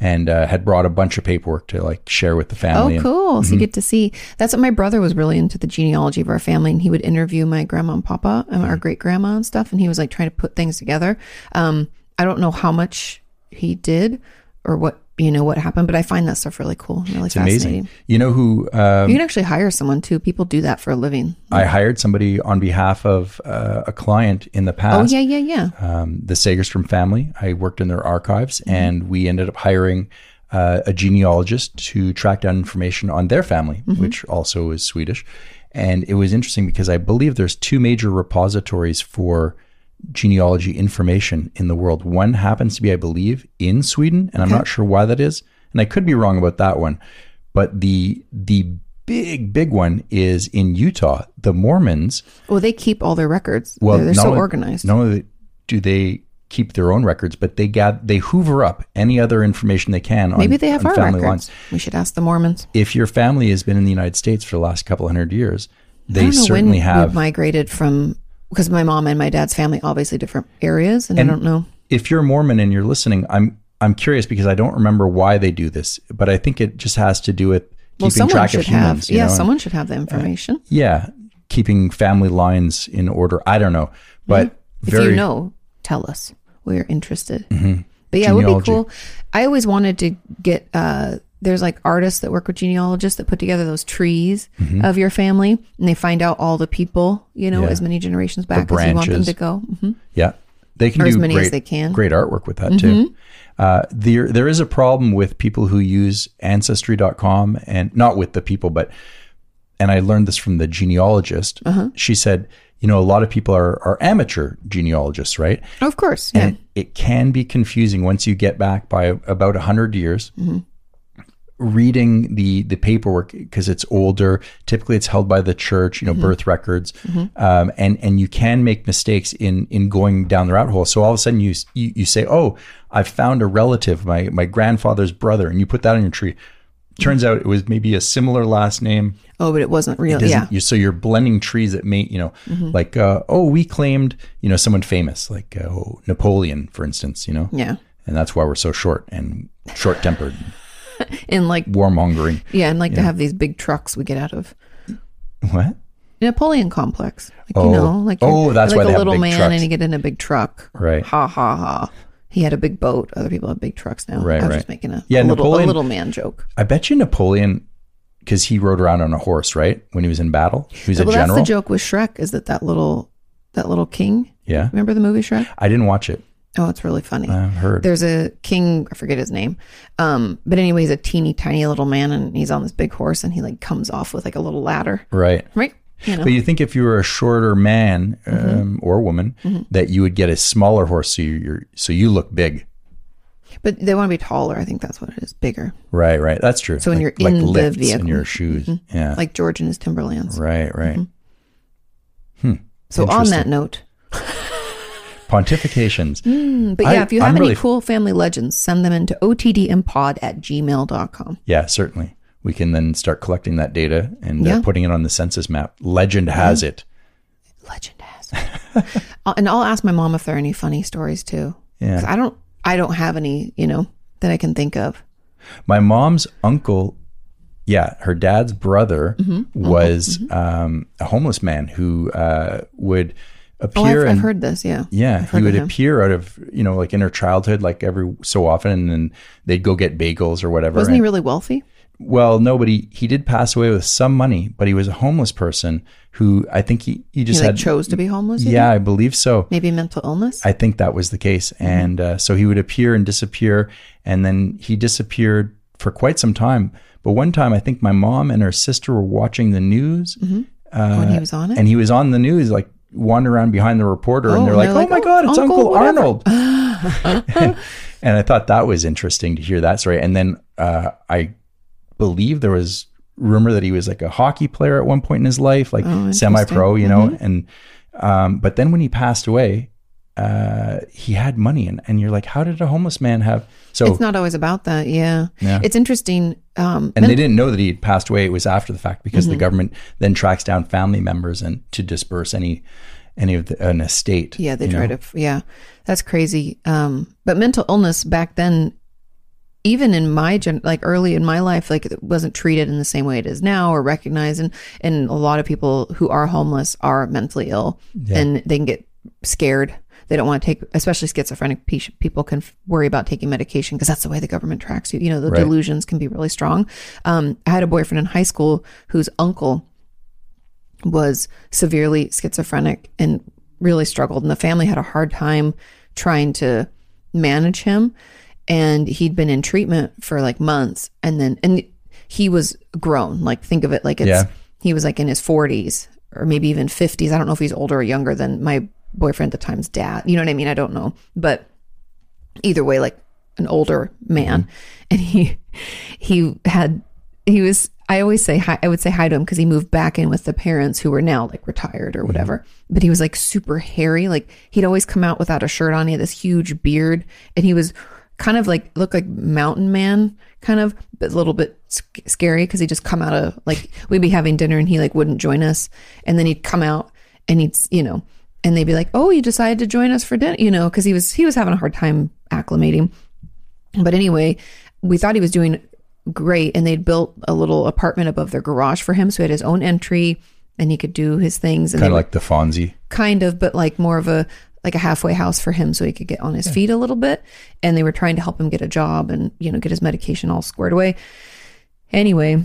and uh, had brought a bunch of paperwork to like share with the Mm-hmm. Oh, family. and- cool. So you get to see. That's what my brother was really into the genealogy of our family. And he would interview my grandma and papa and our great grandma and stuff. And he was like trying to put things together. Um, I don't know how much he did or what, you know, what happened, but I find that stuff really cool, really it's fascinating. amazing. You know who um, You can actually hire someone too. People do that for a living. I hired somebody on behalf of uh, a client in the past. Oh, yeah, yeah, yeah. um, the Segerstrom family. I worked in their archives, Mm-hmm. and we ended up hiring uh, a genealogist to track down information on their family, Mm-hmm. which also is Swedish. And it was interesting because I believe there's two major repositories for genealogy information in the world. One happens to be, I believe, in Sweden, and I'm not sure why that is. And I could be wrong about that one. But the the big big one is in Utah. The Mormons Well, they keep all their records. well, they're, they're so only- organized. Not only do they keep their own records, but they gather, they hoover up any other information they can. Maybe on, they have our family records. lines. We should ask the Mormons. If your family has been in the United States for the last couple hundred years, they certainly have. migrated from because my mom and my dad's family obviously different areas, and, I don't know. if you're Mormon and you're listening, I'm I'm curious because I don't remember why they do this, but I think it just has to do with Well, keeping track should of humans. have. Yeah, know, and- someone should have the information. yeah, keeping family lines in order. I don't know, but if very Mm-hmm. you know, tell us. We're interested. But yeah, it would be cool. I always wanted to get. uh There's like artists that work with genealogists that put together those trees of your family, and they find out all the people. You know, Mm-hmm. Yeah. as many generations back as you want them to go. hmm Yeah, they can Or do as many as they can. Mm-hmm. Great artwork with that too. Uh, there, there is a problem with people who use Ancestry.com, and not with the people, but and I learned this from the genealogist. Uh-huh. She said, you know, a lot of people are are amateur genealogists, right? Of course, yeah. And it, it can be confusing once you get back by about a hundred years. Mm-hmm. Reading the the paperwork because it's older. Typically, it's held by the church. You know, Mm-hmm. birth records, um, and and you can make mistakes in in going down the route hole. So all of a sudden, you you, you say, "Oh, I've found a relative, my my grandfather's brother," and you put that on your tree. Turns out it was maybe a similar last name. oh, but it wasn't real. Doesn't- Yeah. Mm-hmm. You, so you're blending trees that may, you know, like, uh, oh, we claimed, you know, someone famous, like uh, oh, Napoleon, for instance, you know, Yeah. and that's why we're so short and short tempered, And like, warmongering. yeah, and like to have these big trucks we get out of What? Napoleon complex. Like, Oh. you know, like Oh, that's why like they a have little big man trucks. and you get in a big truck. Right. Ha ha ha. He had a big boat. Other people have big trucks now. Right, I was right. just making a, Yeah, a, little, a little man joke. I bet you Napoleon, because he rode around on a horse, right? When he was in battle, he was well, a general. that's the joke with Shrek. Is that that little that little king? Yeah, Remember the movie Shrek? I didn't watch it. Oh, it's really funny. I've heard. There's a king. I forget his name. Um, but anyway, he's a teeny tiny little man, and he's on this big horse, and he like comes off with like a little ladder. right. Right. You know, But you think if you were a shorter man um, or woman, that you would get a smaller horse, so you're so you look big. but they want to be taller. I think that's what it is, bigger. Right, right. That's true. So when Like- you're in like the in vehicle. Mm-hmm. your shoes, yeah, Like George and his Timberlands. right, right. Hmm. So on that note, Pontifications. but yeah, I- if you have I'm any really- cool family legends, send them into otdmpod at gmail.com. Yeah, certainly. We can then start collecting that data and Yeah. uh, putting it on the census map. Legend has it. Legend has. it. Uh, and I'll ask my mom if there are any funny stories too. Yeah. I don't. I don't have any. You know that I can think of. My mom's uncle, yeah, her dad's brother Mm-hmm. was Um, a homeless man who uh, would appear I've, I've heard this. Yeah. Yeah, he would appear out of you know like in her childhood, like every so often, and then they'd go get bagels or whatever. Wasn't he really wealthy? well, nobody. He did pass away with some money, but he was a homeless person who I think he he He just like had. chose to be homeless. yeah? I believe so. Maybe mental illness. I think that was the case, Mm-hmm. and uh, so he would appear and disappear, and then he disappeared for quite some time. But one time, I think my mom and her sister were watching the news, when he was on it. and he was on the news, like wandering around behind the reporter, Oh, and they're and like, "Oh my "Oh, God, it's Uncle Uncle. Arnold!" and I thought that was interesting to hear that story. And then uh, I believe there was rumor that he was like a hockey player at one point in his life, like Oh, semi-pro, you know. And um, but then when he passed away, uh, he had money, and, and you're like, how did a homeless man have? So it's not always about that. Yeah. Yeah. It's interesting. Um, and they didn't know that he had passed away. It was after the fact because Mm-hmm. the government then tracks down family members and to disperse any any of the, an estate. Yeah, they try know? to. Yeah, that's crazy. Um, but mental illness back then, even in my gen, like early in my life, like it wasn't treated in the same way it is now or recognized. And and a lot of people who are homeless are mentally ill, and they can get scared. They don't want to take, especially schizophrenic pe- people can f- worry about taking medication because that's the way the government tracks you. You know, the Right. delusions can be really strong. Um, I had a boyfriend in high school whose uncle was severely schizophrenic and really struggled and the family had a hard time trying to manage him and he'd been in treatment for like months and then and he was grown like think of it like it's Yeah. he was like in his 40s or maybe even 50s i don't know if he's older or younger than my boyfriend at the time's dad you know what i mean? I don't know. But either way like an older man mm-hmm. and he he had he was i always say hi i would say hi to him because he moved back in with the parents who were now like retired or whatever. Mm-hmm. But he was like super hairy. Like he'd always come out without a shirt on. He had this huge beard and he was kind of like looked like mountain man kind of but a little bit sc- scary because he'd just come out of like we'd be having dinner and he like wouldn't join us. And then he'd come out and he'd you know and they'd be like oh you decided to join us for dinner you know because he was he was having a hard time acclimating but anyway, we thought he was doing great, and they'd built a little apartment above their garage for him, so he had his own entry, and he could do his things. Kind of like the Fonzie. kind of, but like more of a like a halfway house for him, so he could get on his feet a little bit. And they were trying to help him get a job and you know get his medication all squared away. Anyway,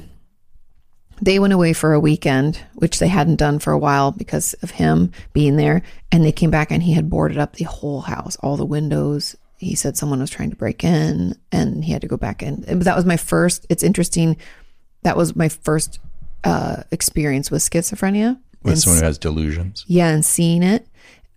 they went away for a weekend, which they hadn't done for a while because of him being there. And they came back and he had boarded up the whole house, all the windows. He said someone was trying to break in and he had to go back in. And that was my first, it's interesting. That was my first uh, experience with schizophrenia. With And someone who has delusions. yeah, and seeing it,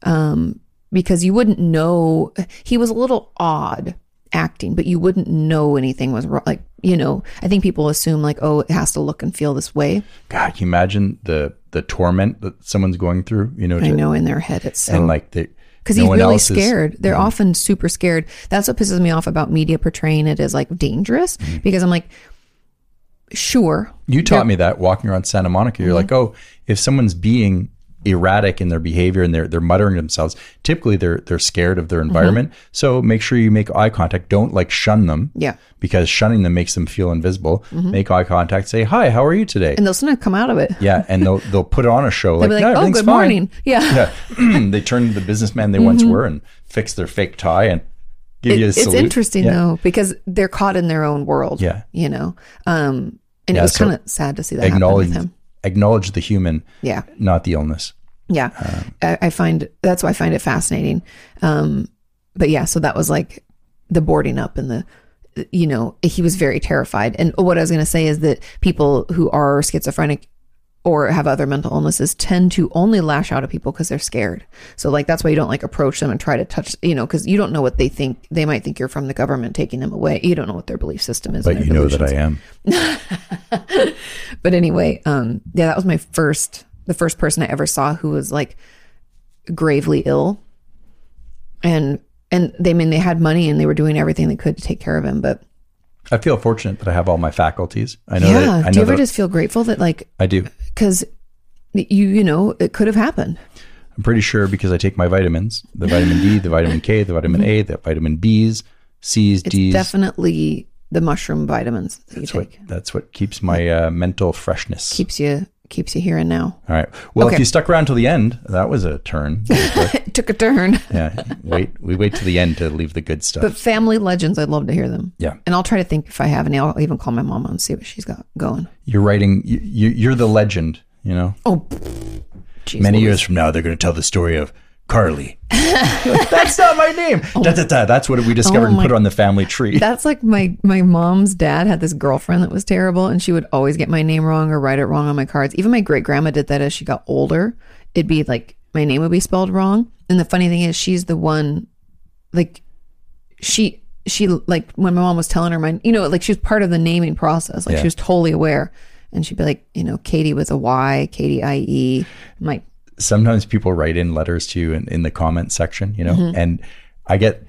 um, because you wouldn't know. He was a little odd acting, but you wouldn't know anything was wrong. Like you know, I think people assume like, oh, it has to look and feel this way. God, can you imagine the the torment that someone's going through? You know, I know in their head it's so and like the because no he's really else is- Mm-hmm. scared. They're often super scared. That's what pisses me off about media portraying it as like dangerous Mm-hmm. because I'm like, sure, You taught me that walking around Santa Monica. You're like, oh, if someone's being erratic in their behavior and they're they're muttering to themselves, typically they're they're scared of their environment. Mm-hmm. So make sure you make eye contact. Don't like shun them. Yeah. Because shunning them makes them feel invisible. Mm-hmm. Make eye contact. Say, hi, how are you today? and they'll sometimes come out of it. yeah, and they'll they'll put on a show like, They'll "No, oh, good fine." morning. Yeah. Yeah, they turn to the businessman they once mm-hmm. were and fix their fake tie and give It- you a it's salute. interesting Yeah. though because they're caught in their own world. Yeah. you know, um, and Yeah, it was so kind of sad to see that happen with him. Acknowledge the human, Yeah, not the illness. yeah. I, I find that's why I find it fascinating. Um, but yeah, so that was like the boarding up and the. You know, he was very terrified. And what I was going to say is that people who are schizophrenic or have other mental illnesses tend to only lash out at people because they're scared. So like that's why you don't like approach them and try to touch, you know, because you don't know what they think. They might think you're from the government taking them away. You don't know what their belief system is. But you know that. I am. But anyway, um, yeah, that was my first, the first person I ever saw who was like gravely ill, and and they I mean they had money and they were doing everything they could to take care of him. But I feel fortunate that I have all my faculties. I know yeah, that. I do you ever that just feel grateful that like I do. Because you you know it could have happened. I'm pretty sure because I take my vitamins, the vitamin D, the vitamin K, the vitamin A, the vitamin B's, C's, It's D's. definitely the mushroom vitamins that you That's take. what that's what keeps my uh, mental freshness. Keeps you keeps you here and now. All right. Well, if you stuck around till the end, that was a turn. It took a turn. yeah. Wait. We wait till the end to leave the good stuff. But family legends, I'd love to hear them. Yeah. And I'll try to think if I have any. I'll even call my mom and see what she's got going. you're writing. You, you, you're the legend. You know. Oh, geez, Many Louise. years from now, they're going to tell the story of Carly. That's not my name. Oh. Da, da, da. That's what we discovered Oh and put on the family tree. That's like my my mom's dad had this girlfriend that was terrible, and she would always get my name wrong or write it wrong on my cards. Even my great grandma did that as she got older. It'd be like my name would be spelled wrong. And the funny thing is, she's the one, like, she she like when my mom was telling her my, you know, like she was part of the naming process. Like Yeah. she was totally aware, and she'd be like, you know, Katie with a Y, Katie I E. Like, sometimes people write in letters to you in, in the comment section, you know, Mm-hmm. and I get,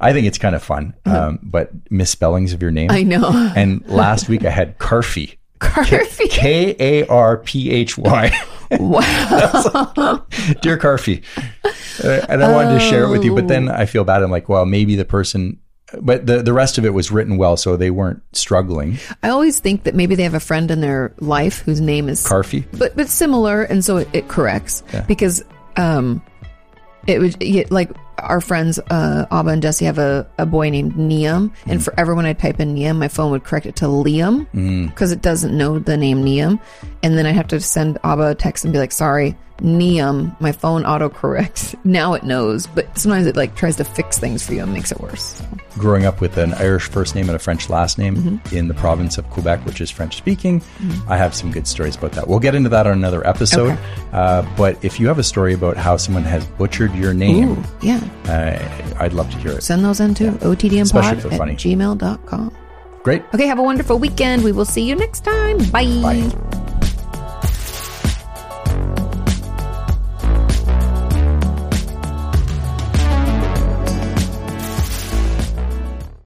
I think it's kind of fun, um, but misspellings of your name. I know. And last week I had Carfy, Carphy. K A R P H Y. Wow. Dear Carfy. Uh, and I wanted to share it with you, but then I feel bad. I'm like, well, maybe the person, but the, the rest of it was written well, so they weren't struggling. I always think that maybe they have a friend in their life whose name is Carfy. but but similar, and so it, it corrects because um, it would yeah, like our friends uh, Abba and Jesse have a, a boy named Niam, and forever when I type in Niam, my phone would correct it to Liam because it doesn't know the name Niam, and then I have to send Abba a text and be like, sorry. Niam, my phone auto corrects. Now it knows, but sometimes it like tries to fix things for you and makes it worse. Growing up with an Irish first name and a French last name Mm-hmm. in the province of Quebec, which is French speaking, I have some good stories about that. We'll get into that on another episode. Okay. Uh, but if you have a story about how someone has butchered your name, Ooh, yeah. Uh, I'd love to hear it. Send those in too. Especially OTDMpod at gmail.com. Great. Okay, have a wonderful weekend. We will see you next time. Bye. Bye.